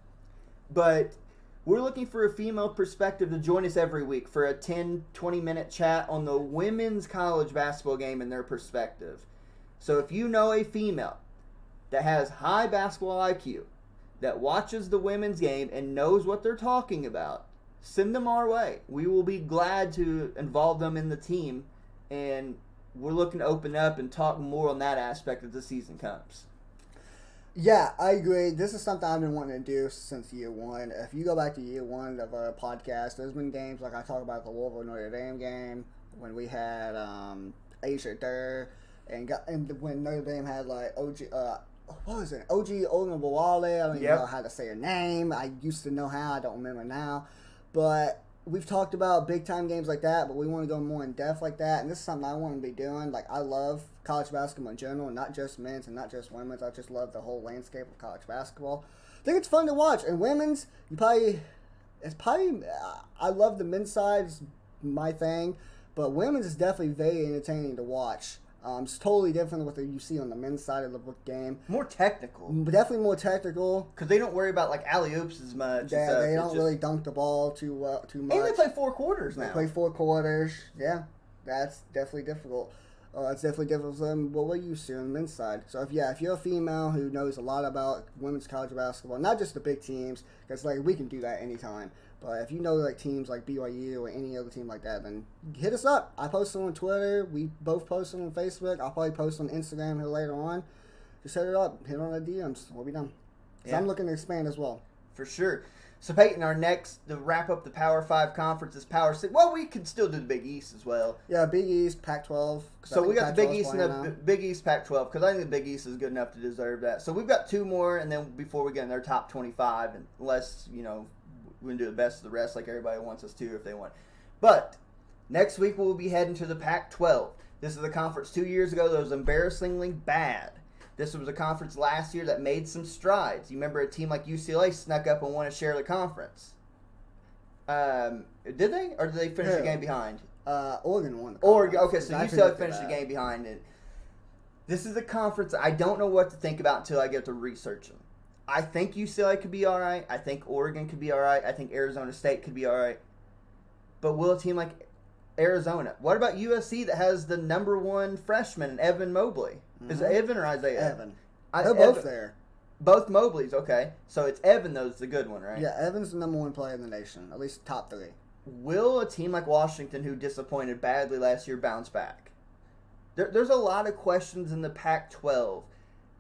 But We're looking for a female perspective to join us every week for a 10, 20 minute chat on the women's college basketball game and their perspective. So if you know a female that has high basketball IQ, that watches the women's game and knows what they're talking about, send them our way. We will be glad to involve them in the team, and we're looking to open up and talk more on that aspect as the season comes. Yeah, I agree. This is something I've been wanting to do since year one. If you go back to year one of our podcast, there's been games like I talked about the Louisville Notre Dame game when we had um, Asia there, and got and when Notre Dame had like OG. Uh, what was it? OG Ogunbowale. I don't even Yep. know how to say her name. I used to know how. I don't remember now. But we've talked about big time games like that, but we want to go more in depth like that. And this is something I want to be doing. Like I love college basketball in general, not just men's and not just women's. I just love the whole landscape of college basketball. I think it's fun to watch. And women's, you probably it's probably I love the men's side, it's my thing, but women's is definitely very entertaining to watch. Um, it's totally different with what you see on the men's side of the game. More technical. But definitely more technical. Because they don't worry about like alley oops as much. Yeah, they don't just- really dunk the ball too uh, too much. And they play four quarters They now. play four quarters. Yeah, that's definitely difficult. Uh, it's definitely different than what we're used to on the men's side. So if yeah, if you're a female who knows a lot about women's college basketball, not just the big teams, because like we can do that anytime. But if you know like teams like BYU or any other team like that, then hit us up. I post them on Twitter. We both post them on Facebook. I'll probably post on Instagram here later on. Just hit it up. Hit on the DMs. We'll be done. Yeah. I'm looking to expand as well. For sure. So Peyton, our next to wrap up the Power Five conference is Power Six. Well, we can still do the Big East as well. Yeah, Big East, Pac-12. So we got the Big East and the now. Big East Pac-12 because I think the Big East is good enough to deserve that. So we've got two more, and then before we get in their top 25, unless you know we can do the best of the rest like everybody wants us to if they want. But next week we'll be heading to the Pac-12. This is a conference two years ago that was embarrassingly bad. This was a conference last year that made some strides. You remember a team like UCLA snuck up and won to share of the conference. Um, did they, or did they finish the game behind? Uh, Oregon won. The Oregon. Okay, so I UCLA finished the game behind it. This is a conference I don't know what to think about until I get to researching. I think UCLA could be all right. I think Oregon could be all right. I think Arizona State could be all right. But will a team like Arizona? What about USC that has the number one freshman, Evan Mobley? Is it Mhm. Evan or Isaiah? Evan. I, They're both Evan- there. Both Mobleys. Okay, so it's Evan. Those the good one, right? Yeah, Evan's the number one player in the nation, at least top three. will a team like Washington, who disappointed badly last year, bounce back? There, there's a lot of questions in the Pac-12.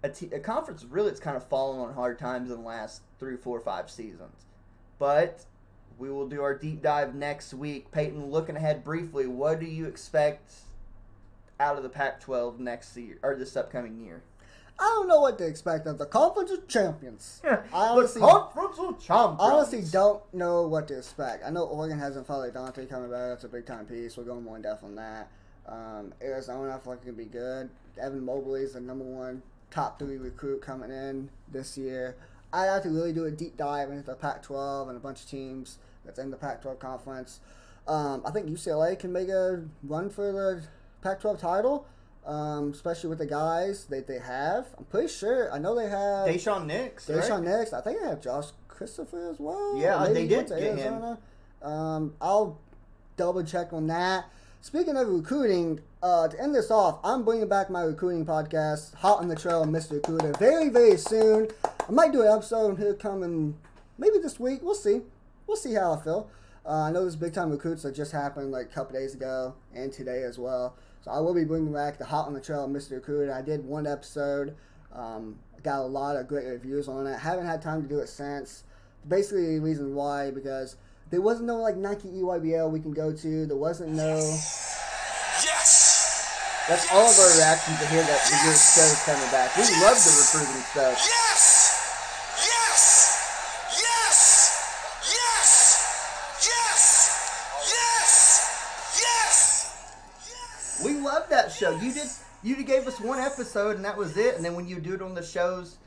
A, conference really it's kind of fallen on hard times in the last three, four, five seasons. But we will do our deep dive next week. Peyton, looking ahead briefly, what do you expect out of the Pac-12 next year or this upcoming year? I don't know what to expect of the conference of champions. I the honestly, conference of champions. honestly don't know what to expect. I know Oregon hasn't followed Dante coming back. That's a big time piece. We're going more in depth on that. Um, Arizona, I feel like it could be good. Evan Mobley is the number one top three recruit coming in this year. I'd have to really do a deep dive into the Pac-12 and a bunch of teams that's in the Pac-12 conference. Um, I think UCLA can make a run for the Pac-12 title, um, especially with the guys that they have. I'm pretty sure. I know they have Daishen Nix. right? Deshaun next. I think they have Josh Christopher as well. Yeah, they he did get him. Um, I'll double check on that. Speaking of recruiting, uh, to end this off, I'm bringing back my recruiting podcast, Hot on the Trail, Mr. Recruiter, very, very soon. I might do an episode here coming maybe this week. We'll see. We'll see how I feel. Uh, I know there's big time recruits that just happened like a couple days ago and today as well. So I will be bringing back the Hot on the Trail, Mr. Recruiter. I did one episode. Um, got a lot of great reviews on it. Haven't had time to do it since. Basically, the reason why because there wasn't no like Nike EYBL we can go to. There wasn't no. Yes! That's all of our reactions to hear that the year show's coming back. We love the recruiting stuff. Yes! Yes! Yes! Yes! Yes! Yes! Yes! We love that show. You did you gave us one episode and that was it. And then when you do it on the shows,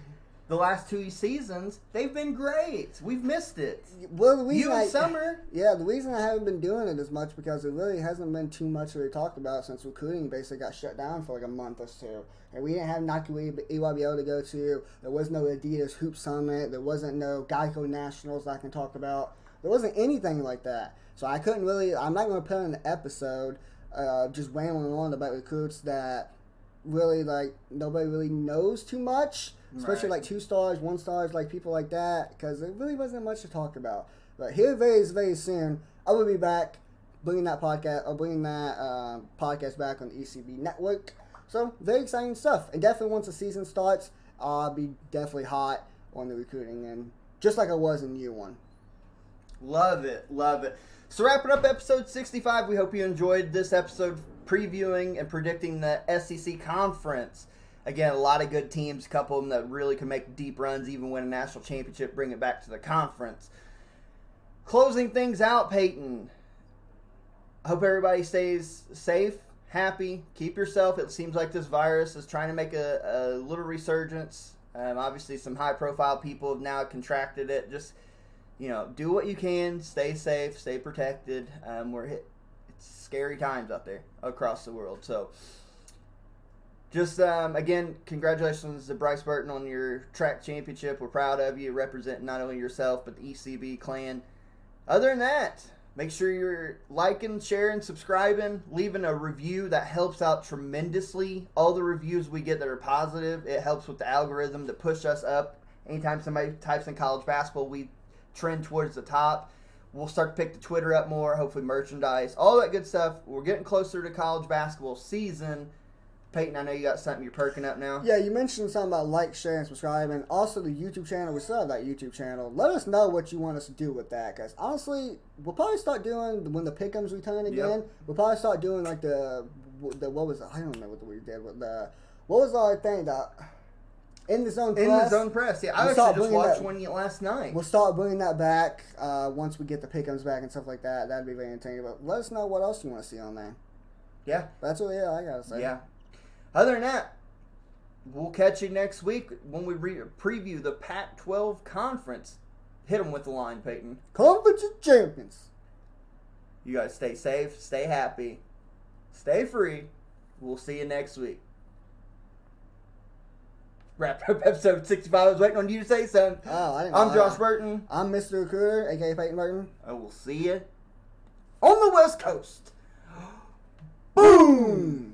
the last two seasons, they've been great. We've missed it. Well, the reason You I, Summer. Yeah, the reason I haven't been doing it as much because it really hasn't been too much really talked about since recruiting basically got shut down for like a month or two. And we didn't have Nike EYBL to go to. There was no Adidas Hoop Summit. There wasn't no Geico Nationals that I can talk about. There wasn't anything like that. So I couldn't really. I'm not going to put in an episode uh, just rambling on about recruits that really like nobody really knows too much, especially Right. like two stars, one stars, like people like that, because there really wasn't much to talk about. But here, very very soon, I will be back bringing that podcast or bringing that uh, podcast back on the ECB network. So very exciting stuff, and definitely once the season starts, I'll be definitely hot on the recruiting and just like I was in year one. Love it, love it. So wrapping up episode 65, we hope you enjoyed this episode previewing and predicting the SEC conference. Again, a lot of good teams, a couple of them that really can make deep runs, even win a national championship, bring it back to the conference. Closing things out, Peyton. I hope everybody stays safe, happy, keep yourself. It seems like this virus is trying to make a, a little resurgence. Um, obviously, some high profile people have now contracted it. Just you know, do what you can, stay safe, stay protected. Um, we're hit. It's scary times out there across the world. So, just um, again, congratulations to Bryce Burton on your track championship. We're proud of you, representing not only yourself but the ECB clan. Other than that, make sure you're liking, sharing, subscribing, leaving a review. That helps out tremendously. All the reviews we get that are positive, it helps with the algorithm to push us up. Anytime somebody types in college basketball, we trend towards the top. We'll start to pick the Twitter up more, hopefully merchandise, all that good stuff. We're getting closer to college basketball season. Peyton, I know you got something you're perking up now. Yeah, you mentioned something about like, share, and subscribe, and also the YouTube channel. We still have that YouTube channel. Let us know what you want us to do with that, because honestly, we'll probably start doing when the pickums return again. We'll probably start doing like the the what was it? I don't know what we did. What the what was our thing? The in the zone In press. the zone press, yeah. I We'll actually just watched that- one last night. We'll start bringing that back uh, once we get the pickums back and stuff like that. That'd be very entertaining. But let us know what else you want to see on there. Yeah, That's what yeah I gotta say. yeah. Other than that, we'll catch you next week when we re- preview the Pac-12 conference. Hit them with the line, Peyton. Conference of Champions. You guys stay safe, stay happy, stay free. We'll see you next week. Wrap up episode 65. I was waiting on you to say something. Oh, I didn't. I'm Josh. Burton. I'm Mr. Recruiter, aka Peyton Burton. I will see you on the West Coast. Boom.